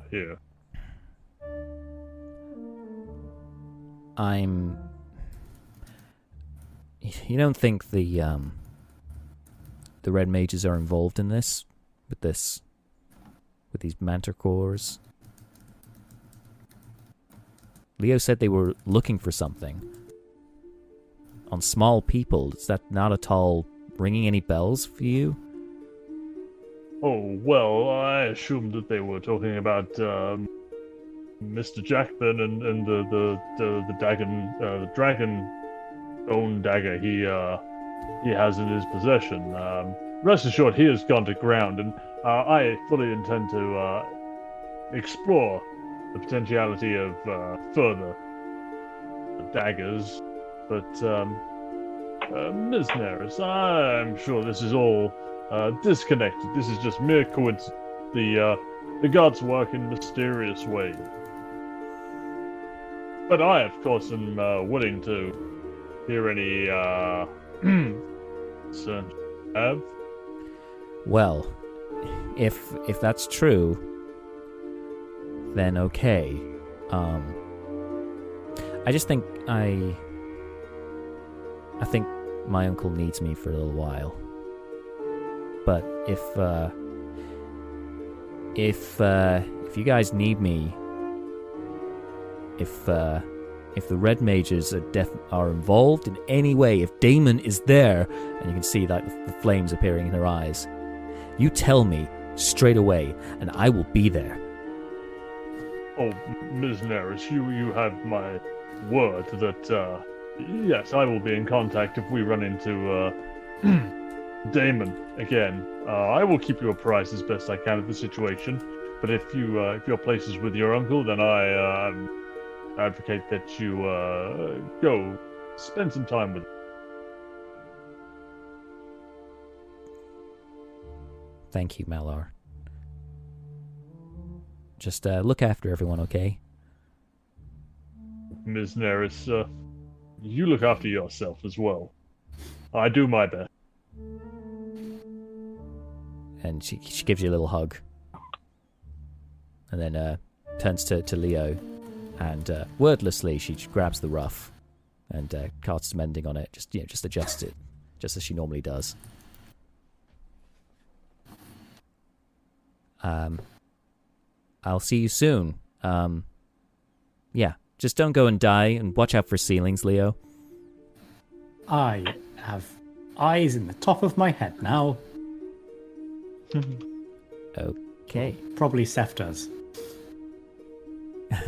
here? I'm. You don't think the um. The red mages are involved in this, with this, with these manticores. Leo said they were looking for something. On small people, is that not at all ringing any bells for you? Oh, well, I assumed that they were talking about um, Mr. Jackman and, and the, the, the, the dragon, uh, the dragon bone dagger he, uh, he has in his possession. Um, rest assured, he has gone to ground, and uh, I fully intend to uh, explore the potentiality of uh, further daggers. But, um, uh, Ms. Neris, I'm sure this is all uh, disconnected. This is just mere coincidence. The uh, the gods work in mysterious ways. But I, of course, am uh, willing to hear any uh, concerns have. Well, if if that's true, then okay. Um, I just think I I think my uncle needs me for a little while. But if uh, if uh, if you guys need me, if uh, if the red mages are def- are involved in any way, if Damon is there, and you can see like the, flames appearing in her eyes, you tell me straight away, and I will be there. Oh, Ms. Neris, you you have my word that uh, yes, I will be in contact if we run into uh, Damon again. Uh, I will keep you apprised as best I can of the situation. But if you uh, if your place is with your uncle, then I uh, advocate that you uh, go spend some time with. Thank you, Malar. Just uh, look after everyone, okay? Ms. Neris, uh, you look after yourself as well. I do my best. And she she gives you a little hug, and then uh, turns to, to Leo, and uh, wordlessly she grabs the ruff and uh, casts some mending on it. Just you know, just adjusts it, just as she normally does. Um, I'll see you soon. Um, yeah, just don't go and die, and watch out for ceilings, Leo. I have eyes in the top of my head now. Okay. Probably Seth does.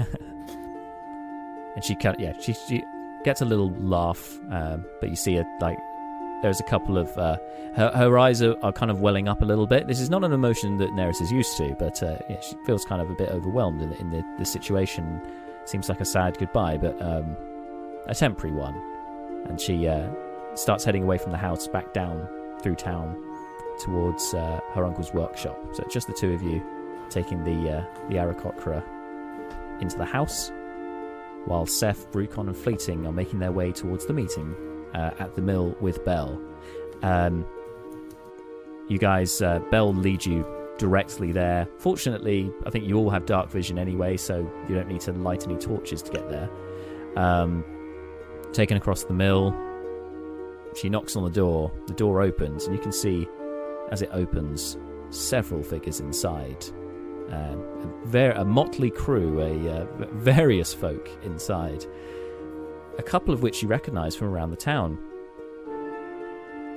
and she kind yeah she, she gets a little laugh um, but you see it like there's a couple of uh, her, her eyes are, are kind of welling up a little bit this is not an emotion that Neris is used to but uh, yeah, she feels kind of a bit overwhelmed in, in the, the situation seems like a sad goodbye but um, a temporary one and she uh, starts heading away from the house back down through town towards uh, her uncle's workshop so just the two of you taking the uh, the Aarakocra into the house while Seth, Brucon, and Fleeting are making their way towards the meeting uh, at the mill with Belle. Um, you guys, uh, Belle leads you directly there. Fortunately, I think you all have dark vision anyway, so you don't need to light any torches to get there. Um, taken across the mill, she knocks on the door. The door opens, and you can see, as it opens, several figures inside. Um, a, ver- a motley crew, a uh, various folk inside, a couple of which you recognise from around the town.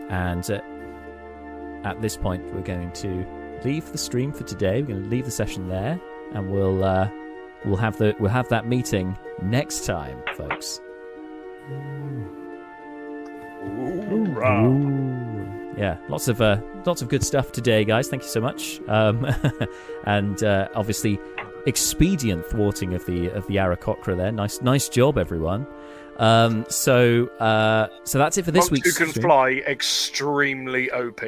And uh, at this point, we're going to leave the stream for today. We're going to leave the session there, and we'll uh, we'll have the we'll have that meeting next time, folks. Hoorah. Yeah, lots of uh, lots of good stuff today, guys. Thank you so much. Um, and uh, obviously, expedient thwarting of the of the Aarakocra there. Nice nice job, everyone. Um, so uh, so that's it for this week's who can stream. fly extremely OP.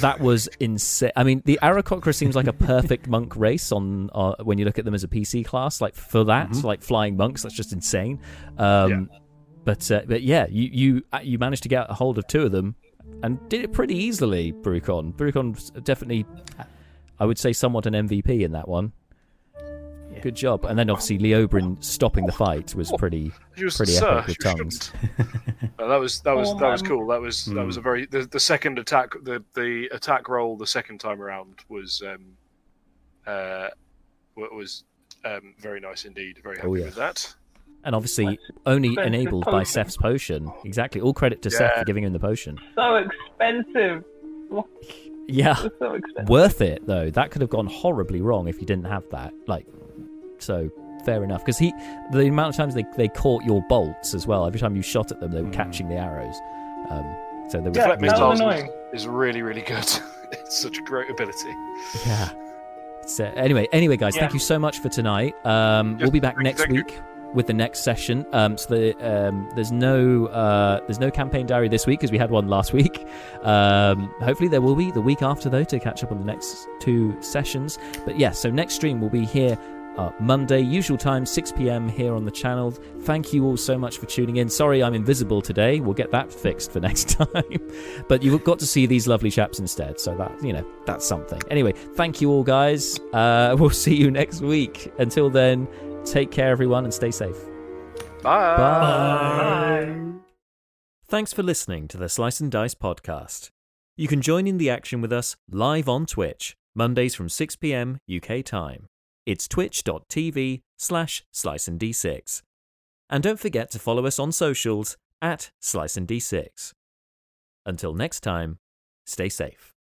That was insane. I mean, the Aarakocra seems like a perfect monk race on uh, when you look at them as a PC class. Like for that, like flying monks, that's just insane. Um, But uh, but yeah, you you uh, you managed to get a hold of two of them and did it pretty easily, Brucon. Brucon's definitely, I would say, somewhat an MVP in that one. Good job. And then obviously Leobrin stopping the fight was pretty was pretty sir, epic with tongues. Uh, that was that was Oh, that was um, cool. That was that was a very the, the second attack the the attack roll the second time around was um uh, was um, very nice indeed. Very happy Oh, yeah. with that. And obviously, only expensive enabled by. Seth's potion. Exactly. All credit to Seth for giving him the potion. So expensive. Yeah. So expensive. Worth it, though. That could have gone horribly wrong if you didn't have that. Like, so fair enough. Because he, the amount of times they, they caught your bolts as well. Every time you shot at them, they were catching the arrows. Um, so there was, Yeah, Deflect that was missiles annoying. is, is really really good. it's such a great ability. Yeah. So anyway, anyway, guys, thank you so much for tonight. Um, we'll be back thank you, next thank you. week with the next session. Um, so the, um, there's no uh, there's no campaign diary this week because we had one last week. Um, hopefully there will be the week after though to catch up on the next two sessions. But yeah, so next stream will be here. Uh, Monday, usual time, 6 p.m. here on the channel. Thank you all so much for tuning in. Sorry I'm invisible today. We'll get that fixed for next time. but you've got to see these lovely chaps instead, so that you know that's something. Anyway, thank you all, guys. Uh, we'll see you next week. Until then, take care, everyone, and stay safe. Bye. Bye. Thanks for listening to the Slice and Dice podcast. You can join in the action with us live on Twitch, Mondays from 6 pm UK time. It's twitch.tv slash slice and d6. And don't forget to follow us on socials at slice and d6. Until next time, stay safe.